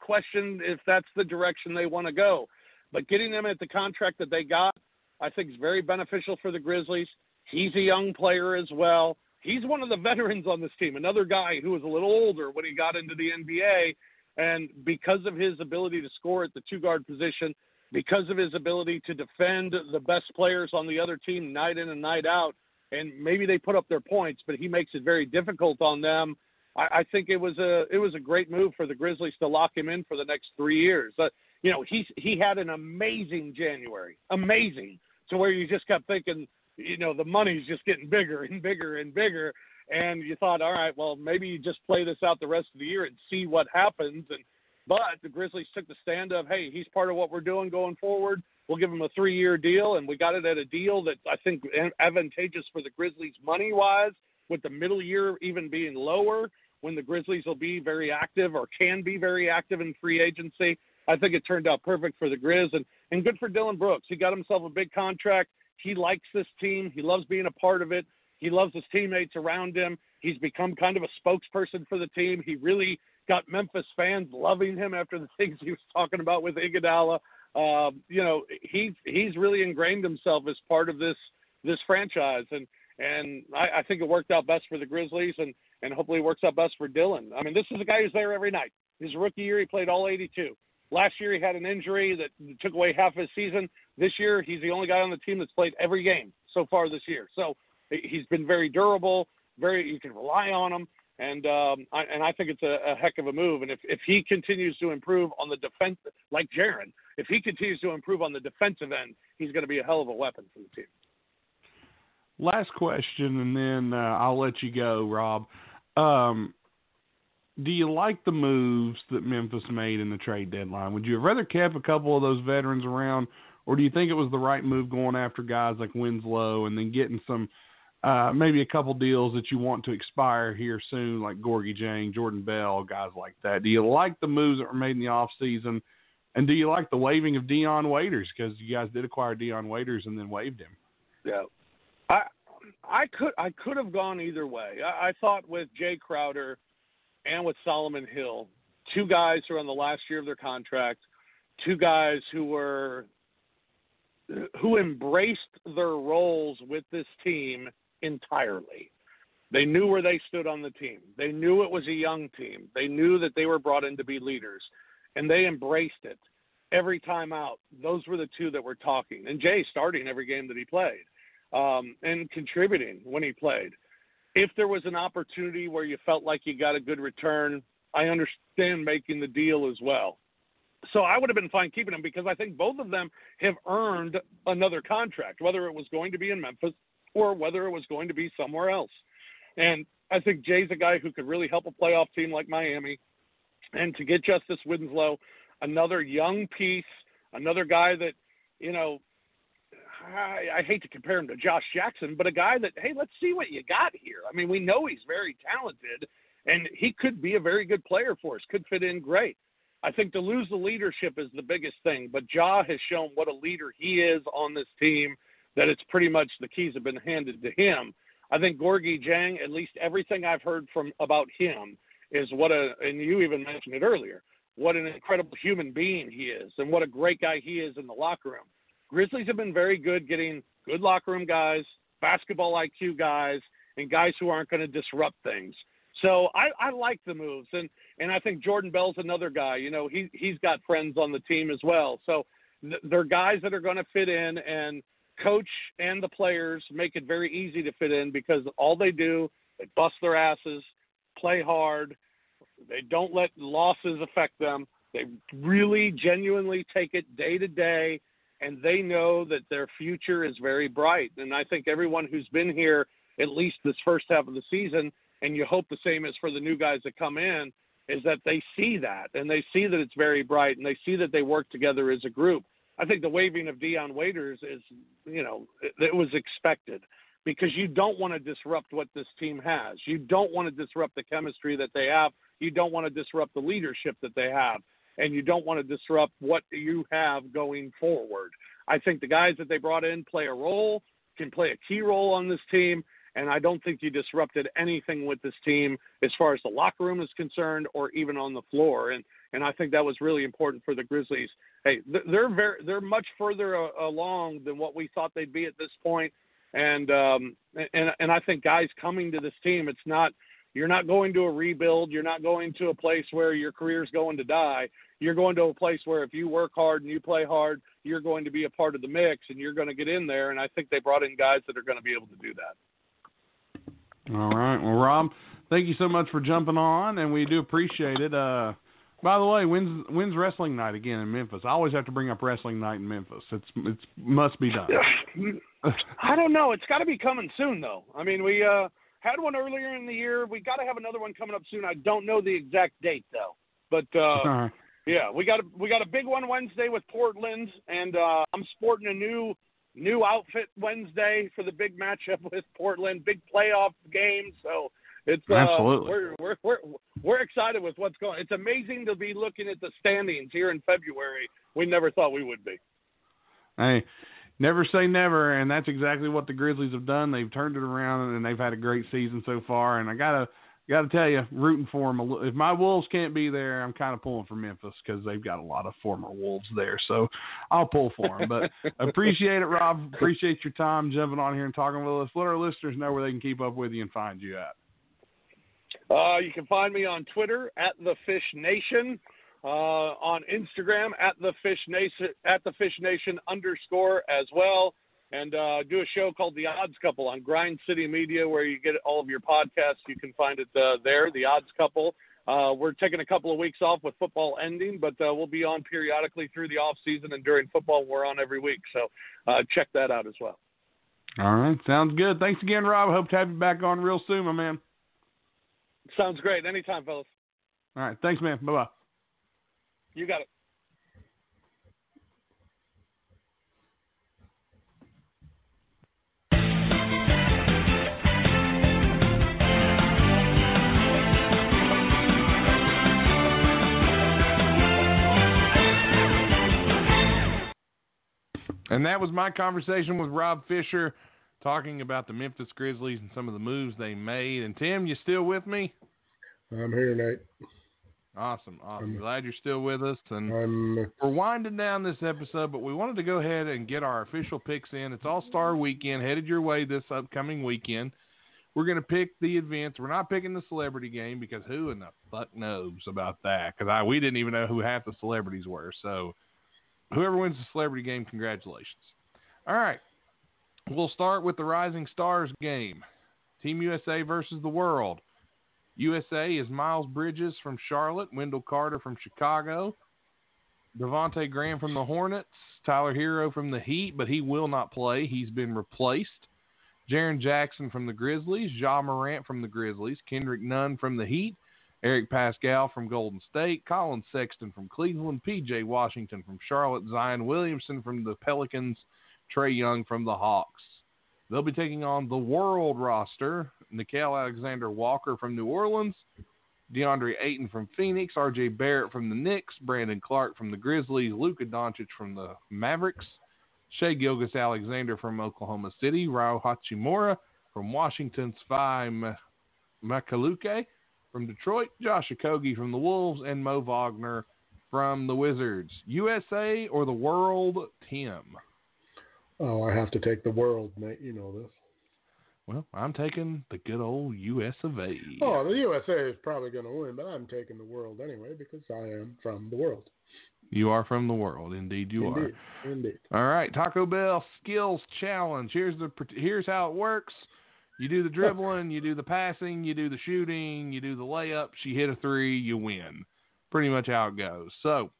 I: question if that's the direction they want to go. But getting them at the contract that they got, I think is very beneficial for the Grizzlies. He's a young player as well. He's one of the [laughs] veterans on this team, another guy who was a little older when he got into the NBA. And because of his ability to score at the two guard position, because of his ability to defend the best players on the other team night in and night out, and maybe they put up their points, but he makes it very difficult on them. I, I think it was a it was a great move for the Grizzlies to lock him in for the next three years. Uh, you know, he he had an amazing January, amazing, to where you just kept thinking, you know, the money's just getting bigger and bigger and bigger, and you thought, all right, well, maybe you just play this out the rest of the year and see what happens. And but the Grizzlies took the stand of, hey, he's part of what we're doing going forward. We'll give him a three-year deal, and we got it at a deal that I think advantageous for the Grizzlies money-wise, with the middle year even being lower when the Grizzlies will be very active or can be very active in free agency. I think it turned out perfect for the Grizz and, and good for Dillon Brooks. He got himself a big contract. He likes this team. He loves being a part of it. He loves his teammates around him. He's become kind of a spokesperson for the team. He really got Memphis fans loving him after the [laughs] things he was talking about with Iguodala. Um, you know, he's he's really ingrained himself as part of this this franchise, and and I, I think it worked out best for the Grizzlies, and and hopefully it works out best for Dillon. I mean, this is a guy who's there every night. His rookie year, he played all 82. Last year, he had an injury that took away half his season. This year, he's the only guy on the team that's played every game so far this year. So he's been very durable. Very, you can rely on him and um, I, and I think it's a, a, heck of a move. And if, if he continues to improve on the defense, like Jaren, if he continues to improve on the defensive end, he's going to be a hell of a weapon for the team.
J: Last question, and then uh, I'll let you go, Rob. Um, do you like the moves that Memphis made in the trade deadline? Would you have rather kept a couple of those veterans around, or do you think it was the right move going after guys like Winslow and then getting some – uh, maybe a couple deals that you want to expire here soon, like Gorgui Dieng, Jordan Bell, guys like that. Do you like the moves that were made in the off season, and do you like the waiving of Dion Waiters because you guys did acquire Dion Waiters and then waived him?
I: Yeah, I I could I could have gone either way. I, I thought with Jae Crowder and with Solomon Hill, two guys who are on the last year of their contract, two guys who were who embraced their roles with this team entirely. They knew where they stood on the team. They knew it was a young team. They knew that they were brought in to be leaders, and they embraced it every time out. Those were the two that were talking, and Jae starting every game that he played um, and contributing when he played. If there was an opportunity where you felt like you got a good return, I understand making the deal as well. So I would have been fine keeping him because I think both of them have earned another contract, whether it was going to be in Memphis or whether it was going to be somewhere else. And I think Jae's a guy who could really help a playoff team like Miami. And to get Justice Winslow, another young piece, another guy that, you know, I, I hate to compare him to Josh Jackson, but a guy that, hey, let's see what you got here. I mean, we know he's very talented, and he could be a very good player for us, could fit in great. I think to lose the leadership is the biggest thing, but Ja has shown what a leader he is on this team, that it's pretty much the keys have been handed to him. I think Gorgui Dieng, at least everything I've heard from about him, is what a, and you even mentioned it earlier, what an incredible human being he is, and what a great guy he is in the locker room. Grizzlies have been very good getting good locker room guys, basketball IQ guys, and guys who aren't going to disrupt things. So I, I like the moves, and and I think Jordan Bell's another guy. You know, he he's got friends on the team as well. So th- they're guys that are going to fit in, and coach and the players make it very easy to fit in because all they do they bust their asses, play hard, they don't let losses affect them. They really genuinely take it day to day and they know that their future is very bright. And I think everyone who's been here at least this first half of the season, and you hope the same is for the new guys that come in, is that they see that and they see that it's very bright and they see that they work together as a group. I think the waiving of Dion Waiters is, you know, it, it was expected because you don't want to disrupt what this team has. You don't want to disrupt the chemistry that they have. You don't want to disrupt the leadership that they have and you don't want to disrupt what you have going forward. I think the guys that they brought in play a role, can play a key role on this team, and I don't think you disrupted anything with this team as far as the locker room is concerned or even on the floor. And and I think that was really important for the Grizzlies. Hey, they're very they're much further along than what we thought they'd be at this point. And um and and I think guys coming to this team, it's not you're not going to a rebuild. You're not going to a place where your career's going to die. You're going to a place where if you work hard and you play hard, you're going to be a part of the mix and you're going to get in there. And I think they brought in guys that are going to be able to do that.
J: All right. Well, Rob, thank you so much for jumping on, and we do appreciate it. Uh, by the way, when's when's wrestling night again in Memphis? I always have to bring up wrestling night in Memphis. It's it's must be done. [laughs]
I: I don't know. It's got to be coming soon, though. I mean, we uh, had one earlier in the year. We got to have another one coming up soon. I don't know the exact date though. But uh, [laughs] yeah, we got a we got a big one Wednesday with Portland, and uh, I'm sporting a new new outfit Wednesday for the big matchup [laughs] with Portland. Big playoff game, so it's uh,
J: absolutely
I: we're, we're we're we're excited with what's going. It's amazing to be looking at the standings here in February. We never thought we would be.
J: Hey, never say never, and that's exactly what the Grizzlies have done. They've turned it around, and they've had a great season so far. And I gotta gotta tell you, rooting for them. If my Wolves can't be there, I'm kind of pulling for Memphis because they've got a lot of former Wolves there. So I'll pull for them. But [laughs] appreciate it, Rob. Appreciate your time jumping on here and talking with us. Let our listeners know where they can keep up with you and find you at.
I: Uh, you can find me on Twitter at the Fish Nation uh, on Instagram at the Fish Nation at the Fish Nation underscore as well, and uh, do a show called The Odds Couple on Grind City Media, where you get all of your podcasts. You can find it uh, there. The Odds Couple. Uh, we're taking a couple of weeks off with football ending, but uh, we'll be on periodically through the off season and during football. We're on every week, so check that out as well.
J: All right, sounds good. Thanks again, Rob. Hope to have you back on real soon, my man.
I: Sounds great. Anytime, fellas.
J: All right, thanks, man. Bye bye.
I: You got it.
J: And that was my conversation with Rob Fischer
B: talking about the Memphis Grizzlies and some of the moves they made. And Tim, you still with me?
C: I'm here, Nate.
B: Awesome, awesome.
C: I'm-
B: Glad you're still with us. And
C: I'm uh,
B: we're winding down this episode, but we wanted to go ahead and get our official picks in. It's All Star Weekend headed your way this upcoming weekend. We're going to pick the events. We're not picking the celebrity game because who in the fuck knows about that? Because I we didn't even know who half the celebrities were. So whoever wins the celebrity game, congratulations. All right, we'll start with the Rising Stars game. Team USA versus the World. USA is Miles Bridges from Charlotte, Wendell Carter from Chicago, Devonte' Graham from the Hornets, Tyler Herro from the Heat, but he will not play. He's been replaced. Jaren Jackson from the Grizzlies, Ja Morant from the Grizzlies, Kendrick Nunn from the Heat, Eric Paschall from Golden State, Collin Sexton from Cleveland, PJ Washington from Charlotte, Zion Williamson from the Pelicans, Trae Young from the Hawks. They'll be taking on the world roster, Nickeil Alexander-Walker from New Orleans, DeAndre Ayton from Phoenix, RJ Barrett from the Knicks, Brandon Clarke from the Grizzlies, Luka Doncic from the Mavericks, Shai Gilgeous-Alexander from Oklahoma City, Rui Hachimura from Washington, Svi Mykhailiuk from Detroit, Josh Okogie from the Wolves, and Mo Wagner from the Wizards. USA or the world, Tim?
C: Oh, I have to take the world, Nate. You know this.
B: Well, I'm taking the good old US of A.
C: Oh, the USA is probably going to win, but I'm taking the world anyway because I am from the world.
B: You are from the world, indeed you are.
C: Indeed, indeed.
B: All right, Taco Bell skills challenge. Here's the here's how it works. You do the dribbling, you do the passing, you do the shooting, you do the layups. You hit a three, you win. Pretty much how it goes. So,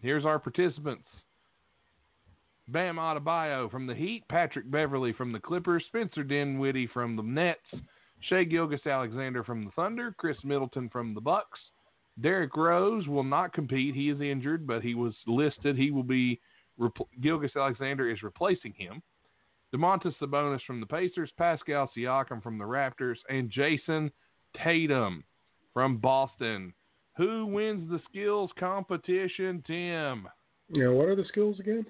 B: here's our participants. Bam Adebayo from the Heat, Patrick Beverley from the Clippers, Spencer Dinwiddie from the Nets, Shai Gilgeous-Alexander from the Thunder, Khris Middleton from the Bucks. Derrick Rose will not compete. He is injured, but he was listed. He will be Gilgis Alexander is replacing him. Domantas Sabonis from the Pacers, Pascal Siakam from the Raptors, and Jayson Tatum from Boston. Who wins the skills competition, Tim?
C: Now, what are the skills again?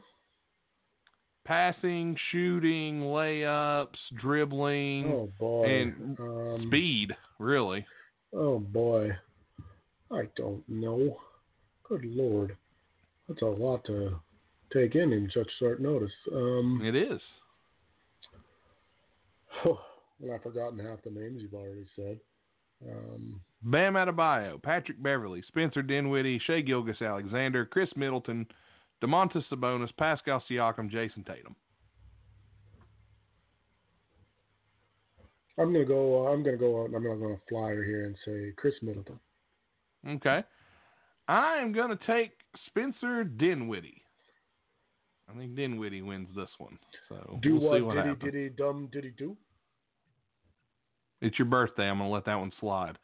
B: Passing, shooting, layups, dribbling,
C: Oh boy.
B: and
C: um,
B: speed, really.
C: Oh boy. I don't know. Good lord. That's a lot to take in in such short notice. Um,
B: It is. [sighs]
C: and I've forgotten half the names you've already said. Um,
B: Bam Adebayo, Patrick Beverley, Spencer Dinwiddie, Shea Gilgis Alexander, Khris Middleton, Domantas Sabonis, Pascal Siakam, Jayson Tatum.
C: I'm gonna go. Uh, I'm gonna go. I'm gonna go flyer here and say Khris Middleton.
B: Okay. I am going to take Spencer Dinwiddie. I think Dinwiddie wins this one. So
C: Do
B: we'll see
C: what?
B: what
C: did
B: happens.
C: he? Did he? Dumb? Did do?
B: It's your birthday. I'm going to let that one slide.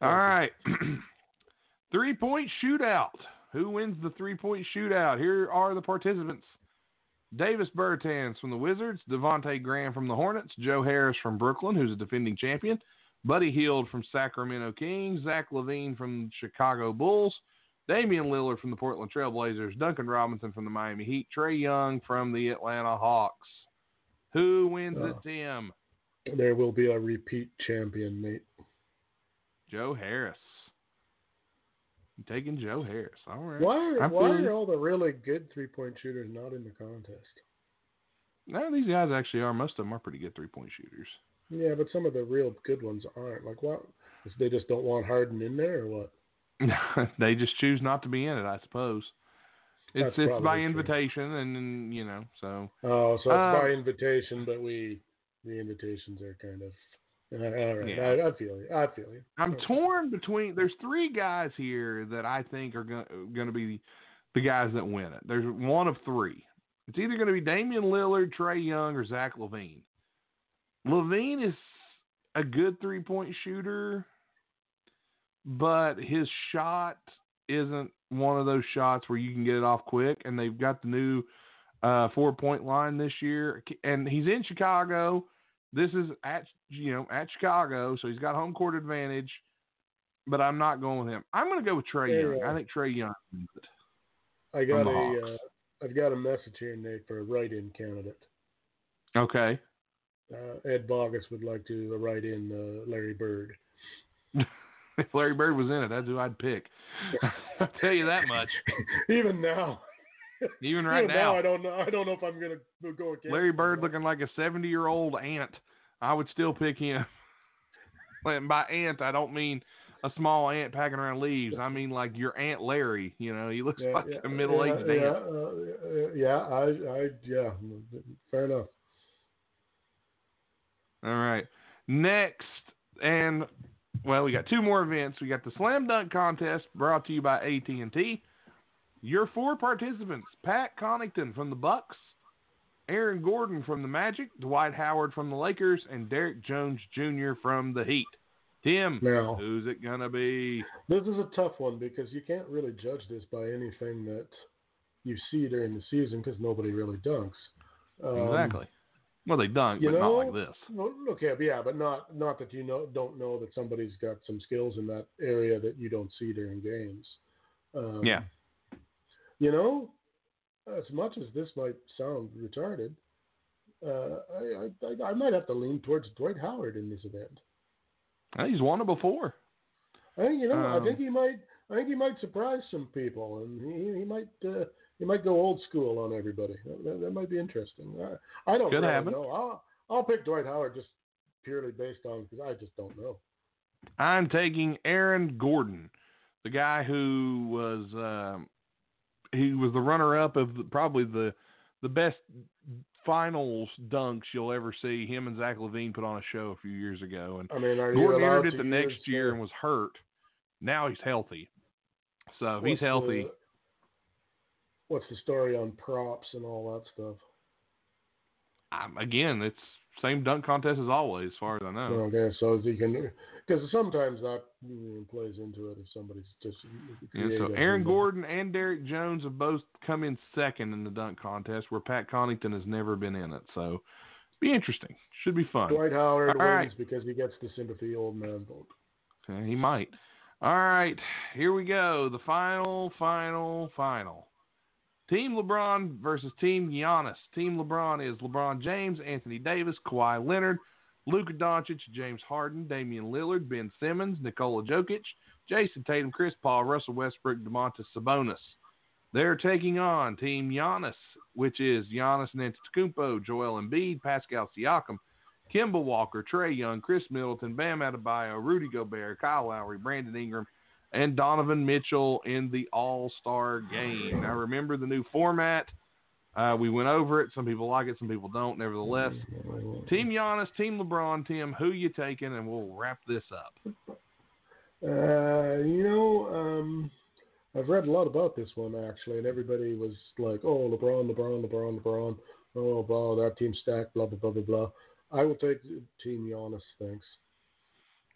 B: All right. [clears throat] three point shootout. Who wins the three point shootout? Here are the participants Davis Bertans from the Wizards, Devonte' Graham from the Hornets, Joe Harris from Brooklyn, who's a defending champion, Buddy Hield from Sacramento Kings, Zach LaVine from Chicago Bulls, Damian Lillard from the Portland Trailblazers, Duncan Robinson from the Miami Heat, Trae Young from the Atlanta Hawks. Who wins it,
C: Oh.
B: Tim?
C: There will be a repeat champion, Nate.
B: Joe Harris. Taking Joe Harris. All right.
C: Why? Are,
B: I'm
C: why
B: feeling-
C: are all the really good three point shooters not in the contest?
B: No, these guys actually are. Most of them are pretty good three point shooters.
C: Yeah, but some of the real good ones aren't. Like what? They just don't want Harden in there, or what? [laughs]
B: they just choose not to be in it, I suppose. It's
C: That's
B: it's by
C: true.
B: invitation, and, and you know, so
C: Oh, so it's
B: Uh,
C: by invitation, but we the invitations are kind of. All right,
B: Yeah.
C: I, I feel you. I feel you.
B: I'm
C: Okay.
B: torn between. There's three guys here that I think are going to be the guys that win it. There's one of three. It's either going to be Damian Lillard, Trae Young, or Zach LaVine. LaVine is a good three point shooter, but his shot isn't one of those shots where you can get it off quick. And they've got the new uh, four point line this year, and he's in Chicago. This is at you know at Chicago, so he's got home court advantage. But I'm not going with him. I'm going to go with Trae
C: Hey,
B: Young.
C: uh,
B: I think Trae Young.
C: I got a.
B: Hawks.
C: Uh, I've got a message here, Nate, for a write-in candidate.
B: Okay.
C: uh, Ed Bogus would like to write in uh, Larry Bird. [laughs]
B: if Larry Bird was in it, that's who I'd pick. [laughs] I'll tell you that much. [laughs]
C: Even now,
B: Even right
C: even
B: now,
C: I don't know. I don't know if I'm gonna go against
B: Larry. Bird looking like a 70 year old ant, I would still pick him. [laughs] And by ant, I don't mean a small ant packing around leaves. I mean like your Aunt Larry. You know, he looks
C: Yeah,
B: like
C: yeah,
B: a middle aged
C: yeah,
B: ant.
C: Yeah, uh, uh, yeah, I, I, yeah, fair enough.
B: All right. Next, and well, we got two more events. We got the slam dunk contest brought to you by AT and T. Your four participants: Pat Connaughton from the Bucks, Aaron Gordon from the Magic, Dwight Howard from the Lakers, and Derrick Jones Jr. from the Heat. Tim,
C: Now,
B: who's it gonna be?
C: this is a tough one because you can't really judge this by anything that you see during the season because nobody really dunks. Um,
B: exactly. Well, they dunk, but
C: know,
B: not like this.
C: Well, okay, yeah, but not not that you know don't know that somebody's got some skills in that area that you don't see during games. Um,
B: Yeah.
C: You know, as much as this might sound retarded, uh, I, I I might have to lean towards Dwight Howard in this event.
B: Uh, He's won it before.
C: I think you know. I
B: Um,
C: think he might. I think he might surprise some people, and he he might uh, he might go old school on everybody. That, that might be interesting. I, I don't really know. I'll I'll pick Dwight Howard just purely based on because I just don't know.
B: I'm taking Aaron Gordon, the guy who was um, he was the runner up of the, probably the the best finals dunks you'll ever see. Him and Zach LaVine put on a show a few years ago, and
C: I mean,
B: Gordon entered it the next year and was hurt. Now he's healthy, so he's healthy.
C: the- what's the story on props and all that stuff?
B: I'm, again, it's same dunk contest as always, as far as I know.
C: Okay, so he can because sometimes that plays into it if somebody's just
B: Yeah, so Aaron Gordon and Derrick Jones have both come in second in the dunk contest, where Pat Connaughton has never been in it. So, be interesting. Should be fun.
C: Dwight Howard
B: All
C: wins
B: right.
C: because he gets the sympathy old man vote.
B: Okay, he might. All right, here we go. The final, final, final. Team LeBron versus Team Giannis. Team LeBron is LeBron James, Anthony Davis, Kawhi Leonard, Luka Doncic, James Harden, Damian Lillard, Ben Simmons, Nikola Jokic, Jayson Tatum, Chris Paul, Russell Westbrook, Domantas Sabonis. They're taking on Team Giannis, which is Giannis Antetokounmpo, Joel Embiid, Pascal Siakam, Kemba Walker, Trae Young, Khris Middleton, Bam Adebayo, Rudy Gobert, Kyle Lowry, Brandon Ingram, and Donovan Mitchell in the All Star game. Now, remember the new format. Uh, we went over it. Some people like it, some people don't. Nevertheless, Team Giannis, Team LeBron, Tim, who you taking? And we'll wrap this up.
C: Uh, you know, um, I've read a lot about this one actually, and everybody was like, "Oh, LeBron, LeBron, LeBron, LeBron. Oh, blah, that team's stacked. Blah blah blah blah blah." I will take Team Giannis. Thanks.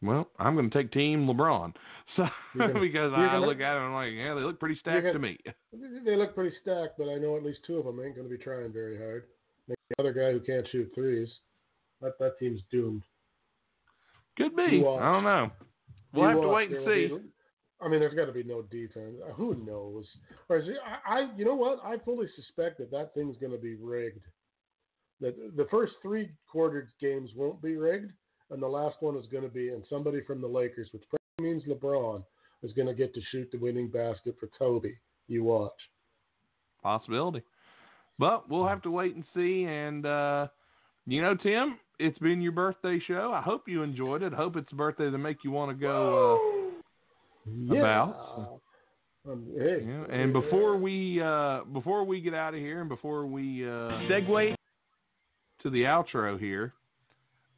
B: Well, I'm going to take Team LeBron. [laughs] So
C: gonna-
B: because I
C: gonna-
B: look at them and I'm like, yeah, they look pretty stacked
C: gonna-
B: to me. [laughs]
C: They look pretty stacked, but I know at least two of them ain't going to be trying very hard. The other guy who can't shoot threes, that that team's doomed.
B: Could be. I don't know. We'll have to wait and see.
C: be- I mean, there's got to be no defense. Uh, Who knows? Or is it, I, I, you know what? I fully suspect that that thing's going to be rigged. That the first three quarter games won't be rigged, and the last one is going to be, and somebody from the Lakers, which means LeBron, is going to get to shoot the winning basket for Kobe. You watch.
B: Possibility. But we'll have to wait and see. And, uh, you know, Tim, it's been your birthday show. I hope you enjoyed it. I hope it's a birthday to make you want to go uh, about.
C: Um, hey,
B: Yeah, and before we uh, before we get out of here, and before we uh, segue to the outro here,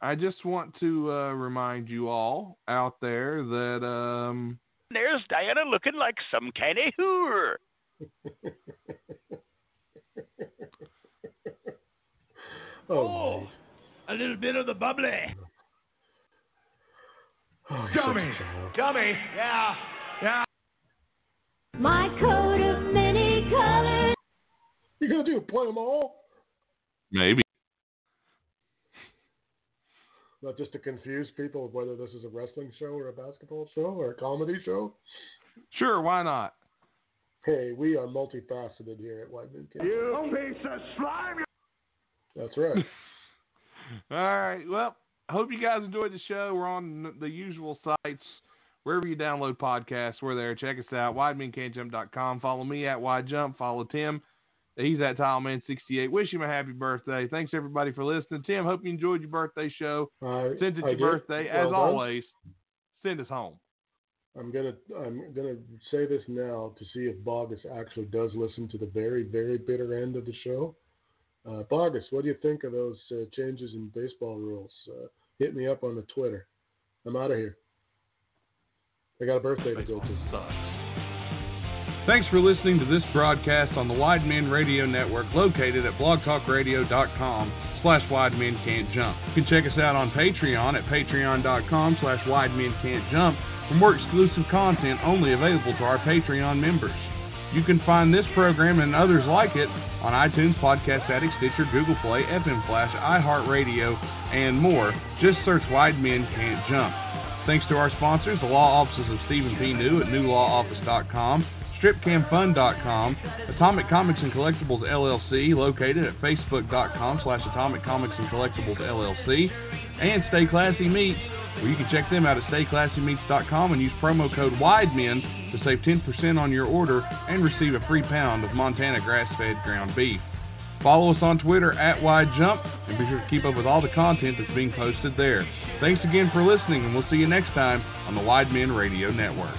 B: I just want to uh, remind you all out there that um,
K: There's Diana looking like some kind of whore. [laughs]
C: oh, mate.
L: A little bit of the bubbly.
C: Oh,
L: Dummy.
C: such.
L: Dummy. Yeah. Yeah.
F: My coat of many colors.
C: You gonna do play them all?
B: maybe
C: Not just to confuse people of whether this is a wrestling show or a basketball show or a comedy show.
B: sure, why not?
C: Hey, we are multifaceted here at White Man Cave.
L: You piece of slime.
C: That's right. [laughs]
B: All right. Well, I hope you guys enjoyed the show. We're on the usual sites. Wherever you download podcasts, we're there. Check us out. WideMenCan'tJump.com. Follow me at WideJump. Follow Tim. He's at TileMan68. Wish him a happy birthday. Thanks everybody for listening. Tim, hope you enjoyed your birthday show.
C: I,
B: Since it's
C: I
B: your
C: did.
B: birthday,
C: Well
B: as
C: done.
B: always, send us home.
C: I'm gonna I'm gonna say this now to see if Bogus actually does listen to the very very bitter end of the show. Uh, Bogus, what do you think of those uh, changes in baseball rules? Uh, hit me up on the Twitter. I'm out of here. I got a birthday to go to.
B: Thanks for listening to this broadcast on the Wide Men Radio Network located at blogtalkradio.com slash Wide Men Can't Jump. You can check us out on Patreon at patreon.com slash Wide Men Can't Jump for more exclusive content only available to our Patreon members. You can find this program and others like it on iTunes, Podcast Addict, Stitcher, Google Play, FM Flash, iHeartRadio, and more. Just search Wide Men Can't Jump. Thanks to our sponsors, the law offices of Stephen P. New at newlawoffice.com, stripcamfun.com, Atomic Comics and Collectibles LLC, located at facebook.com slash Atomic Comics and Collectibles LLC, and Stay Classy Meats, where you can check them out at stayclassymeats.com and use promo code WIDEMEN to save 10% on your order and receive a free pound of Montana grass-fed ground beef. Follow us on Twitter at WideJump and be sure to keep up with all the content that's being posted there. Thanks again for listening, and we'll see you next time on the Wide Men Radio Network.